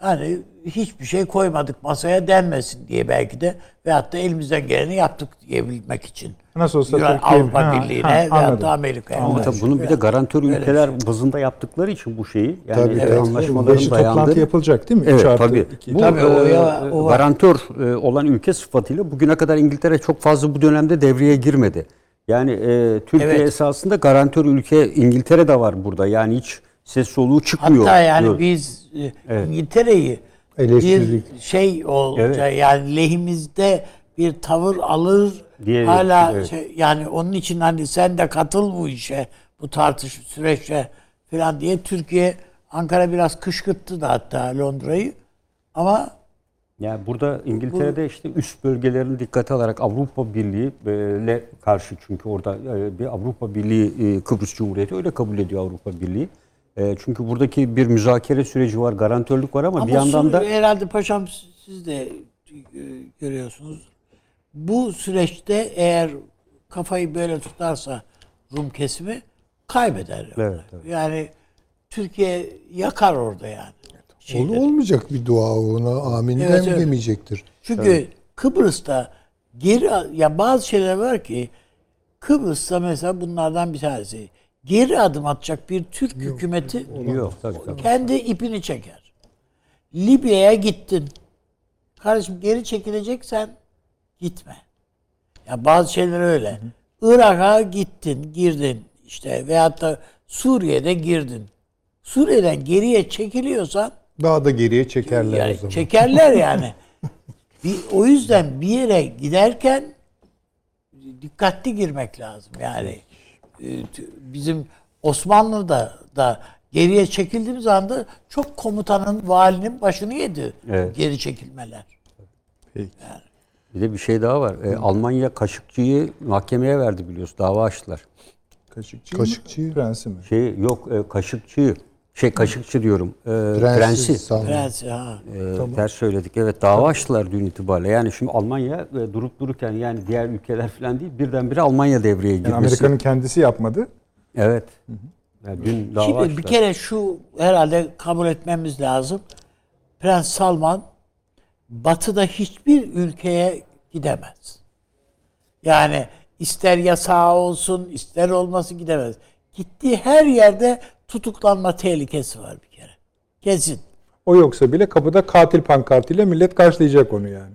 hani hiçbir şey koymadık masaya denmesin diye belki de veyahut da elimizden geleni yaptık diyebilmek için. Nasıl olsa Yunan- Türkiye- Avrupa Ha, Birliği'ne ha, veyahut anladım. da Amerika'ya. ama tabii bunun bir de garantör Öyle ülkeler şey. bazında yaptıkları için bu şeyi yani Tabii, evet. anlaşmaların Beşi toplantı dayandığı yapılacak değil mi? Evet artı tabii. iki. Bu Tabii, o e, ya- o garantör e, olan ülke sıfatıyla bugüne kadar İngiltere çok fazla bu dönemde devreye girmedi. Yani e, Türkiye Evet. esasında garantör ülke İngiltere de var burada. Yani hiç ses soluğu çıkmıyor. Hatta yani diyor. biz e, Evet. İngiltere'yi bir şey olacak Evet. yani lehimizde bir tavır alır Diye- hala evet. şey, yani onun için hani sen de katıl bu işe bu tartış süreçte falan diye Türkiye Ankara biraz kışkırttı da hatta Londra'yı ama Yani burada İngiltere'de işte üst bölgelerini dikkate alarak Avrupa Birliği e, karşı çünkü orada e, bir Avrupa Birliği Kıbrıs Cumhuriyeti öyle kabul ediyor Avrupa Birliği. E, Çünkü buradaki bir müzakere süreci var, garantörlük var ama, ama bir yandan da herhalde paşam siz de e, görüyorsunuz. Bu süreçte eğer kafayı böyle tutarsa Rum kesimi kaybeder. Evet, evet. Yani Türkiye yakar orada yani. Şeyleri. olmayacak bir dua ona amin Evet, evet. demeyecektir. Çünkü Kıbrıs'ta geri ya bazı şeyler var ki Kıbrıs'ta mesela bunlardan bir tanesi. Geri adım atacak bir Türk hükümeti yok tabii tabii. kendi ipini çeker. Libya'ya gittin. Kardeşim geri çekileceksen gitme. Ya bazı şeyler öyle. Irak'a gittin, girdin işte veyahut da Suriye'de girdin. Suriye'den geriye çekiliyorsan Daha da geriye çekerler yani o zaman. çekerler yani. bir, o yüzden bir yere giderken dikkatli girmek lazım. Yani bizim Osmanlı'da da geriye çekildiğimiz anda çok komutanın, valinin başını yedi Evet. geri çekilmeler. Peki. Bir de bir şey daha var. E, Almanya Kaşıkçı'yı mahkemeye verdi biliyorsun. Dava açtılar. Kaşıkçı, Kaşıkçı. mı? Prensi mi? Şey yok e, Kaşıkçı'yı şey Kaşıkçı diyorum. E, Prensi prensi. Prens, ha. E, Ters söyledik. Evet dava açtılar dün itibariyle. Yani şimdi Almanya e, durup dururken yani diğer ülkeler falan değil birdenbire Almanya devreye girmesi. Yani Amerika'nın kendisi yapmadı. Evet. Yani dün dava Şimdi açtılar. bir kere şu herhalde kabul etmemiz lazım. Prens Salman batıda hiçbir ülkeye gidemez. Yani ister yasağı olsun, ister olması gidemez. Gittiği her yerde tutuklanma tehlikesi var bir kere. Kesin. O yoksa bile kapıda katil pankartıyla millet karşılayacak onu yani.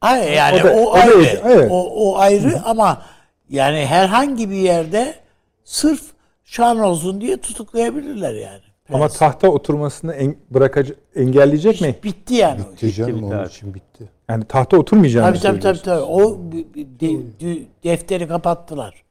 Hayır yani O da- o, o ayrı. evet. O, o ayrı ama yani herhangi bir yerde sırf şan olsun diye tutuklayabilirler yani. Ama Prens. tahta oturmasını en, bırakacak, engelleyecek mi? bitti yani. o iş. Bitti canım bitti onun için bitti. Yani tahta oturmayacağını Tabii tabii tabii, tabii. O de- dü- defteri kapattılar.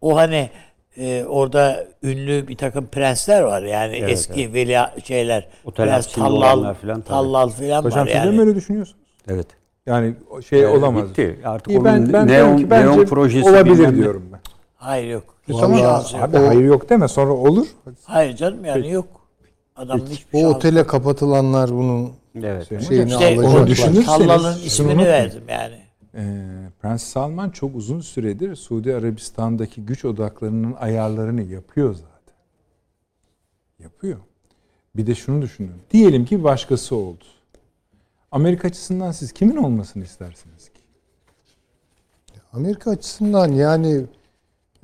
O hani e, orada ünlü bir takım prensler var yani Evet, eski veli şeyler. Otel Prens Tallal, tabii. Tallal filan Hocam var siz de yani. mi öyle düşünüyorsunuz? Evet. Yani o şey Evet, olamaz. Bitti. Artık İyi, onun ben, ben neon, ki bence neon projesi olabilir diyorum ben. Hayır yok. Hiç Tamam şansı yok. abi hayır yok deme sonra olur. Hayır canım yani yok. Adamın hiçbir O şansı otele kapatılanlar bunun Evet. şeyini İşte alacaklar. onu düşünürseniz Tallal'ın ismini verdim yani. Ee, Prens Salman çok uzun süredir Suudi Arabistan'daki güç odaklarının ayarlarını yapıyor zaten. Yapıyor. Bir de şunu düşünün. Diyelim ki başkası oldu. Amerika açısından siz kimin olmasını istersiniz ki? Amerika açısından yani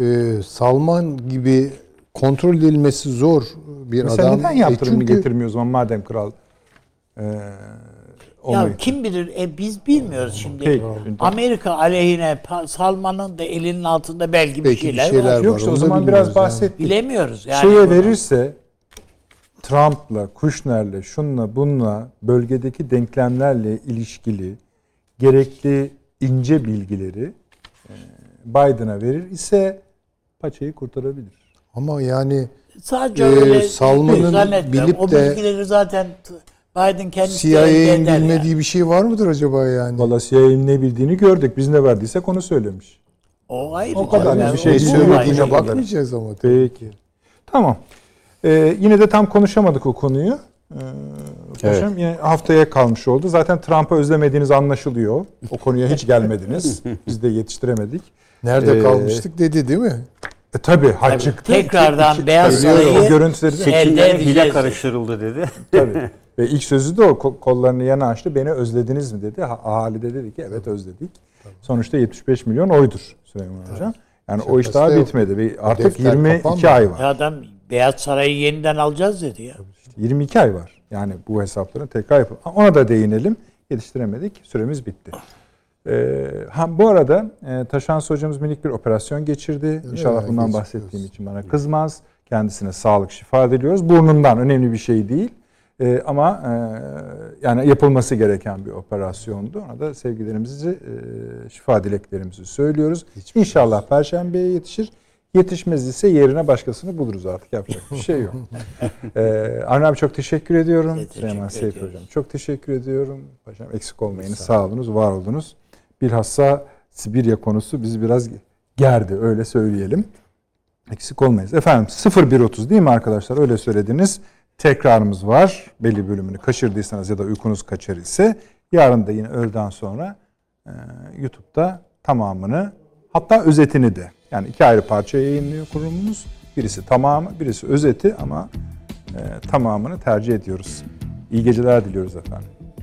e, Salman gibi kontrol edilmesi zor bir Mesela adam. neden E, yaptırımını çünkü getirmiyor o zaman madem kral e, Ya kim bilir e, biz bilmiyoruz şimdi. Peki. Amerika aleyhine Salman'ın da elinin altında belki bir Belki bir şeyler, şeyler var. Yok işte o zaman biraz yani. bahsettik. Bilemiyoruz yani. Şeye bunu. verirse Trump'la, Kushner'le, şunla, bununla bölgedeki denklemlerle ilişkili gerekli ince bilgileri e, Biden'a verir ise paçayı kurtarabilir. Ama yani Sadece Ee, öyle bilip o de bilgileri zaten Biden kendisi CIA'nin bilmediği yani. bir şey var mıdır acaba yani? Valla CIA'nin ne bildiğini gördük. Biz ne verdiysek onu söylemiş. O ayrı. O kadar canım. bir şey o söylediğine bakma. bakmayacağız ama. Peki. Tamam. Ee, yine de tam konuşamadık o konuyu. Ee, paşam yine haftaya kalmış oldu. Zaten Trump'ı özlemediğiniz anlaşılıyor. O konuya hiç gelmediniz. Biz de yetiştiremedik. Nerede Ee, kalmıştık dedi değil mi? E, tabii ha Tabii, çıktı. tekrardan İki- Beyaz Tabii, Sarayı görüntüleri de- elde hile karıştırıldı dedi. tabii. Ve ilk sözü de o ko- kollarını yana açtı. Beni özlediniz mi dedi. Ha, ahali de dedi ki evet özledik. Sonuçta 75 milyon oydur Süleyman Hocam. Yani o iş Şakası daha bitmedi. Ve artık defter 22 kapanmadı. ay var. Ya adam Beyaz Sarayı yeniden alacağız dedi ya. 22 ay var. Yani bu hesapların tekrar yapıl. Ha, Ona da değinelim. Yetiştiremedik. Süremiz bitti. Ee, ha, bu arada e, Taşans hocamız minik bir operasyon geçirdi. İnşallah mi? bundan bahsettiğim için bana kızmaz. Kendisine sağlık, şifa diliyoruz. Burnundan önemli bir şey değil. Ee, ama e, yani yapılması gereken bir operasyondu. Ona da sevgilerimizi, e, şifa dileklerimizi söylüyoruz. İnşallah Perşembe'ye yetişir. Yetişmez ise yerine başkasını buluruz artık. Yapacak bir şey yok. ee, Avni abi çok teşekkür ediyorum. Süleyman Seyfi. Hocam çok teşekkür ediyorum. Paşam eksik olmayınız. Sağ olunuz, var oldunuz. Bilhassa Sibirya konusu bizi biraz gerdi öyle söyleyelim. Eksik olmayız. Efendim 0130 değil mi arkadaşlar? Öyle söylediniz. Tekrarımız var. Belli bölümünü kaçırdıysanız ya da uykunuz kaçar ise yarın da yine öğleden sonra e, YouTube'da tamamını hatta özetini de yani iki ayrı parça yayınlıyor kurumumuz. Birisi tamamı, birisi özeti ama e, tamamını tercih ediyoruz. İyi geceler diliyoruz efendim.